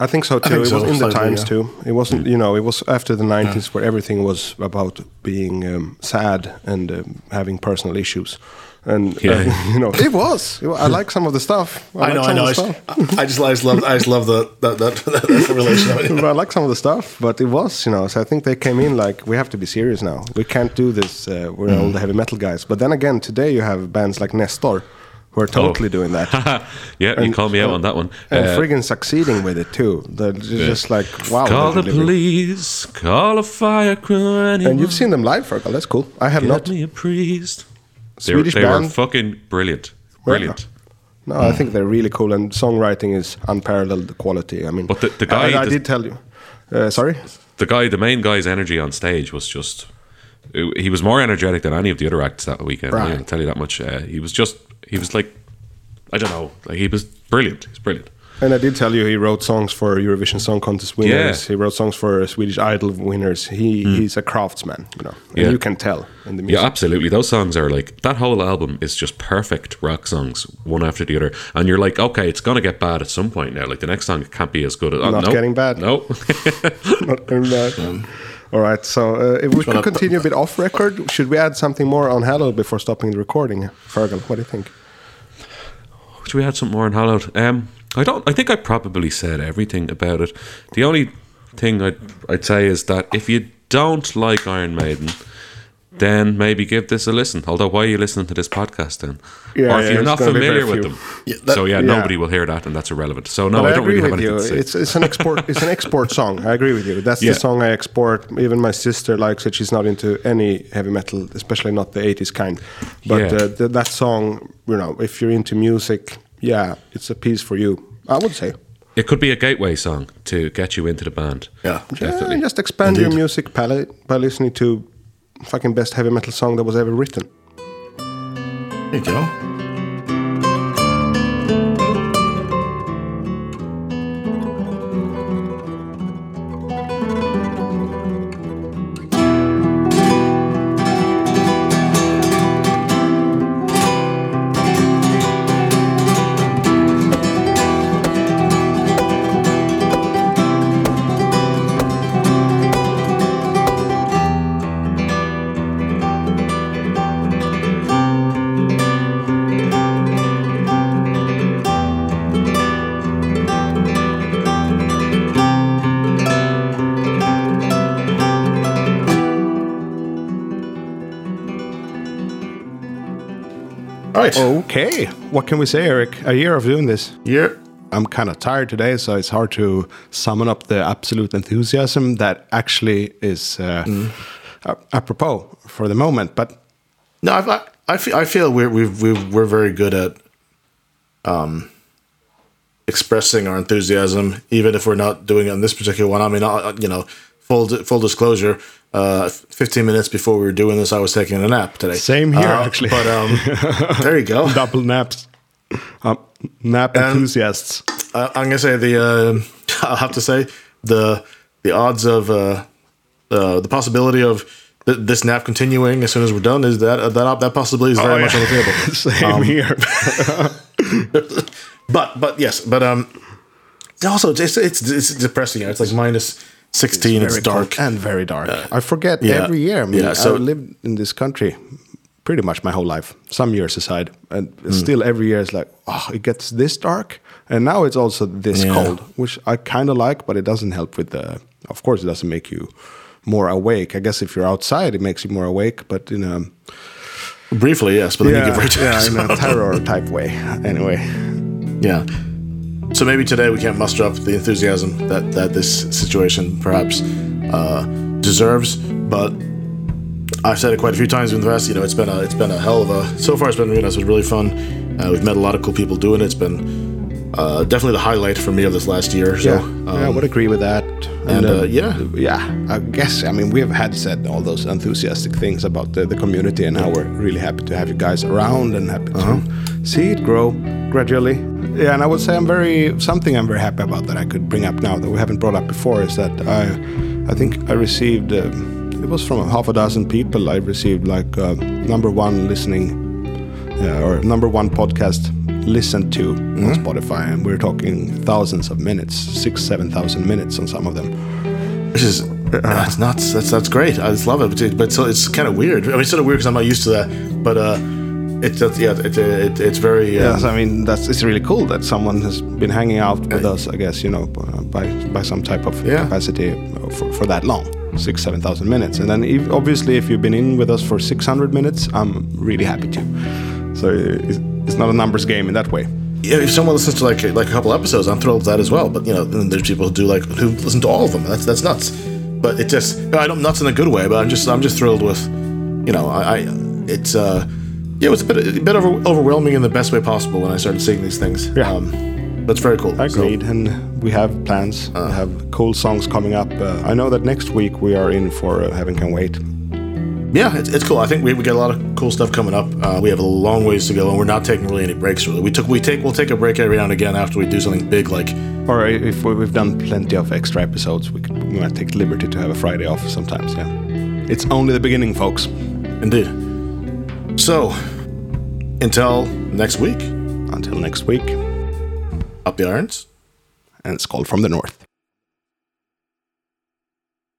I think so too. think it so, was in the times yeah. too. It wasn't, you know, it was after the '90s where everything was about being um, sad and um, having personal issues, and uh, you know, it was. I like some of the stuff. I like know, I know. I just. I just, I just love, I just love the that that, that, that relation. of it. But I like some of the stuff, but it was, you know. So I think they came in like we have to be serious now. We can't do this. Uh, we're Mm. all the heavy metal guys. But then again, today you have bands like Nestor, who are totally doing that. yeah, you And- called me out on that one. and Uh, friggin' succeeding with it too. They're ju- Yeah. just like wow. Call the police, call a fire crew. And you've seen them live, Fergal. That's cool. I have Get not. me a priest. They, Swedish they were band. fucking brilliant. Brilliant. No, I think they're really cool, and songwriting is unparalleled quality. I mean, But the- the guy I, I did tell you. Uh, sorry. The guy, the main guy's energy on stage was just. He was more energetic than any of the other acts that weekend. I Right. can tell you that much. Uh, he was just. He was like. I don't know. Like he was brilliant. He's brilliant. And I did tell you he wrote songs for Eurovision Song Contest winners. Yeah. He wrote songs for Swedish Idol winners. He hmm. he's a craftsman, you know, and. Yeah. you can tell in the music. Yeah, absolutely. Those songs are like that whole album is just perfect rock songs, one after the other. And you're like, okay, it's gonna get bad at some point now. Like the next song can't be as good. as oh, Not no, getting bad. No. Not getting bad. Um, All right, so uh, if we could continue a bit off record, should we add something more on Hallowed before stopping the recording? Fergal, what do you think? Should we add something more on Hallowed? Um, I don't. I think I probably said everything about it. The only thing I'd, I'd say is that if you don't like Iron Maiden, then maybe give this a listen. Although, why are you listening to this podcast then? Yeah, or if yeah, you're not familiar with them, Yeah, that- so yeah, yeah. nobody will hear that, and that's irrelevant. So no, But I don't agree really have with anything you. to say. It's it's an export. it's an export song. I agree with you. That's Yeah. the song I export. Even my sister likes it. She's not into any heavy metal, especially not the '80s kind. But Yeah. uh, th- that song, you know, if you're into music, yeah, it's a piece for you. I would say. It could be a gateway song to get you into the band. Yeah, definitely. Yeah, just expand your music palette by listening to fucking best heavy metal song that was ever written. There you. Right. Okay. What can we say, Eric? A year of doing this. Yeah. I'm kind of tired today, so it's hard to summon up the absolute enthusiasm that actually is uh, a- apropos for the moment. But No, I, I, I feel, I feel we're we've, we've, we're very good at um, expressing our enthusiasm, even if we're not doing it on this particular one. I mean, I, you know, full full disclosure. Uh, 15 minutes before we were doing this, I was taking a nap today. Same here, Uh, actually. But um, there you go. double naps. Um, nap And- enthusiasts. Uh, I'm gonna say the. Uh, I'll have to say the the odds of uh, uh, the possibility of th- this nap continuing as soon as we're done is that uh, that that possibility is very Oh, much on the table. Same Um, here. but but yes, but um, also it's it's it's depressing. It's like minus sixteen. It's, very dark. and very dark. I forget yeah. every year. I mean, Yeah, so- I've lived in this country pretty much my whole life, some years aside, and Hmm. still every year it's like, oh, it gets this dark, and now it's also this Yeah. cold, which I kind of like, but it doesn't help with the. Of course, it doesn't make you more awake. I guess if you're outside, it makes you more awake, but in a Briefly, yes, but then you get very tired. yeah, in a terror type way. Anyway, Yeah. So maybe today we can't muster up the enthusiasm that, that this situation perhaps uh, deserves. But I've said it quite a few times in the past. You know, it's been a it's been a hell of a. So far, it's been you know, it's been really fun. Uh, we've met a lot of cool people doing it. It's been uh, definitely the highlight for me of this last year. So, yeah, um, yeah, I would agree with that. and, uh, yeah. yeah, I guess. I mean, we have had said all those enthusiastic things about the, the community and how we're really happy to have you guys around and happy Uh-huh. to see it grow gradually. Yeah, and I would say I'm very something I'm very happy about that I could bring up now that we haven't brought up before is that I, I think I received. Uh, it was from half a dozen people. I received like uh, number one listening uh, or number one podcast listened to on Spotify, and we're talking thousands of minutes, six, seven thousand minutes on some of them. Which is that's nuts. That's that's great. I just love it. But, but so it's kind of weird. I mean, it's sort of weird because I'm not used to that. But uh, it's yeah, it, it, it's very um, yes, I mean that's it's really cool that someone has been hanging out with us. I guess you know uh, by by some type of capacity for, for that long, six seven thousand minutes. And then if, obviously if you've been in with us for six hundred minutes, I'm really happy to. So it's, it's not a numbers game in that way. yeah, if someone listens to like like a couple episodes, I'm thrilled with that as well. But you know, then there's people who do like who listen to all of them. That's that's nuts. But it just I don't nuts in a good way. But I'm just I'm just thrilled with, you know, I, I it's uh yeah, it was a bit a bit over, overwhelming in the best way possible when I started seeing these things. Yeah, um, but it's very cool. I agreed, and we have plans. we have cool songs coming up. Uh, I know that next week we are in for uh, Heaven Can Wait. Yeah, it's, it's cool. I think we, we got a lot of cool stuff coming up. Uh, we have a long ways to go, and we're not taking really any breaks. Really, we took we take we'll take a break every now and again after we do something big like Or if we- we've done plenty of extra episodes, we, could, we might take liberty to have a Friday off sometimes. Yeah, it's only the beginning, folks. Indeed. So, until next week. Until next week. Up the irons. And Skull from the North.